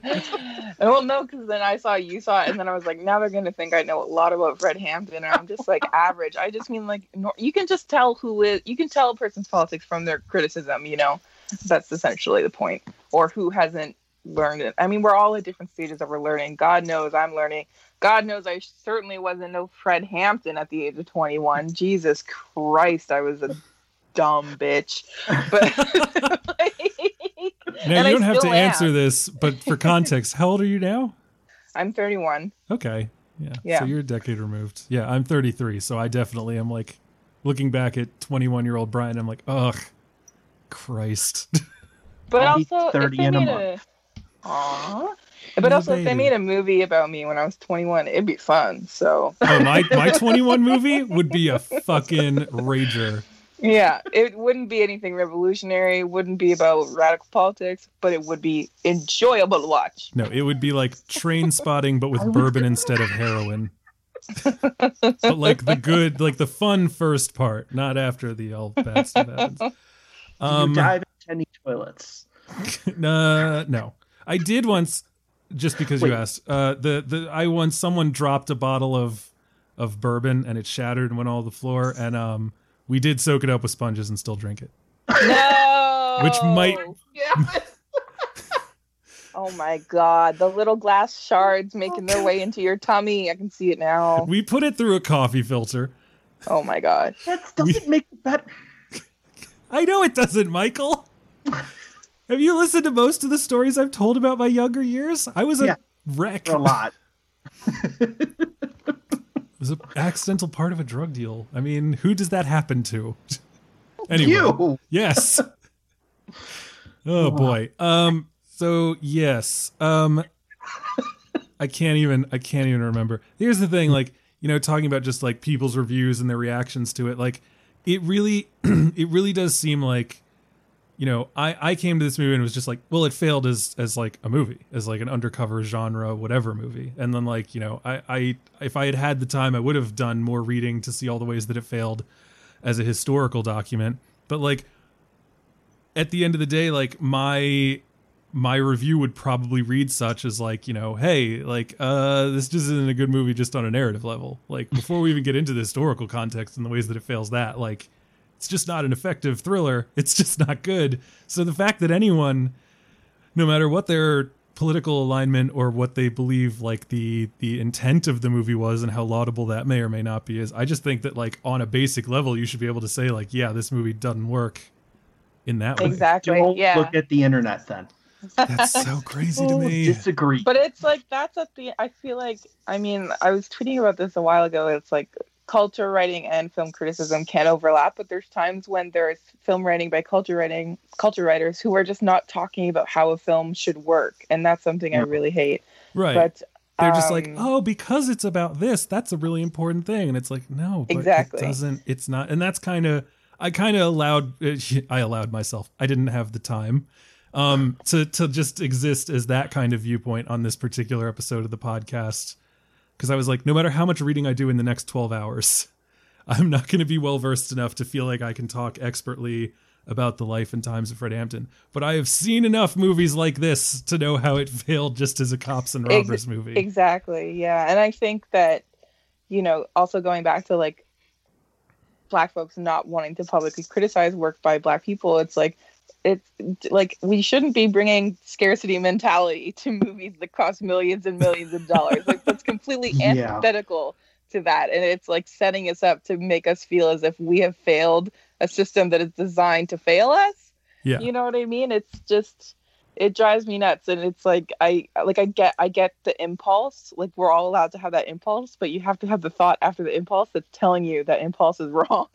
well, no, because then I saw you saw it, and then I was like, now they're gonna think I know a lot about Fred Hampton, and I'm just like average. I just mean like nor- you can just tell who is you can tell a person's politics from their criticism. You know, that's essentially the point, or who hasn't learned it. I mean, we're all at different stages of our learning. God knows I'm learning. God knows I certainly wasn't no Fred Hampton at the age of 21. Jesus Christ, I was a dumb bitch. But now And I you don't have to still answer this, but for context, how old are you now? I'm 31. Okay. Yeah. Yeah. So you're a decade removed. Yeah, I'm 33, so I definitely am like looking back at 21 year old Brian. I'm like, ugh, Christ. But I'll also, 30 if they in a made month. Aw. But He's a also, if they made a movie about me when I was 21, it'd be fun. So, oh, my my 21 movie would be a fucking rager. Yeah, it wouldn't be anything revolutionary, wouldn't be about radical politics, but it would be enjoyable to watch. No, it would be like Trainspotting, but with bourbon instead of heroin. but like the good, like the fun first part, not after the all bad stuff happens. you Um, dive into any toilets. Uh, no, I did once, just because you asked. Uh, the the I once someone dropped a bottle of of bourbon and it shattered and went all over the floor. And um, we did soak it up with sponges and still drink it. No. Which might- Yeah. Oh my god, the little glass shards making their way into your tummy. I can see it now. We put it through a coffee filter. Oh my gosh. that doesn't make it better. I know it doesn't, Michael. Have you listened to most of the stories I've told about my younger years? I was a Yeah. wreck. A lot. It was an accidental part of a drug deal. I mean, who does that happen to? anyway, You. yes. Oh boy. Um. So yes. Um. I can't even. I can't even remember. Here's the thing. Like you know, talking about just like people's reviews and their reactions to it. Like it really, it really does seem like. You know, I, I came to this movie and was just like, well, it failed as as like a movie, as like an undercover genre, whatever movie. And then like, you know, I, I if I had had the time, I would have done more reading to see all the ways that it failed as a historical document. But like at the end of the day, like my my review would probably read such as like, you know, hey, like uh this just isn't a good movie just on a narrative level. Like before we even get into the historical context and the ways that it fails that, like it's just not an effective thriller. It's just not good. So the fact that anyone no matter what their political alignment or what they believe like the the intent of the movie was and how laudable that may or may not be is I just think that like on a basic level you should be able to say like yeah this movie doesn't work in that way. Exactly. Don't yeah. look at the internet then. That's so crazy to me. Disagree. But it's like that's at the I feel like I mean I was tweeting about this a while ago. It's like culture writing and film criticism can overlap, but there's times when there's film writing by culture writing culture writers who are just not talking about how a film should work, and that's something I really hate. right. But They're just like, um, oh, because it's about this, that's a really important thing, and it's like, no, but Exactly. It doesn't. It's not, and that's kind of. I kind of allowed. I allowed myself. I didn't have the time, um, to to just exist as that kind of viewpoint on this particular episode of the podcast, because I was like, no matter how much reading I do in the next twelve hours, I'm not going to be well versed enough to feel like I can talk expertly about the life and times of Fred Hampton. But I have seen enough movies like this to know how it failed just as a cops and robbers movie. Exactly. Yeah. And I think that, you know, also going back to like black folks not wanting to publicly criticize work by black people, it's like, it's like we shouldn't be bringing scarcity mentality to movies that cost millions and millions of dollars. like that's completely Yeah. antithetical to that. And it's like setting us up to make us feel as if we have failed a system that is designed to fail us. Yeah. You know what I mean? It's just it drives me nuts and it's like i like i get i get the impulse like we're all allowed to have that impulse but you have to have the thought after the impulse that's telling you that impulse is wrong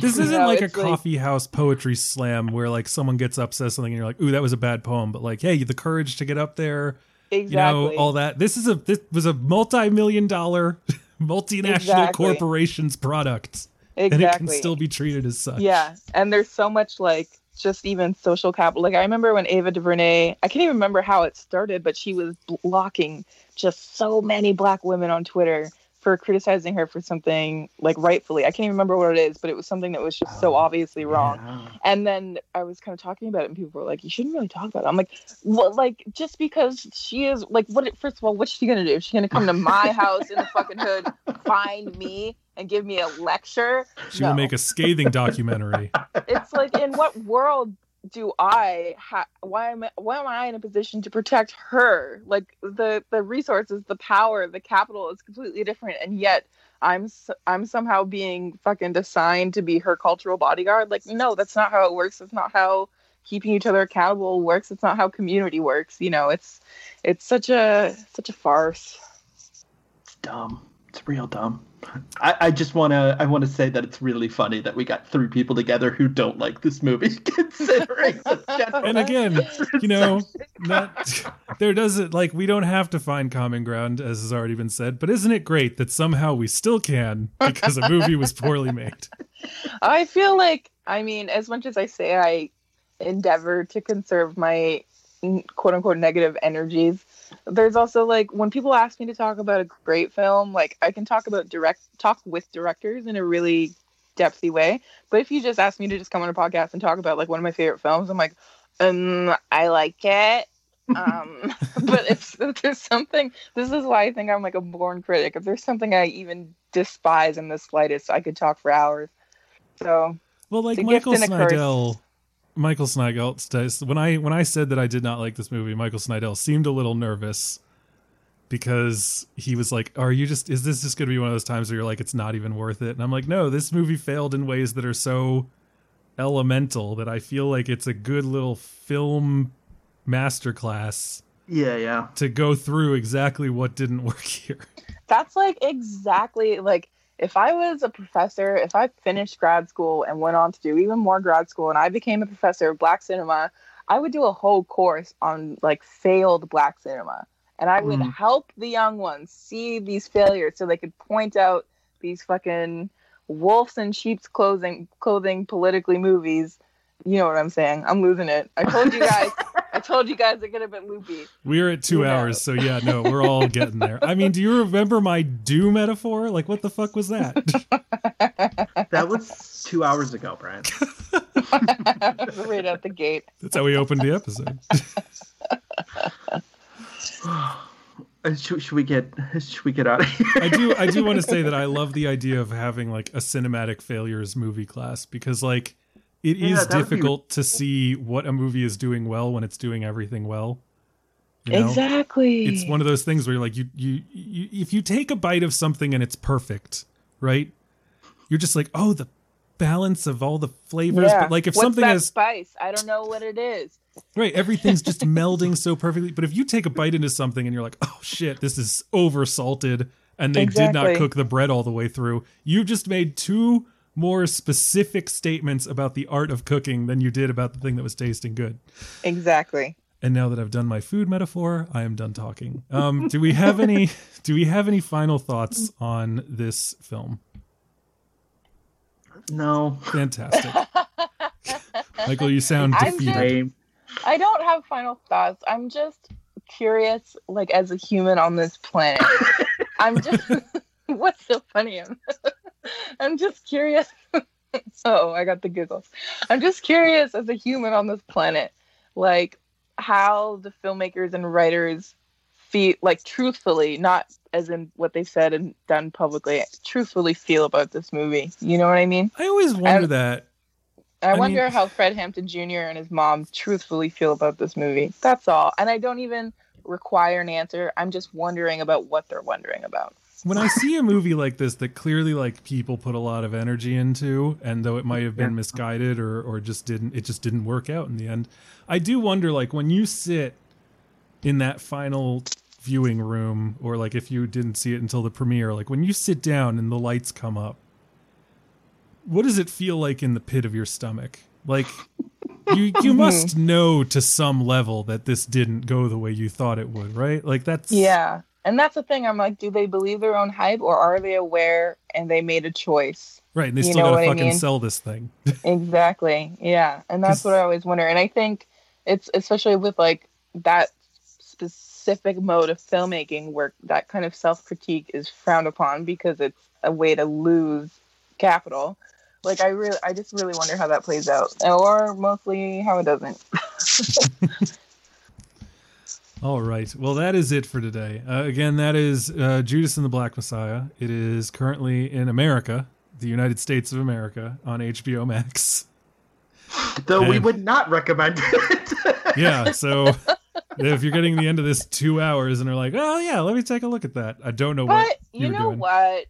This isn't know, like a it's like- coffee house poetry slam where like someone gets up says something and you're like, "Ooh, that was a bad poem," but like, "Hey, the courage to get up there, exactly you know, all that." This is a this was a multi-million dollar multinational Exactly. corporation's product, Exactly. and it can still be treated as such. yeah and there's so much like just even social capital like i remember when ava duvernay i can't even remember how it started but she was blocking just so many black women on twitter for criticizing her for something like rightfully i can't even remember what it is but it was something that was just so Oh, obviously wrong Yeah. And then I was kind of talking about it, and people were like, "You shouldn't really talk about it." I'm like, "Well, like just because she is like, what? First of all, what's she gonna do? Is she gonna come to my house in the fucking hood, find me, and give me a lecture? she will make a scathing documentary. It's like, in what world do I? Ha- why am I, why am I in a position to protect her? Like the the resources, the power, the capital is completely different, and yet. I'm I'm somehow being fucking assigned to be her cultural bodyguard. Like, no, that's not how it works. That's not how keeping each other accountable works. It's not how community works. You know, it's it's such a such a farce. It's dumb. It's real dumb. I, I just wanna I wanna say that it's really funny that we got three people together who don't like this movie, considering And again, you know, not there doesn't like we don't have to find common ground as has already been said, but isn't it great that somehow we still can because a movie was poorly made? I feel like I mean, as much as I say I endeavor to conserve my quote unquote negative energies, there's also like when people ask me to talk about a great film, like I can talk about direct talk with directors in a really depthy way. But if you just ask me to just come on a podcast and talk about like one of my favorite films, I'm like, um, I like it. Um, but if, if there's something, this is why I think I'm like a born critic. If there's something I even despise in the slightest, I could talk for hours. So Well, like Michael and a curse. Snydel, Michael Snydel says when I when I said that I did not like this movie, Michael Snydel seemed a little nervous because he was like, "Are you just? Is this just going to be one of those times where you're like, it's not even worth it?" And I'm like, "No, this movie failed in ways that are so elemental that I feel like it's a good little film masterclass Yeah, yeah. to go through exactly what didn't work here." that's like exactly like if I was a professor, if I finished grad school and went on to do even more grad school and I became a professor of black cinema, I would do a whole course on like failed black cinema. And I would Mm. help the young ones see these failures so they could point out these fucking wolves in sheep's clothing clothing politically movies. You know what I'm saying? I'm losing it. I told you guys I told you guys I get a bit loopy. We're at two Yeah. hours, so yeah, no, we're all getting there. I mean, do you remember my do metaphor? Like, what the fuck was that? That was two hours ago, Brian. right out the gate. That's how we opened the episode. Uh, Should, should we get should we get out of here? I do, I do want to say that I love the idea of having like a cinematic failures movie class because like it is Yeah, be difficult to see what a movie is doing well when it's doing everything well. You know? Exactly. It's one of those things where you're like you, you you if you take a bite of something and it's perfect, right? You're just like, oh, the balance of all the flavors. But like if What's something that has spice, I don't know what it is. Right, everything's just melding so perfectly. But if you take a bite into something and you're like, "Oh shit, this is over salted," and they did not cook the bread all the way through, you've just made two more specific statements about the art of cooking than you did about the thing that was tasting good. Exactly. And now that I've done my food metaphor, I am done talking. Um, do we have any? Do we have any final thoughts on this film? No. Fantastic, Michael. You sound defeated. Lame. I don't have final thoughts. I'm just curious, like as a human on this planet. I'm just what's so funny? I'm, just curious. oh, I got the giggles. I'm just curious as a human on this planet, like how the filmmakers and writers feel like truthfully, not as in what they said and done publicly, truthfully feel about this movie. You know what I mean? I always wonder I- that. I, I wonder mean- how Fred Hampton Jr. and his mom truthfully feel about this movie. That's all. And I don't even require an answer. I'm just wondering about what they're wondering about. When I see a movie like this that clearly like people put a lot of energy into, and though it might have been misguided or or just didn't it just didn't work out in the end, I do wonder like when you sit in that final viewing room, or like if you didn't see it until the premiere, like when you sit down and the lights come up, what does it feel like in the pit of your stomach? Like you you must hmm. know to some level that this didn't go the way you thought it would, right? Like that's Yeah. And that's the thing. I'm like, do they believe their own hype or are they aware and they made a choice? right. And they You still gotta what I fucking mean? sell this thing. exactly. Yeah. And that's what I always wonder. And I think it's especially with like that specific mode of filmmaking where that kind of self critique is frowned upon because it's a way to lose capital. Like I really, I just really wonder how that plays out, or mostly how it doesn't. All right. Well, that is it for today. Uh, again, that is uh, Judas and the Black Messiah. It is currently in America, the United States of America, on HBO Max. Though we would not recommend it. Yeah. So if you're getting the end of this two hours and are like, oh, yeah, let me take a look at that. I don't know But what you you're know doing. what?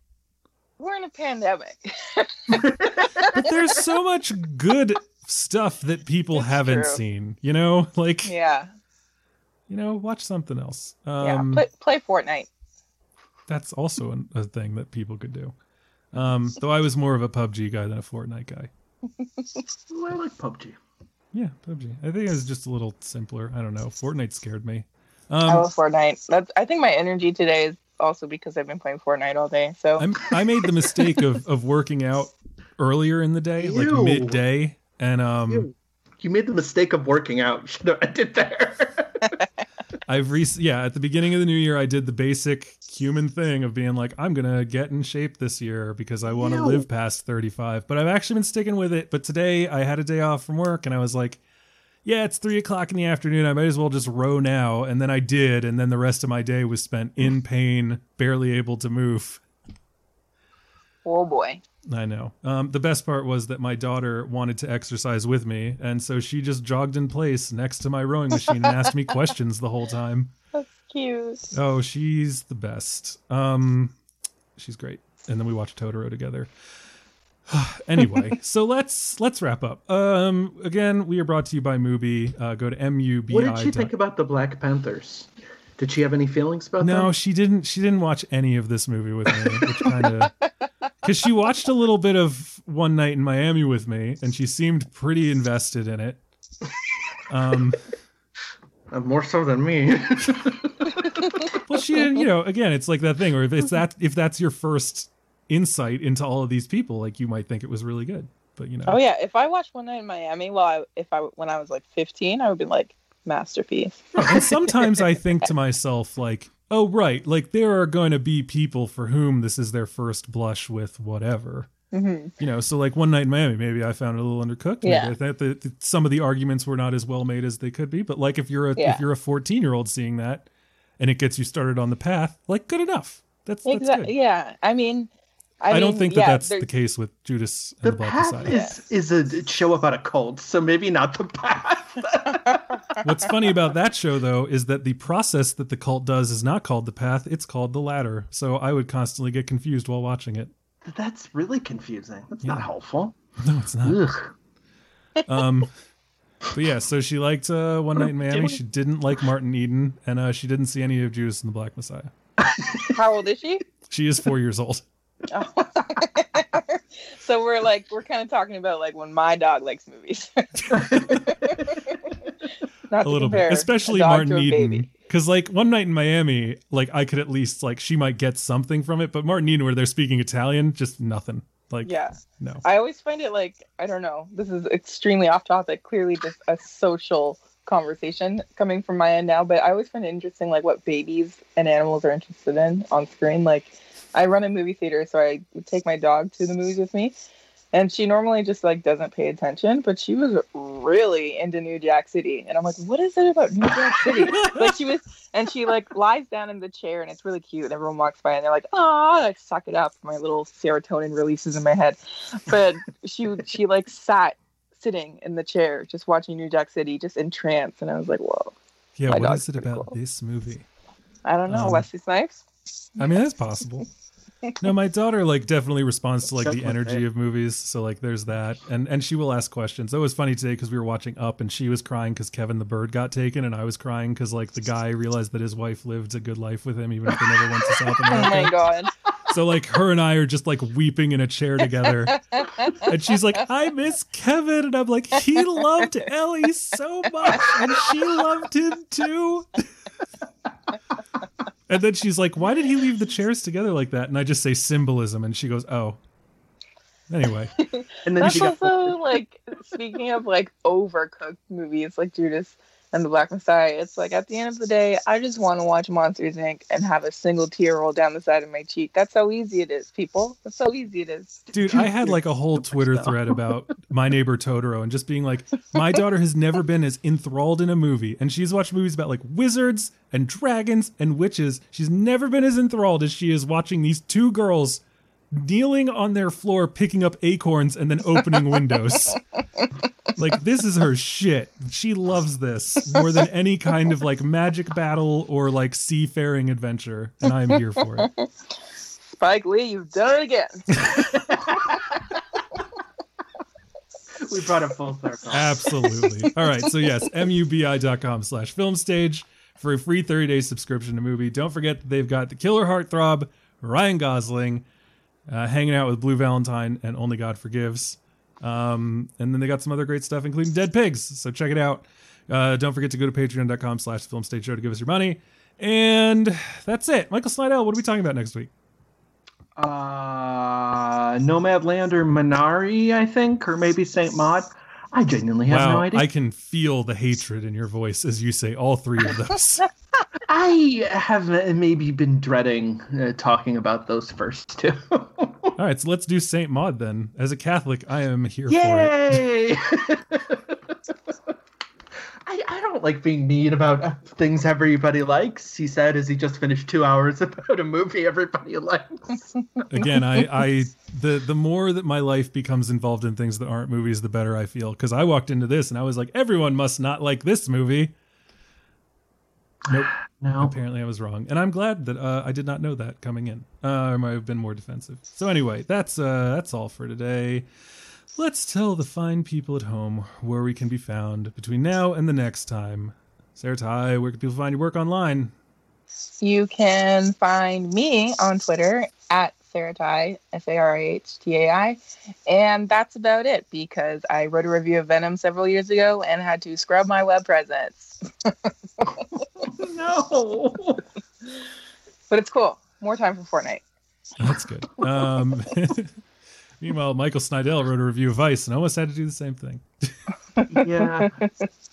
We're in a pandemic. But there's so much good stuff that people It's haven't true. seen, you know? Like, yeah, you know, watch something else. yeah. Um, Play, play Fortnite. that's also an, a thing that people could do. Um, though I was more of a PUBG guy than a Fortnite guy. Ooh, I like PUBG. Yeah, PUBG. I think it was just a little simpler. I don't know. Fortnite scared me. I Um, love Fortnite. That's. I think my energy today is also because I've been playing Fortnite all day. So I'm, I made the mistake of, of working out earlier in the day, like midday, and um, You, you made the mistake of working out. You should have ended there. I've re- yeah, at the beginning of the new year, I did the basic human thing of being like, I'm gonna get in shape this year because I want to live past 35. But I've actually been sticking with it. But today I had a day off from work, and I was like, yeah, it's three o'clock in the afternoon. I might as well just row now. And then I did, and then the rest of my day was spent in pain, barely able to move. oh boy. I know. Um, the best part was that my daughter wanted to exercise with me, and so she just jogged in place next to my rowing machine and asked me questions the whole time. That's cute. Oh, she's the best. Um, she's great. And then we watched Totoro together. anyway, so let's let's wrap up. Um, again, we are brought to you by Mubi. Uh, go to mubi. What did she think about the Black Panthers? Did she have any feelings about No, them? she didn't. She didn't watch any of this movie with me, which kind of because she watched a little bit of One Night in Miami with me, and she seemed pretty invested in it. Um, Uh, more so than me. well, she didn't. You know, again, it's like that thing, or if it's that, if that's your first insight into all of these people, like you might think it was really good, but you know, Oh yeah, if I watched One Night in Miami, well, I, if I when I was like 15, I would be like masterpiece. and sometimes I think to myself, like, oh, right, like there are going to be people for whom this is their first blush with whatever. hmm You know, so like one night in Miami, maybe I found it a little undercooked. Maybe Yeah. I thought that some of the arguments were not as well made as they could be. But like if you're a Yeah. if you're a 14 year old seeing that, and it gets you started on the path, like good enough. That's, that's Exactly. good. Yeah. I mean, I, I, don't think that yeah, that's the case with Judas and the the, Black path Messiah. is is a show about a cult, so maybe not the path. What's funny about that show though is that the process that the cult does is not called the path; it's called the ladder. So I would constantly get confused while watching it. That's really confusing. That's not helpful. No, it's not. Ugh. Um, but yeah, so she liked uh, One Night in Miami. She didn't like Martin Eden, and uh, she didn't see any of Judas and the Black Messiah. How old is she? She is four years old. so we're like we're kind of talking about like when my dog likes movies. Not a little bit, especially Martin Eden. Because like one night in Miami, like I could at least like she might get something from it, but Martin Eden, where they're speaking Italian, just nothing. Like Yeah. no. I always find it like I don't know. This is extremely off topic. Clearly, just a social conversation coming from my end now. But I always find it interesting, like what babies and animals are interested in on screen. Like, I run a movie theater, so I would take my dog to the movies with me, and she normally just like doesn't pay attention. But she was really into New Jack City, and I'm like, what is it about New Jack City? like she was, and she like lies down in the chair, and it's really cute. And everyone walks by, and they're like, "Oh, like suck it up." My little serotonin releases in my head, but she she like sat sitting in the chair, just watching New Jack City, just in trance. and I was like, "Whoa!" Yeah, what is it about cool. this movie? I don't know, Um, Wesley Snipes. I mean, that's possible. No, my daughter like definitely responds to like the energy of movies. So like, there's that, and and she will ask questions. That was funny today because we were watching Up, and she was crying because Kevin the bird got taken, and I was crying because like the guy realized that his wife lived a good life with him, even if they never went to South America. Oh my god! so like, her and I are just like weeping in a chair together, and she's like, "I miss Kevin," and I'm like, "He loved Ellie so much, and she loved him too." And then she's like, "Why did he leave the chairs together like that?" And I just say symbolism, and she goes, "Oh." Anyway, And then That's she got also like speaking of like overcooked movies like Judas and the Black Messiah. It's like at the end of the day, I just want to watch Monsters Inc. and have a single tear roll down the side of my cheek. That's how easy it is, people. That's how easy it is. dude, I had like a whole Twitter thread about my neighbor Totoro, and just being like, my daughter has never been as enthralled in a movie, and she's watched movies about like wizards and dragons and witches. She's never been as enthralled as she is watching these two girls kneeling on their floor picking up acorns and then opening windows. like this is her shit. She loves this more than any kind of like magic battle or like seafaring adventure, and I'm here for it. Spike Lee, you've done it again. we brought it full circle. Absolutely. All right. So yes, mubi.com slash film stage for a free 30 day subscription to Mubi. Don't forget that they've got the killer heartthrob, Ryan Gosling, uh, hanging out with Blue Valentine and Only God Forgives. Um, and then they got some other great stuff, including Dead Pigs. So check it out. Uh, don't forget to go to patreon.com slash film stage show to give us your money. And that's it. Michael Snydel, what are we talking about next week? Uh, Nomadland or Minari, I think, or maybe Saint Maud. I genuinely have wow, no idea. I can feel the hatred in your voice as you say all three of those. I have maybe been dreading uh, talking about those first two. All right, so let's do Saint Maud then. As a Catholic, I am here for it. I, I don't like being mean about things everybody likes, he said as he just finished two hours about a movie everybody likes. Again, I, I the the more that my life becomes involved in things that aren't movies, the better I feel. Because I walked into this and I was like, everyone must not like this movie. Nope. No. Apparently, I was wrong, and I'm glad that uh, I did not know that coming in. Uh, I might have been more defensive. So anyway, that's uh, that's all for today. Let's tell the fine people at home where we can be found between now and the next time. Sarah-Tai, where can people find your work online? You can find me on Twitter at Sarahtai, S A R A H T A I. And that's about it because I wrote a review of Venom several years ago and had to scrub my web presence. no. But it's cool. More time for Fortnite. That's good. Um, meanwhile, Michael Snydel wrote a review of Vice and almost had to do the same thing. yeah.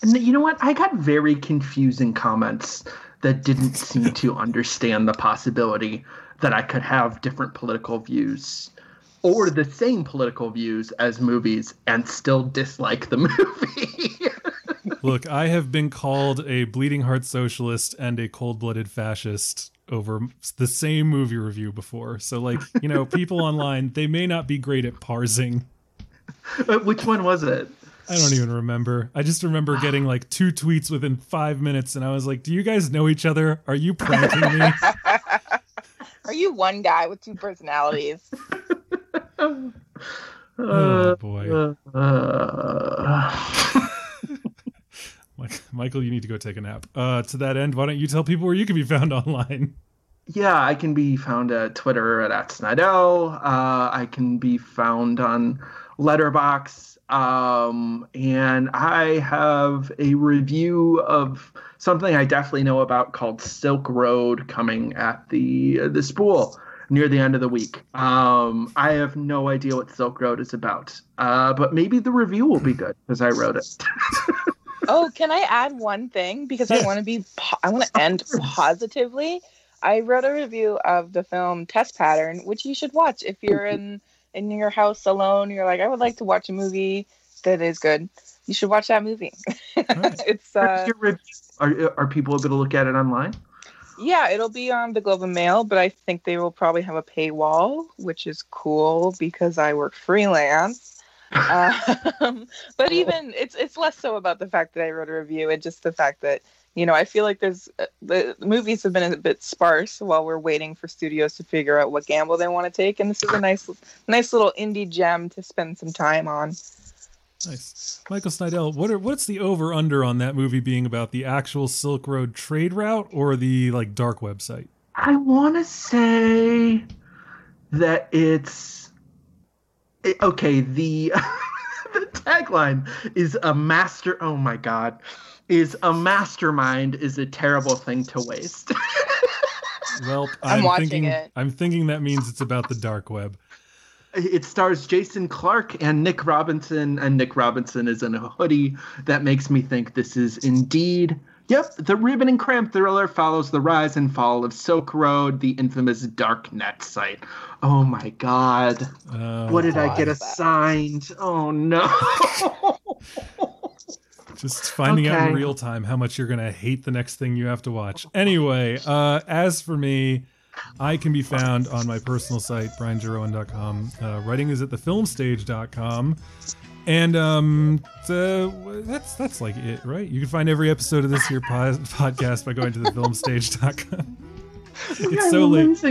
And you know what? I got very confusing comments that didn't seem to understand the possibility that I could have different political views or the same political views as movies and still dislike the movie. Look, I have been called a bleeding heart socialist and a cold blooded fascist over the same movie review before. So, like, you know, people online, they may not be great at parsing. Which one was it? I don't even remember. I just remember getting like two tweets within five minutes, and I was like, "Do you guys know each other? Are you pranking me?" Are you one guy with two personalities? oh boy, Uh, Mike- Michael, you need to go take a nap. Uh, to that end, why don't you tell people where you can be found online? yeah, I can be found at Twitter at, at Snydel. Uh, I can be found on Letterboxd. Um, and I have a review of something I definitely know about called Silk Road coming at the the spool near the end of the week. Um, I have no idea what Silk Road is about, uh, but maybe the review will be good because I wrote it. Oh, can I add one thing because I want to be po- I want to end positively. I wrote a review of the film Test Pattern, which you should watch if you're in in your house alone. You're like, I would like to watch a movie that is good. You should watch that movie. Right. it's uh, Your review- are, are people able to look at it online? yeah, it'll be on the Globe and Mail, but I think they will probably have a paywall, which is cool because I work freelance. Um, but even it's it's less so about the fact that I wrote a review and just the fact that you know I feel like there's uh, the, the movies have been a bit sparse while we're waiting for studios to figure out what gamble they want to take, and this is a nice nice little indie gem to spend some time on. Nice, Michael Snydel. What are what's the over under on that movie being about the actual Silk Road trade route or the like dark website? I want to say that it's it- Eh, okay. The the tagline is a master. Oh my god, is a mastermind is a terrible thing to waste. Well, I'm I'm, watching thinking it. I'm thinking that means it's about the dark web. it stars Jason Clarke and Nick Robinson, and Nick Robinson is in a hoodie. That makes me think this is indeed. Yep, the Ribbon and Cramp thriller follows the rise and fall of Silk Road, the infamous dark net site. Oh my god. Uh, What did I get assigned? Oh no. Just finding out in real time how much you're gonna hate the next thing you have to watch. Anyway, uh, as for me, I can be found on my personal site, brianjroan.com. Uh, writing is at thefilmstage.com. And um, the, that's that's like it, right? You can find every episode of this here po- podcast by going to thefilmstage.com. it's so late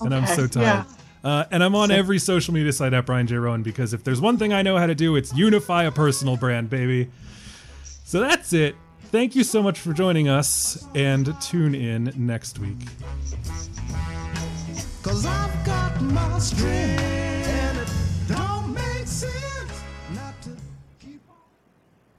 and I'm so tired. Uh, and I'm on every social media site at Brian J. Roan because if there's one thing I know how to do, it's unify a personal brand, baby. So that's it. Thank you so much for joining us, and tune in next week.